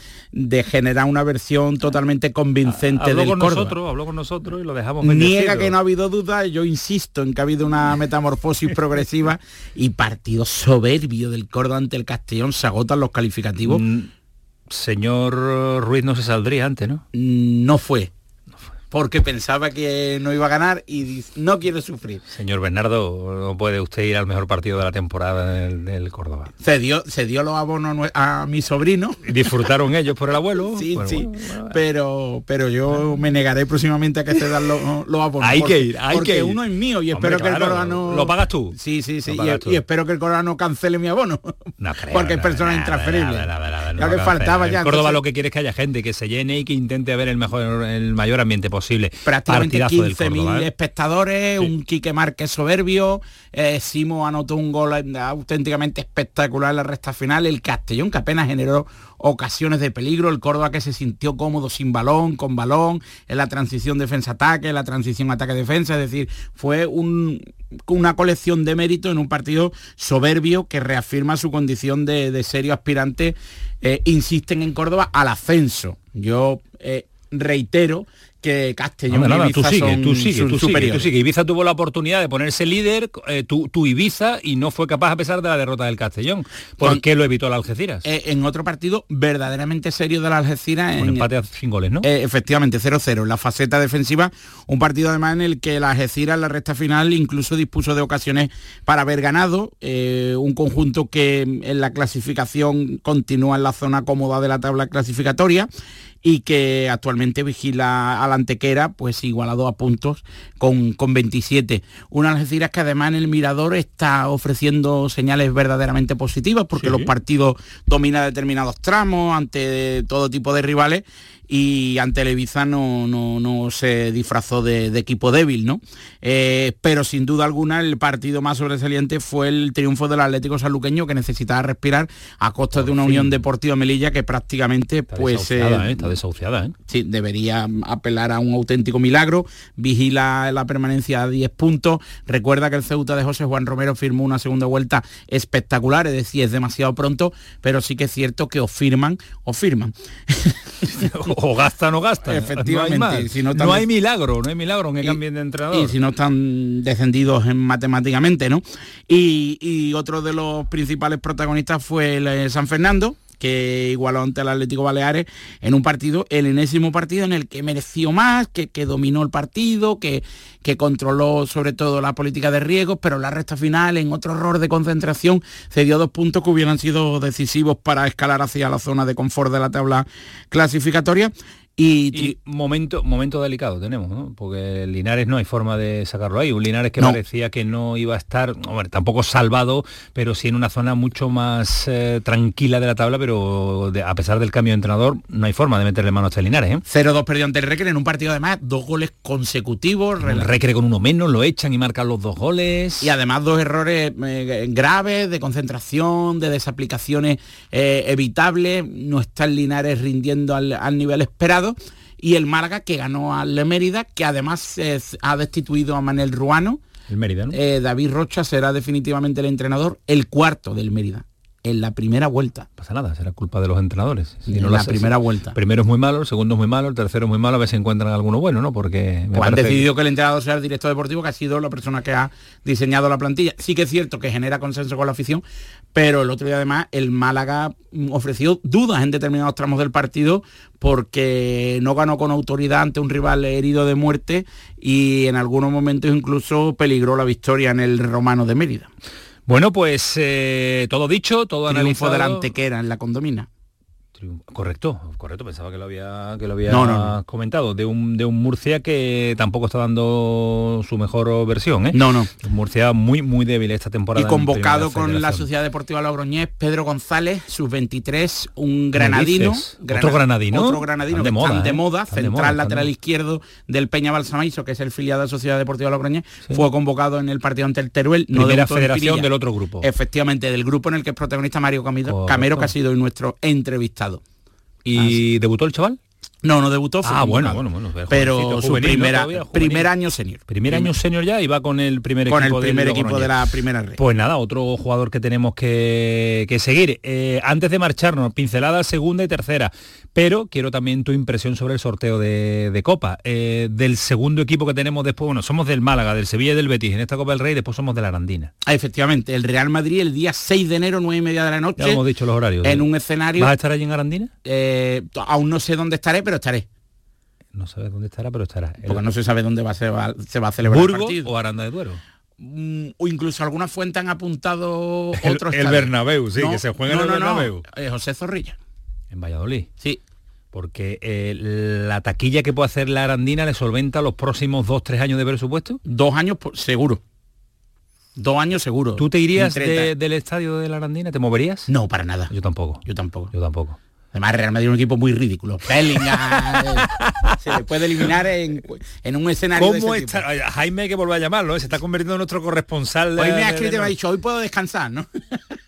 generar una versión totalmente convincente habló del con Córdoba. nosotros, habló con nosotros y lo dejamos Niega que no ha habido duda, yo insisto en que ha habido una metamorfosis progresiva y partido soberbio del Córdoba ante el Castellón, se agotan los calificativos. Mm, señor Ruiz no se saldría antes, ¿no? Mm, no fue porque pensaba que no iba a ganar y no quiere sufrir. Señor Bernardo, no puede usted ir al mejor partido de la temporada del, Córdoba. Se dio, se dio los abonos a mi sobrino. disfrutaron ellos por el abuelo. Sí, sí. pero, pero yo me negaré próximamente a que se dan los, abonos. Hay que ir, hay porque que ir. uno es mío y espero que el Córdoba no... ¿Lo pagas tú? Sí, sí, sí. Y, espero que el Córdoba no cancele mi abono. No creo. porque es persona intransferible. Lo que faltaba ya. El Córdoba lo que quiere es que haya gente, que se llene y que intente ver el mejor, el mayor ambiente posible. Prácticamente 15.000 ¿eh? espectadores, un Quique Márquez soberbio, eh, Simo anotó un gol auténticamente espectacular en la resta final, el Castellón que apenas generó ocasiones de peligro, el Córdoba que se sintió cómodo sin balón, con balón, en la transición defensa-ataque, en la transición ataque-defensa, es decir, fue una colección de mérito en un partido soberbio que reafirma su condición de, serio aspirante, eh, insisten en Córdoba al ascenso. Yo reitero que Castellón y Ibiza tú sigue, tú sigue, tú sigue, tú sigue. Ibiza tuvo la oportunidad de ponerse líder, eh, tu, Ibiza, y no fue capaz a pesar de la derrota del Castellón. ¿Por qué lo evitó el Algeciras? Eh, en otro partido verdaderamente serio del Algeciras. Un empate a sin goles, ¿no? Eh, efectivamente, 0-0. En la faceta defensiva, un partido además en el que el Algeciras en la recta final incluso dispuso de ocasiones para haber ganado. un conjunto que en la clasificación continúa en la zona cómoda de la tabla clasificatoria y que actualmente vigila a la Antequera, pues igualado a puntos con, con 27. Una Algeciras que además en el Mirador está ofreciendo señales verdaderamente positivas porque los partidos dominan determinados tramos ante todo tipo de rivales y ante el Ibiza no, no, se disfrazó de, equipo débil, ¿no? Eh, pero sin duda alguna el partido más sobresaliente fue el triunfo del Atlético Sanluqueño que necesitaba respirar a costa de una Unión Deportiva Melilla que prácticamente pues eh, ¿eh? está desahuciada, ¿eh? sí debería apelar a un auténtico milagro vigila la permanencia a 10 puntos recuerda que el Ceuta de José Juan Romero firmó una segunda vuelta espectacular es decir es demasiado pronto pero sí que es cierto que o firman o firman o gastan o gastan. Efectivamente. No hay, si no, hay milagro, no hay milagro que cambien de entrenador. Y si no están descendidos en matemáticamente, ¿no? Y, y otro de los principales protagonistas fue el San Fernando, que igualó ante el Atlético Baleares en un partido, el enésimo partido en el que mereció más, que, que dominó el partido, que, que controló sobre todo la política de riesgos, pero la recta final, en otro error de concentración, cedió dos puntos que hubieran sido decisivos para escalar hacia la zona de confort de la tabla clasificatoria y, momento, momento delicado tenemos, ¿no? Porque Linares no hay forma de sacarlo ahí. Un Linares que parecía que no iba a estar, tampoco salvado, pero sí en una zona mucho más eh, tranquila de la tabla, pero a pesar del cambio de entrenador, no hay forma de meterle mano a este Linares. ¿eh? 0-2 perdió ante el Recre en un partido además, dos goles consecutivos. El Recre con uno menos, lo echan y marcan los dos goles. Y además dos errores eh, graves de concentración, de desaplicaciones eh, evitables. No está el Linares rindiendo al nivel esperado y el Málaga que ganó al Mérida, que además ha destituido a Manel Ruano. El Mérida, eh, David Rocha será definitivamente el entrenador, el cuarto del Mérida en la primera vuelta. Pasa nada, será culpa de los entrenadores. Si En no la hace- primera si- vuelta. Primero es muy malo, el segundo es muy malo, el tercero es muy malo, a ver si encuentran alguno bueno, ¿no? Porque me Pues han decidido que el entrenador sea el director deportivo, que ha sido la persona que ha diseñado la plantilla. Sí que es cierto que genera consenso con la afición, pero el otro día además el Málaga ofreció dudas en determinados tramos del partido porque no ganó con autoridad ante un rival herido de muerte y en algunos momentos incluso peligró la victoria en el Romano de Mérida. Bueno, pues eh, todo dicho, todo Triunfo analizado. de la Antequera en la condomina. Correcto, correcto, pensaba que lo había que lo había No, no, no. comentado de un de un Murcia que tampoco está dando su mejor versión, ¿eh? No, no. Un Murcia muy muy débil esta temporada. Y convocado con la. Sociedad Deportiva Logroñés, Pedro González, sus 23, un granadino. ¿Otro granadino? Otro granadino de que moda, están de ¿eh? moda, de central moda, lateral izquierdo del Peña Balsamaiso, que es el filial de la Sociedad Deportiva Logroñés, fue convocado en el partido ante el Teruel. Primera en federación del otro grupo. Efectivamente, del grupo en el que es protagonista Mario Camilo-. Camero, que ha sido nuestro entrevistado. ¿Y debutó el chaval? No, no debutó. Ah, bueno, bueno, bueno. Pero su primera, primer año senior. Primer año senior ya y va con el primer Con el equipo del primer equipo de la primera red. Pues nada, otro jugador que tenemos que, que seguir. Eh, antes de marcharnos, pincelada segunda y tercera. Pero quiero también tu impresión sobre el sorteo de, de Copa. Eh, del segundo equipo que tenemos después, bueno, somos del Málaga, del Sevilla y del Betis en esta Copa del Rey, después somos de la Arandina. Ah, efectivamente, el Real Madrid el día 6 de enero, 9 y media de la noche. Ya hemos dicho los horarios. En un escenario. ¿Vas a estar allí en Arandina? Eh, aún no sé dónde estaré, pero estaré. No sabes dónde estará, pero estará. Porque no se sabe dónde va, se, va, se va a celebrar el ¿Burgos partido. o Aranda de Duero? Mm, o incluso algunas fuentes han apuntado El- otros el Bernabéu, sí, No, que se juega en el no, Bernabéu. eh, José Zorrilla. En Valladolid. Sí. Porque eh, la taquilla que puede hacer la Arandina le solventa los próximos dos, tres años de presupuesto. Dos años por- seguro. Dos años seguro. ¿Tú te irías de- del estadio de la Arandina? ¿Te moverías? No, para nada. Yo tampoco. Yo tampoco. Yo tampoco. Además, Real Madrid es un equipo muy ridículo. Bellingham, eh, se le puede eliminar en, en un escenario de ¿Cómo ese está? tipo. Ay, Jaime hay que volver a llamarlo, ¿eh? se está convirtiendo en nuestro corresponsal. Hoy me ha de- escrito y de- me ha dicho, hoy puedo descansar, ¿no?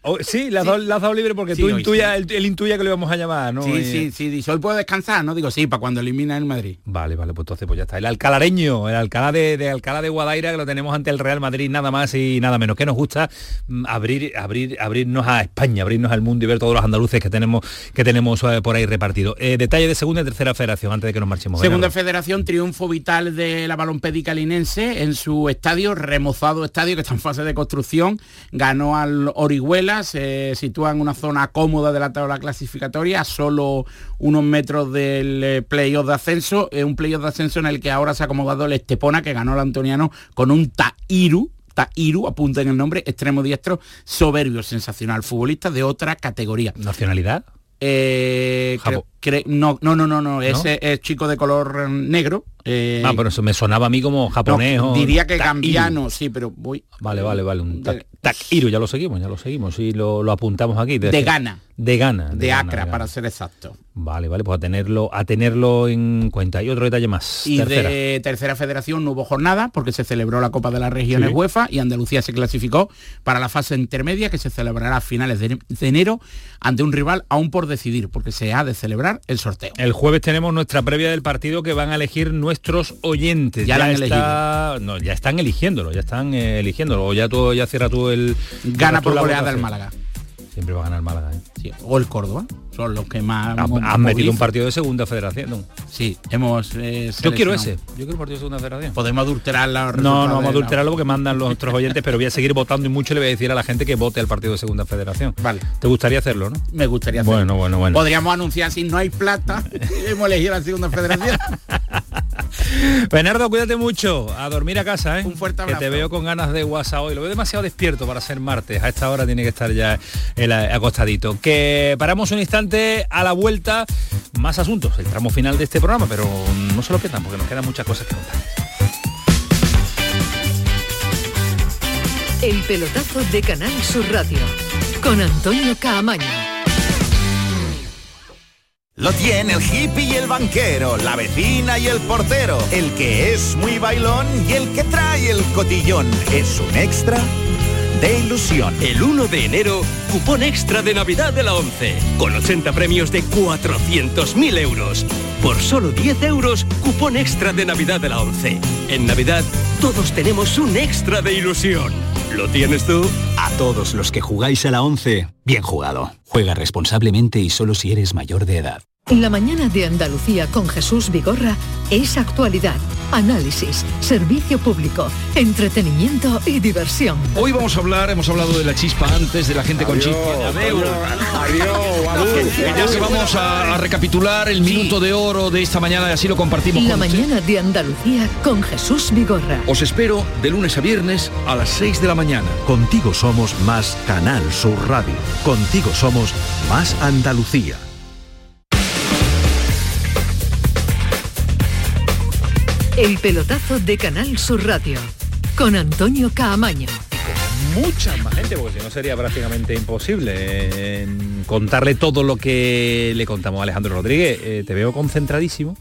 Oh, sí, le has, Dado, le has dado libre porque Sí, tú intuya, él, él intuya que lo íbamos a llamar, ¿no? Sí, Y- sí, sí, dice, hoy puedo descansar, ¿no? Digo, sí, para cuando elimina el Madrid. Vale, vale, pues entonces pues ya está. El alcalareño, el Alcalá de, de Alcalá de Guadaira, que lo tenemos ante el Real Madrid, nada más y nada menos. Que nos gusta mm, abrir, abrir, abrirnos a España, abrirnos al mundo y ver todos los andaluces que tenemos, que tenemos eh, por ahí repartidos. Eh, detalle de segunda y tercera federación, antes de que nos marchemos. Segunda Bernardo. federación, triunfo vital de la balompédica linense en su estadio, remozado estadio que está en fase de construcción. Ganó al Orihuela, se sitúa en una zona cómoda de la tabla clasificatoria, a solo unos metros del eh, playoff de ascenso. Es un playoff de ascenso en el que ahora se ha acomodado el Estepona, que ganó al Antoniano con un Tairu. Tairu, apunten el nombre, extremo diestro, soberbio, sensacional, futbolista de otra categoría. ¿Nacionalidad? Eh, cre- no, no, no, no, no, ese es chico de color negro. eh, Ah, pero eso me sonaba a mí como japonés no, diría que gambiano, sí, pero voy. Vale, vale, vale. Un tac, Takiru, ya lo seguimos, ya lo seguimos y lo, lo apuntamos aquí. De Ghana. De Ghana. De, Ghana, Acra, Ghana. para ser exacto. Vale, vale, pues a tenerlo, a tenerlo en cuenta. Y otro detalle más. Y tercera. de tercera federación no hubo jornada porque se celebró la Copa de las Regiones Sí. UEFA y Andalucía se clasificó para la fase intermedia que se celebrará a finales de, de enero ante un rival aún por decidir porque se ha de celebrar el sorteo. El jueves tenemos nuestra previa del partido que van a elegir nuestros oyentes. Ya lo han está, no, ya están eligiéndolo, ya están eh, eligiéndolo. O ya tú, ya cierra tú el. Gana por goleada el. Málaga. Siempre va a ganar el Málaga. ¿eh? Sí, o el Córdoba. Son los que más. Has, mo- has metido un partido de segunda federación. ¿no? Sí, hemos. eh, Yo quiero ese. Yo quiero un partido de segunda federación. Podemos adulterar la No, no vamos a adulterarlo porque mandan los nuestros oyentes, pero voy a seguir votando y mucho le voy a decir a la gente que vote al partido de segunda federación. Vale. ¿Te gustaría hacerlo, no? Me gustaría hacerlo. Bueno, bueno, bueno. Podríamos anunciar si no hay plata, hemos elegido la segunda federación. Bernardo, cuídate mucho. A dormir a casa, ¿eh? Un fuerte Que te veo con ganas de WhatsApp hoy. Lo veo demasiado despierto para ser martes. A esta hora tiene que estar ya el acostadito. Que paramos un instante a la vuelta. Más asuntos. El tramo final de este programa, pero no se lo pierdan porque nos quedan muchas cosas que contar. El pelotazo de Canal Sur Radio con Antonio Caamaño. Lo tiene el hippie y el banquero, la vecina y el portero, el que es muy bailón y el que trae el cotillón. ¿Es un extra? de ilusión. El 1 de enero, cupón extra de Navidad de la 11, con 80 premios de 400.000 euros. Por solo 10 euros, cupón extra de Navidad de la 11. En Navidad, todos tenemos un extra de ilusión. ¿Lo tienes tú? A todos los que jugáis a la 11, bien jugado. Juega responsablemente y solo si eres mayor de edad. La mañana de Andalucía con Jesús Vigorra es actualidad, análisis, servicio público, entretenimiento y diversión. Hoy vamos a hablar, hemos hablado de la chispa antes, de la gente con chispa. Que ya que vamos a, a recapitular el minuto de oro de esta mañana y así lo compartimos La con usted. mañana de Andalucía con Jesús Vigorra. Os espero de lunes a viernes a las 6 de la mañana. Contigo somos más Canal Sur Radio. Contigo somos más Andalucía. El pelotazo de Canal Sur Radio con Antonio Caamaño. mucha más gente, porque si no sería prácticamente imposible eh, contarle todo lo que le contamos a Alejandro Rodríguez. Eh, te veo concentradísimo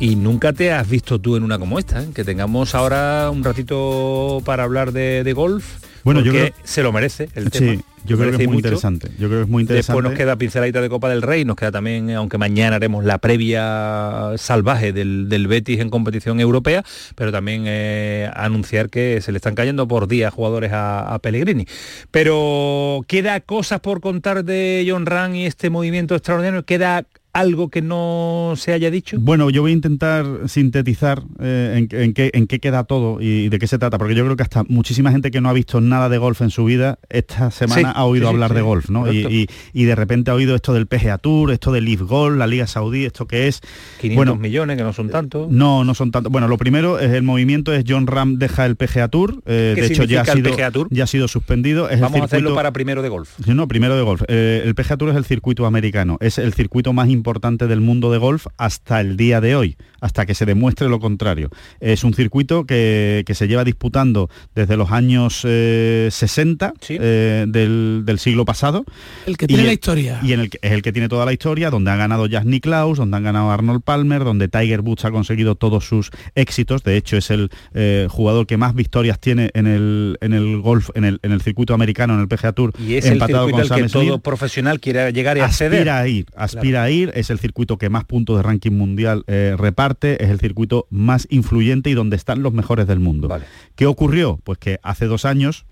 y nunca te has visto tú en una como esta, ¿eh? que tengamos ahora un ratito para hablar de, de golf. Bueno, yo creo- se lo merece el Sí, tema. yo creo que es muy mucho. interesante. Yo creo que es muy interesante. Después nos queda pinceladita de Copa del Rey, nos queda también, eh, aunque mañana haremos la previa salvaje del, del Betis en competición europea, pero también eh, anunciar que se le están cayendo por día jugadores a, a Pellegrini. Pero queda cosas por contar de John Ran y este movimiento extraordinario, queda algo que no se haya dicho. Bueno, yo voy a intentar sintetizar eh, en, en qué, en qué queda todo y de qué se trata, porque yo creo que hasta muchísima gente que no ha visto nada de golf en su vida, esta semana Sí, ha oído sí, hablar sí, de golf, ¿no? Y, correcto. y- y de repente ha oído esto del PGA Tour, esto del Leaf Golf, la Liga Saudí, esto que es... 500 bueno, millones, que no son tantos. no, no son tantos. Bueno, lo primero es el movimiento es John Ram deja el PGA Tour. eh, ¿Qué de hecho ya ha, el sido, ya ha sido suspendido. Es el Vamos a hacerlo para primero de golf. No, primero de golf. Eh, el PGA Tour es el circuito americano. Es el circuito más importante del mundo de golf hasta el día de hoy, hasta que se demuestre lo contrario. Es un circuito que, que se lleva disputando desde los años eh, 60 eh, del, del siglo pasado. El que tiene Y la el- historia. Y en el que, es el que tiene toda la historia, donde ha ganado Jack Nicklaus, donde han ganado Arnold Palmer, donde Tiger Woods ha conseguido todos sus éxitos. De hecho, es el eh, jugador que más victorias tiene en el, en el golf, en el, en el circuito americano, en el PGA Tour, Y es el empatado circuito con al que todo profesional quiere llegar y acceder. aspira a ir, aspira a ir, es el circuito que más puntos de ranking mundial eh, reparte, es el circuito más influyente y donde están los mejores del mundo. ¿Qué ocurrió? Pues que hace dos años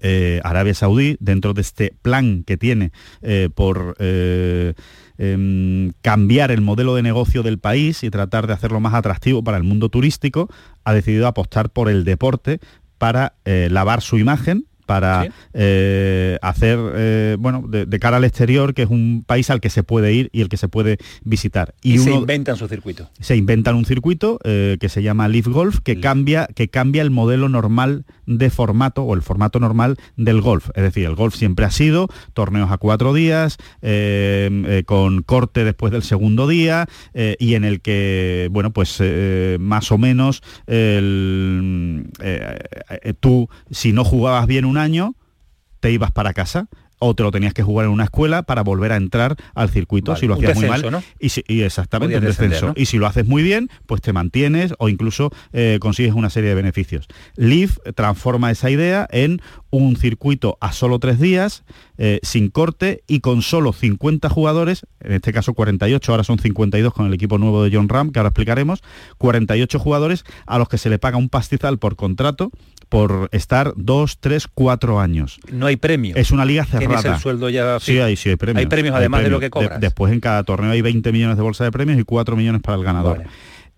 eh, Arabia Saudí, dentro de este plan que tiene eh, por eh, em, cambiar el modelo de negocio del país y tratar de hacerlo más atractivo para el mundo turístico, ha decidido apostar por el deporte para lavar su imagen para eh, hacer, eh, bueno, de, de cara al exterior, que es un país al que se puede ir y el que se puede visitar. Y, se uno- inventan su circuito. se inventan un circuito eh, que se llama Leaf Golf que cambia que cambia el modelo normal de formato o el formato normal del golf es decir el golf siempre ha sido torneos a cuatro días con corte después del segundo día y en el que bueno pues más o menos el, tú si no jugabas bien un año te ibas para casa o te lo tenías que jugar en una escuela para volver a entrar al circuito Vale, si lo hacías muy mal ¿no? y, si- y exactamente un descenso ¿no? y si lo haces muy bien pues te mantienes o incluso eh, consigues una serie de beneficios Leaf transforma esa idea en un circuito a solo tres días eh, sin corte y con solo 50 jugadores en este caso 48 ahora son 52 con el equipo nuevo de John Ram que ahora explicaremos 48 jugadores a los que se le paga un pastizal por contrato por estar dos, tres, cuatro años. No hay premio. Es una liga cerrada. Tienes el sueldo ya Sí, hay, sí, hay premios. Hay premios además de lo que cobras. después en cada torneo hay 20 millones de bolsa de premios y 4 millones para el ganador.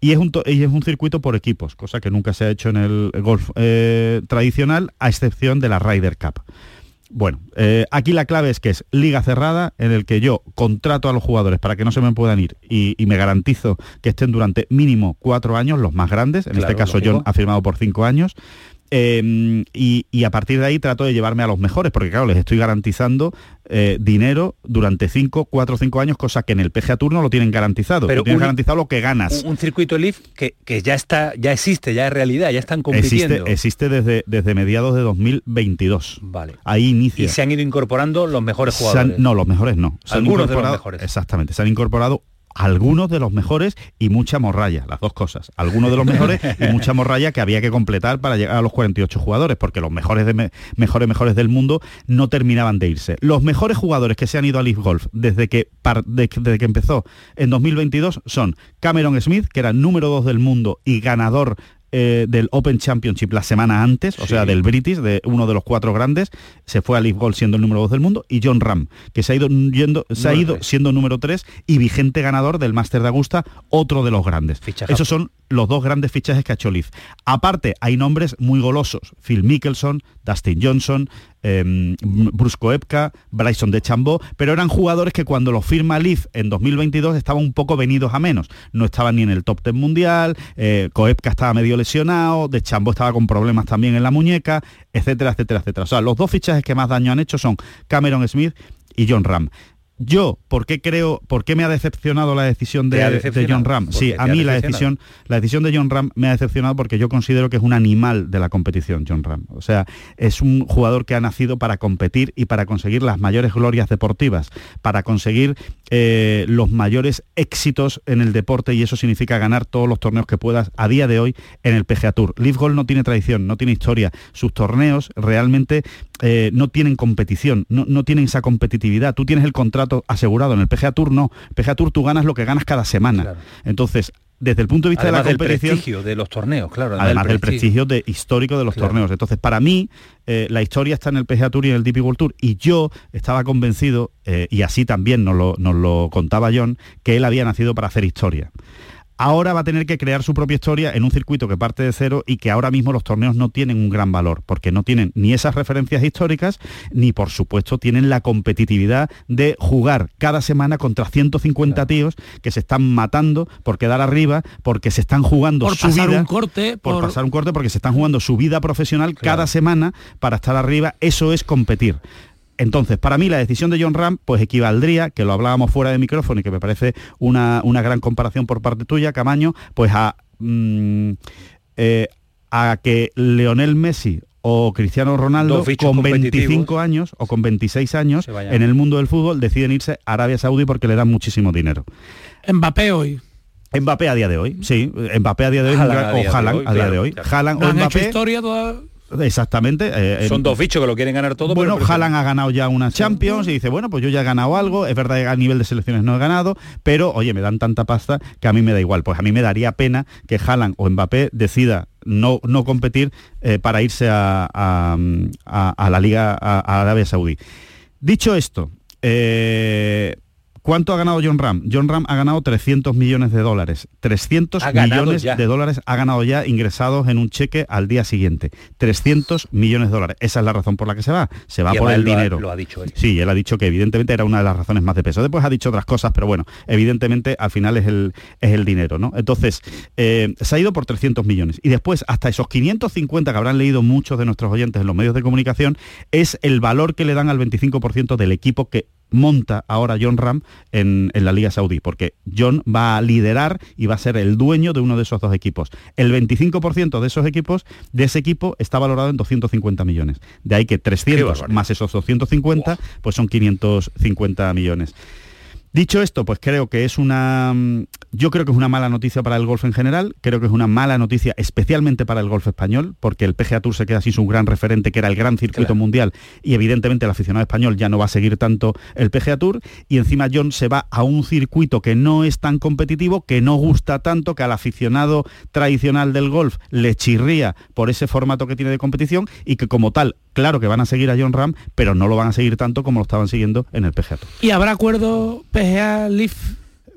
Y es, un y es un circuito por equipos, cosa que nunca se ha hecho en el golf eh, tradicional, a excepción de la Ryder Cup. Bueno, eh, aquí la clave es que es liga cerrada en el que yo contrato a los jugadores para que no se me puedan ir y, y me garantizo que estén durante mínimo cuatro años, los más grandes, en Claro, este caso lógico. John ha firmado por cinco años, eh, y, y a partir de ahí trato de llevarme a los mejores, porque claro, les estoy garantizando eh, dinero durante 5, 4 o 5 años, cosa que en el PGA Tour no lo tienen garantizado. Pero un- garantizado lo que ganas. Un, un circuito Leaf que, que ya está, ya existe, ya es realidad, ya están compitiendo. existe desde, desde mediados de 2022. Vale. Ahí inicia. Y se han ido incorporando los mejores han- jugadores. no, los mejores no. Se han Algunos de los mejores. Exactamente. Se han incorporado algunos de los mejores y mucha morralla, las dos cosas. Algunos de los mejores y mucha morralla que había que completar para llegar a los 48 jugadores, porque los mejores de mejores mejores del mundo no terminaban de irse. Los mejores jugadores que se han ido a Leaf Golf desde que, desde que empezó en 2022 son Cameron Smith, que era número 2 del mundo y ganador eh, del Open Championship la semana antes, o sea, del British, de uno de los cuatro grandes, se fue a Leaf Golf siendo el número 2 del mundo, y John Ram, que se ha ido, yendo, se ha ido siendo número 3 y vigente ganador del Máster de Augusta, otro de los grandes. Esos son los dos grandes fichajes que ha hecho Leaf. Aparte, hay nombres muy golosos. Phil Mickelson, Dustin Johnson, eh, Koepka, Bryson de Chambó, pero eran jugadores que cuando los firma Leaf en 2022 estaban un poco venidos a menos. No estaban ni en el top 10 mundial, eh, Koepka estaba medio lesionado, de Chambó estaba con problemas también en la muñeca, etcétera, etcétera, etcétera. O sea, los dos fichajes que más daño han hecho son Cameron Smith y John Ram. Yo, ¿por qué creo, por qué me ha decepcionado la decisión de, John Ram? Sí, a mí la decisión, la decisión de John Ram me ha decepcionado porque yo considero que es un animal de la competición, John Ram. O sea, es un jugador que ha nacido para competir y para conseguir las mayores glorias deportivas, para conseguir eh, los mayores éxitos en el deporte y eso significa ganar todos los torneos que puedas a día de hoy en el PGA Tour. Leaf Golf no tiene tradición, no tiene historia. Sus torneos realmente eh, no tienen competición, no, no tienen esa competitividad. Tú tienes el contrato asegurado. En el PGA Tour no. PGA Tour tú ganas lo que ganas cada semana. Entonces, desde el punto de vista de la competición prestigio de los torneos claro además, del prestigio. de, histórico de los torneos. Entonces para mí eh, la historia está en el PGA Tour y en el DP World Tour y yo estaba convencido eh, y así también nos lo, nos lo contaba John que él había nacido para hacer historia ahora va a tener que crear su propia historia en un circuito que parte de cero y que ahora mismo los torneos no tienen un gran valor, porque no tienen ni esas referencias históricas, ni por supuesto tienen la competitividad de jugar cada semana contra 150 tíos que se están matando por quedar arriba, porque se están jugando por su pasar vida, un corte, por... pasar un corte, porque se están jugando su vida profesional cada semana para estar arriba, eso es competir. Entonces, para mí la decisión de John Ram pues equivaldría, que lo hablábamos fuera de micrófono y que me parece una, gran comparación por parte tuya, Camaño, pues a, mm, eh, a que Leonel Messi o Cristiano Ronaldo con 25 años o con 26 años en el mundo del fútbol deciden irse a Arabia Saudí porque le dan muchísimo dinero. Mbappé hoy. Mbappé a día de hoy, sí. Mbappé a día de hoy, o Haaland a día de hoy. Haaland o Mbappé. historia toda Exactamente. Eh, Son dos bichos que lo quieren ganar todo. Bueno, Haaland ha ganado ya una Champions y dice, bueno, pues yo ya he ganado algo. Es verdad que a nivel de selecciones no he ganado, pero oye, me dan tanta pasta que a mí me da igual. Pues a mí me daría pena que Haaland o Mbappé decida no, no competir eh, para irse a, a, la Liga a, Arabia Saudí. Dicho esto, eh, ¿Cuánto ha ganado John Ram? John Ram ha ganado 300 millones de dólares. 300 millones de dólares ha ganado ya ingresados en un cheque al día siguiente. 300 millones de dólares. Esa es la razón por la que se va. Se va por el dinero. lo ha dicho él. Sí, él ha dicho que evidentemente era una de las razones más de peso. Después ha dicho otras cosas, pero bueno, evidentemente al final es el, es el dinero, ¿no? Entonces, eh, se ha ido por 300 millones. Y después, hasta esos 550 que habrán leído muchos de nuestros oyentes en los medios de comunicación, es el valor que le dan al 25% del equipo que monta ahora John Ram en, la Liga Saudí, porque John va a liderar y va a ser el dueño de uno de esos dos equipos. El 25% de esos equipos, de ese equipo, está valorado en 250 millones. De ahí que 300 más esos 250, pues son 550 millones. Dicho esto, pues creo que es una mm, yo creo que es una mala noticia para el golf en general, creo que es una mala noticia especialmente para el golf español, porque el PGA Tour se queda sin su gran referente que era el gran circuito mundial y evidentemente el aficionado español ya no va a seguir tanto el PGA Tour y encima John se va a un circuito que no es tan competitivo, que no gusta tanto, que al aficionado tradicional del golf le chirría por ese formato que tiene de competición y que como tal claro que van a seguir a John Ram, pero no lo van a seguir tanto como lo estaban siguiendo en el PGA Tour. ¿Y habrá acuerdo PGA Leaf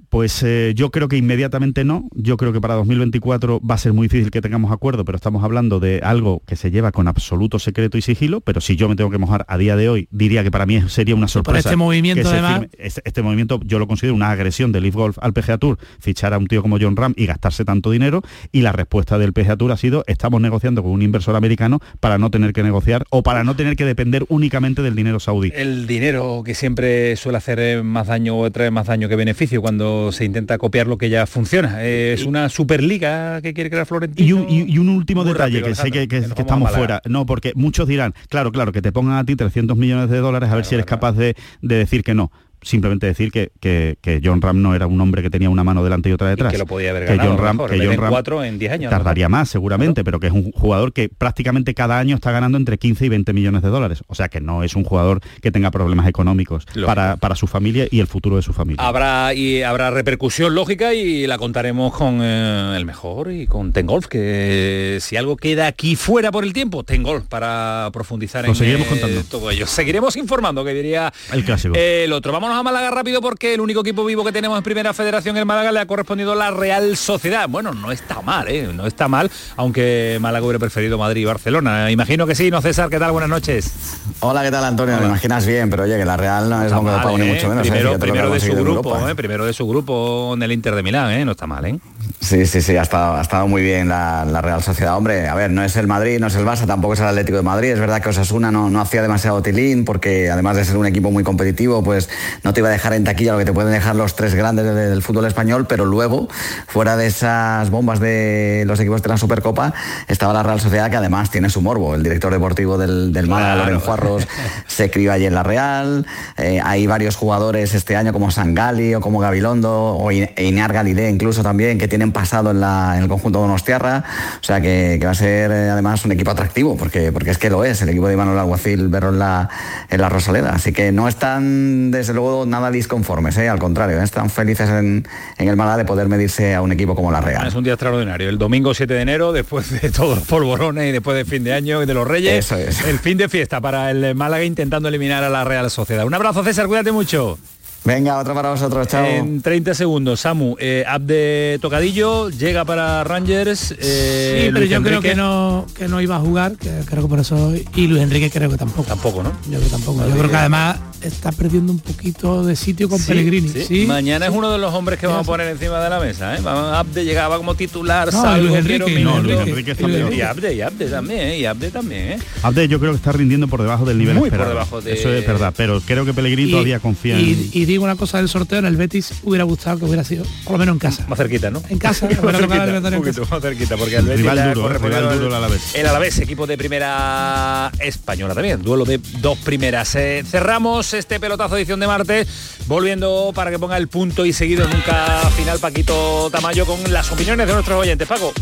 pues eh, yo creo que inmediatamente no. Yo creo que para 2024 va a ser muy difícil que tengamos acuerdo, pero estamos hablando de algo que se lleva con absoluto secreto y sigilo. Pero si yo me tengo que mojar a día de hoy, diría que para mí sería una sorpresa. este movimiento, además... este, este, movimiento yo lo considero una agresión del Leaf Golf al PGA Tour, fichar a un tío como John Ram y gastarse tanto dinero. Y la respuesta del PGA Tour ha sido: estamos negociando con un inversor americano para no tener que negociar o para no tener que depender únicamente del dinero saudí. El dinero que siempre suele hacer más daño o trae más daño que beneficio cuando se intenta copiar lo que ya funciona. es una superliga que quiere crear Florentino. Y un, último detalle, que sé que, estamos fuera. No, porque muchos dirán, claro, claro, que te pongan a ti 300 millones de dólares a ver si eres capaz de, decir que no simplemente decir que, que, que John Ram no era un hombre que tenía una mano delante y otra detrás. que lo podía haber que ganado, John a lo Ram, mejor, que John Ram cuatro, en 10 años, a lo Tardaría más seguramente, pero que es un jugador que prácticamente cada año está ganando entre 15 y 20 millones de dólares. O sea que no es un jugador que tenga problemas económicos para, para su familia y el futuro de su familia. Habrá y habrá repercusión lógica y la contaremos con eh, el mejor y con Tengolf, que si algo queda aquí fuera por el tiempo, Tengolf para profundizar Lo en seguiremos eh, contando. todo ello. Seguiremos informando, que diría El clásico. el otro. Vámonos a Málaga rápido porque el único equipo vivo que tenemos en Primera Federación en Málaga le ha correspondido la Real Sociedad. Bueno, no está mal, ¿eh? No está mal, aunque Málaga hubiera preferido Madrid y Barcelona. Imagino que sí, ¿no, César? ¿Qué tal? Buenas noches. Hola, ¿qué tal Antonio? Lo imaginas bien, pero oye, que la Real no es bomba de ni ¿eh? mucho menos. ¿eh? Primero, de su grupo, Europa. ¿eh? primero de su grupo en el Inter de Milán, ¿eh? No está mal, ¿eh? Sí, sí, sí, ha estado, ha estado muy bien la, la Real Sociedad. Hombre, a ver, no es el Madrid, no es el Barça, tampoco es el Atlético de Madrid. Es verdad que Osasuna no, no hacía demasiado tilín porque además de ser un equipo muy competitivo, pues no te iba a dejar en taquilla lo que te pueden dejar los tres grandes de- del fútbol español, pero luego, fuera de esas bombas de los equipos de la Supercopa, estaba la Real Sociedad que además tiene su morbo. El director deportivo del, del Málaga, Claro. Lorenzo Arros, se crió allí en la Real. Eh, hay varios jugadores este año como Sangali o como Gabilondo o Inar Galilé incluso también que tienen pasado en, la, en el conjunto Donostiarra. O sea que, que va a ser eh, además un equipo atractivo porque, porque es que lo es, el equipo de Manuel Alguacil verlo en la, en la Rosaleda. Así que no están desde luego nada disconformes, ¿eh? al contrario, ¿eh? están felices en, en el Málaga de poder medirse a un equipo como la Real. Es un día extraordinario. El domingo 7 de enero, después de todos los polvorones y después de fin de año y de los Reyes, Eso es. el fin de fiesta para el Málaga intentando eliminar a la Real Sociedad. Un abrazo, César, cuídate mucho. Venga, otro para vosotros, chao. En 30 segundos, Samu, eh, app de Tocadillo, llega para Rangers. eh, sí, pero Luis yo creo que no, que no iba a jugar, que creo que por eso. Y Luis Enrique creo que tampoco. Tampoco, ¿no? Yo creo que tampoco. Yo creo que además está perdiendo un poquito de sitio con Sí, Pellegrini. sí. Sí, Mañana sí. es uno de los hombres que vamos a poner encima de la mesa. ¿eh? Abde llegaba como titular, No, salvo, Luis Enrique, quiero no, minutos. Luis Enrique está y, Abde, y Abde también, ¿eh? y Abde también. ¿eh? Abde yo creo que está rindiendo por debajo del nivel Muy por esperado. debajo de- Eso es verdad, pero creo que Pellegrini Y- todavía confía y, en... y digo una cosa del sorteo, en el Betis hubiera gustado que hubiera sido, por lo menos en casa. Más cerquita, ¿no? En casa, más cerquita, el un en poquito casa. más cerquita, porque el Betis Rival duro, ¿eh? rival duro el Alavés. El Alavés, equipo de primera española también, duelo de dos primeras. Eh, cerramos este pelotazo edición de martes, volviendo para que ponga el punto y seguido nunca final Paquito Tamayo con las opiniones de nuestros oyentes. Paco.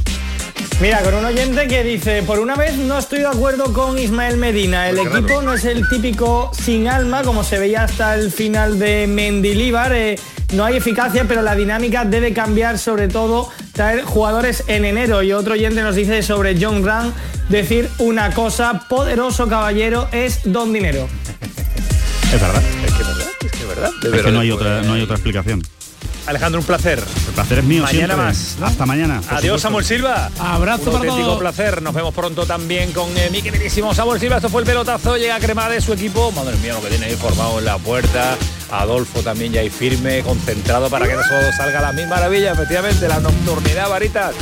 Mira, con un oyente que dice, por una vez no estoy de acuerdo con Ismael Medina. El qué equipo raro. no es el típico sin alma, como se veía hasta el final de Mendilíbar. Eh, no hay eficacia, pero la dinámica debe cambiar, sobre todo traer jugadores en enero. Y otro oyente nos dice sobre John Grant, decir una cosa, poderoso caballero es don dinero. Es verdad. Es que es verdad, es que es verdad. Es que no hay otra, no hay otra explicación. Alejandro, un placer. El placer es mío Mañana siempre. más. ¿no? Hasta mañana. Adiós, supuesto. Samuel Silva. Abrazo Un para auténtico todos. placer. Nos vemos pronto también con eh, mi queridísimo Samuel Silva. Esto fue el pelotazo. Llega Crema de su equipo. Madre mía, lo que tiene ahí formado en la puerta. Adolfo también ya ahí firme, concentrado para que todo salga la misma maravilla. Efectivamente, la nocturnidad, varitas.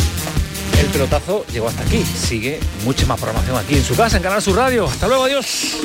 El pelotazo llegó hasta aquí. Sigue mucha más programación aquí en su casa, en Canal Sur Radio. Hasta luego, adiós.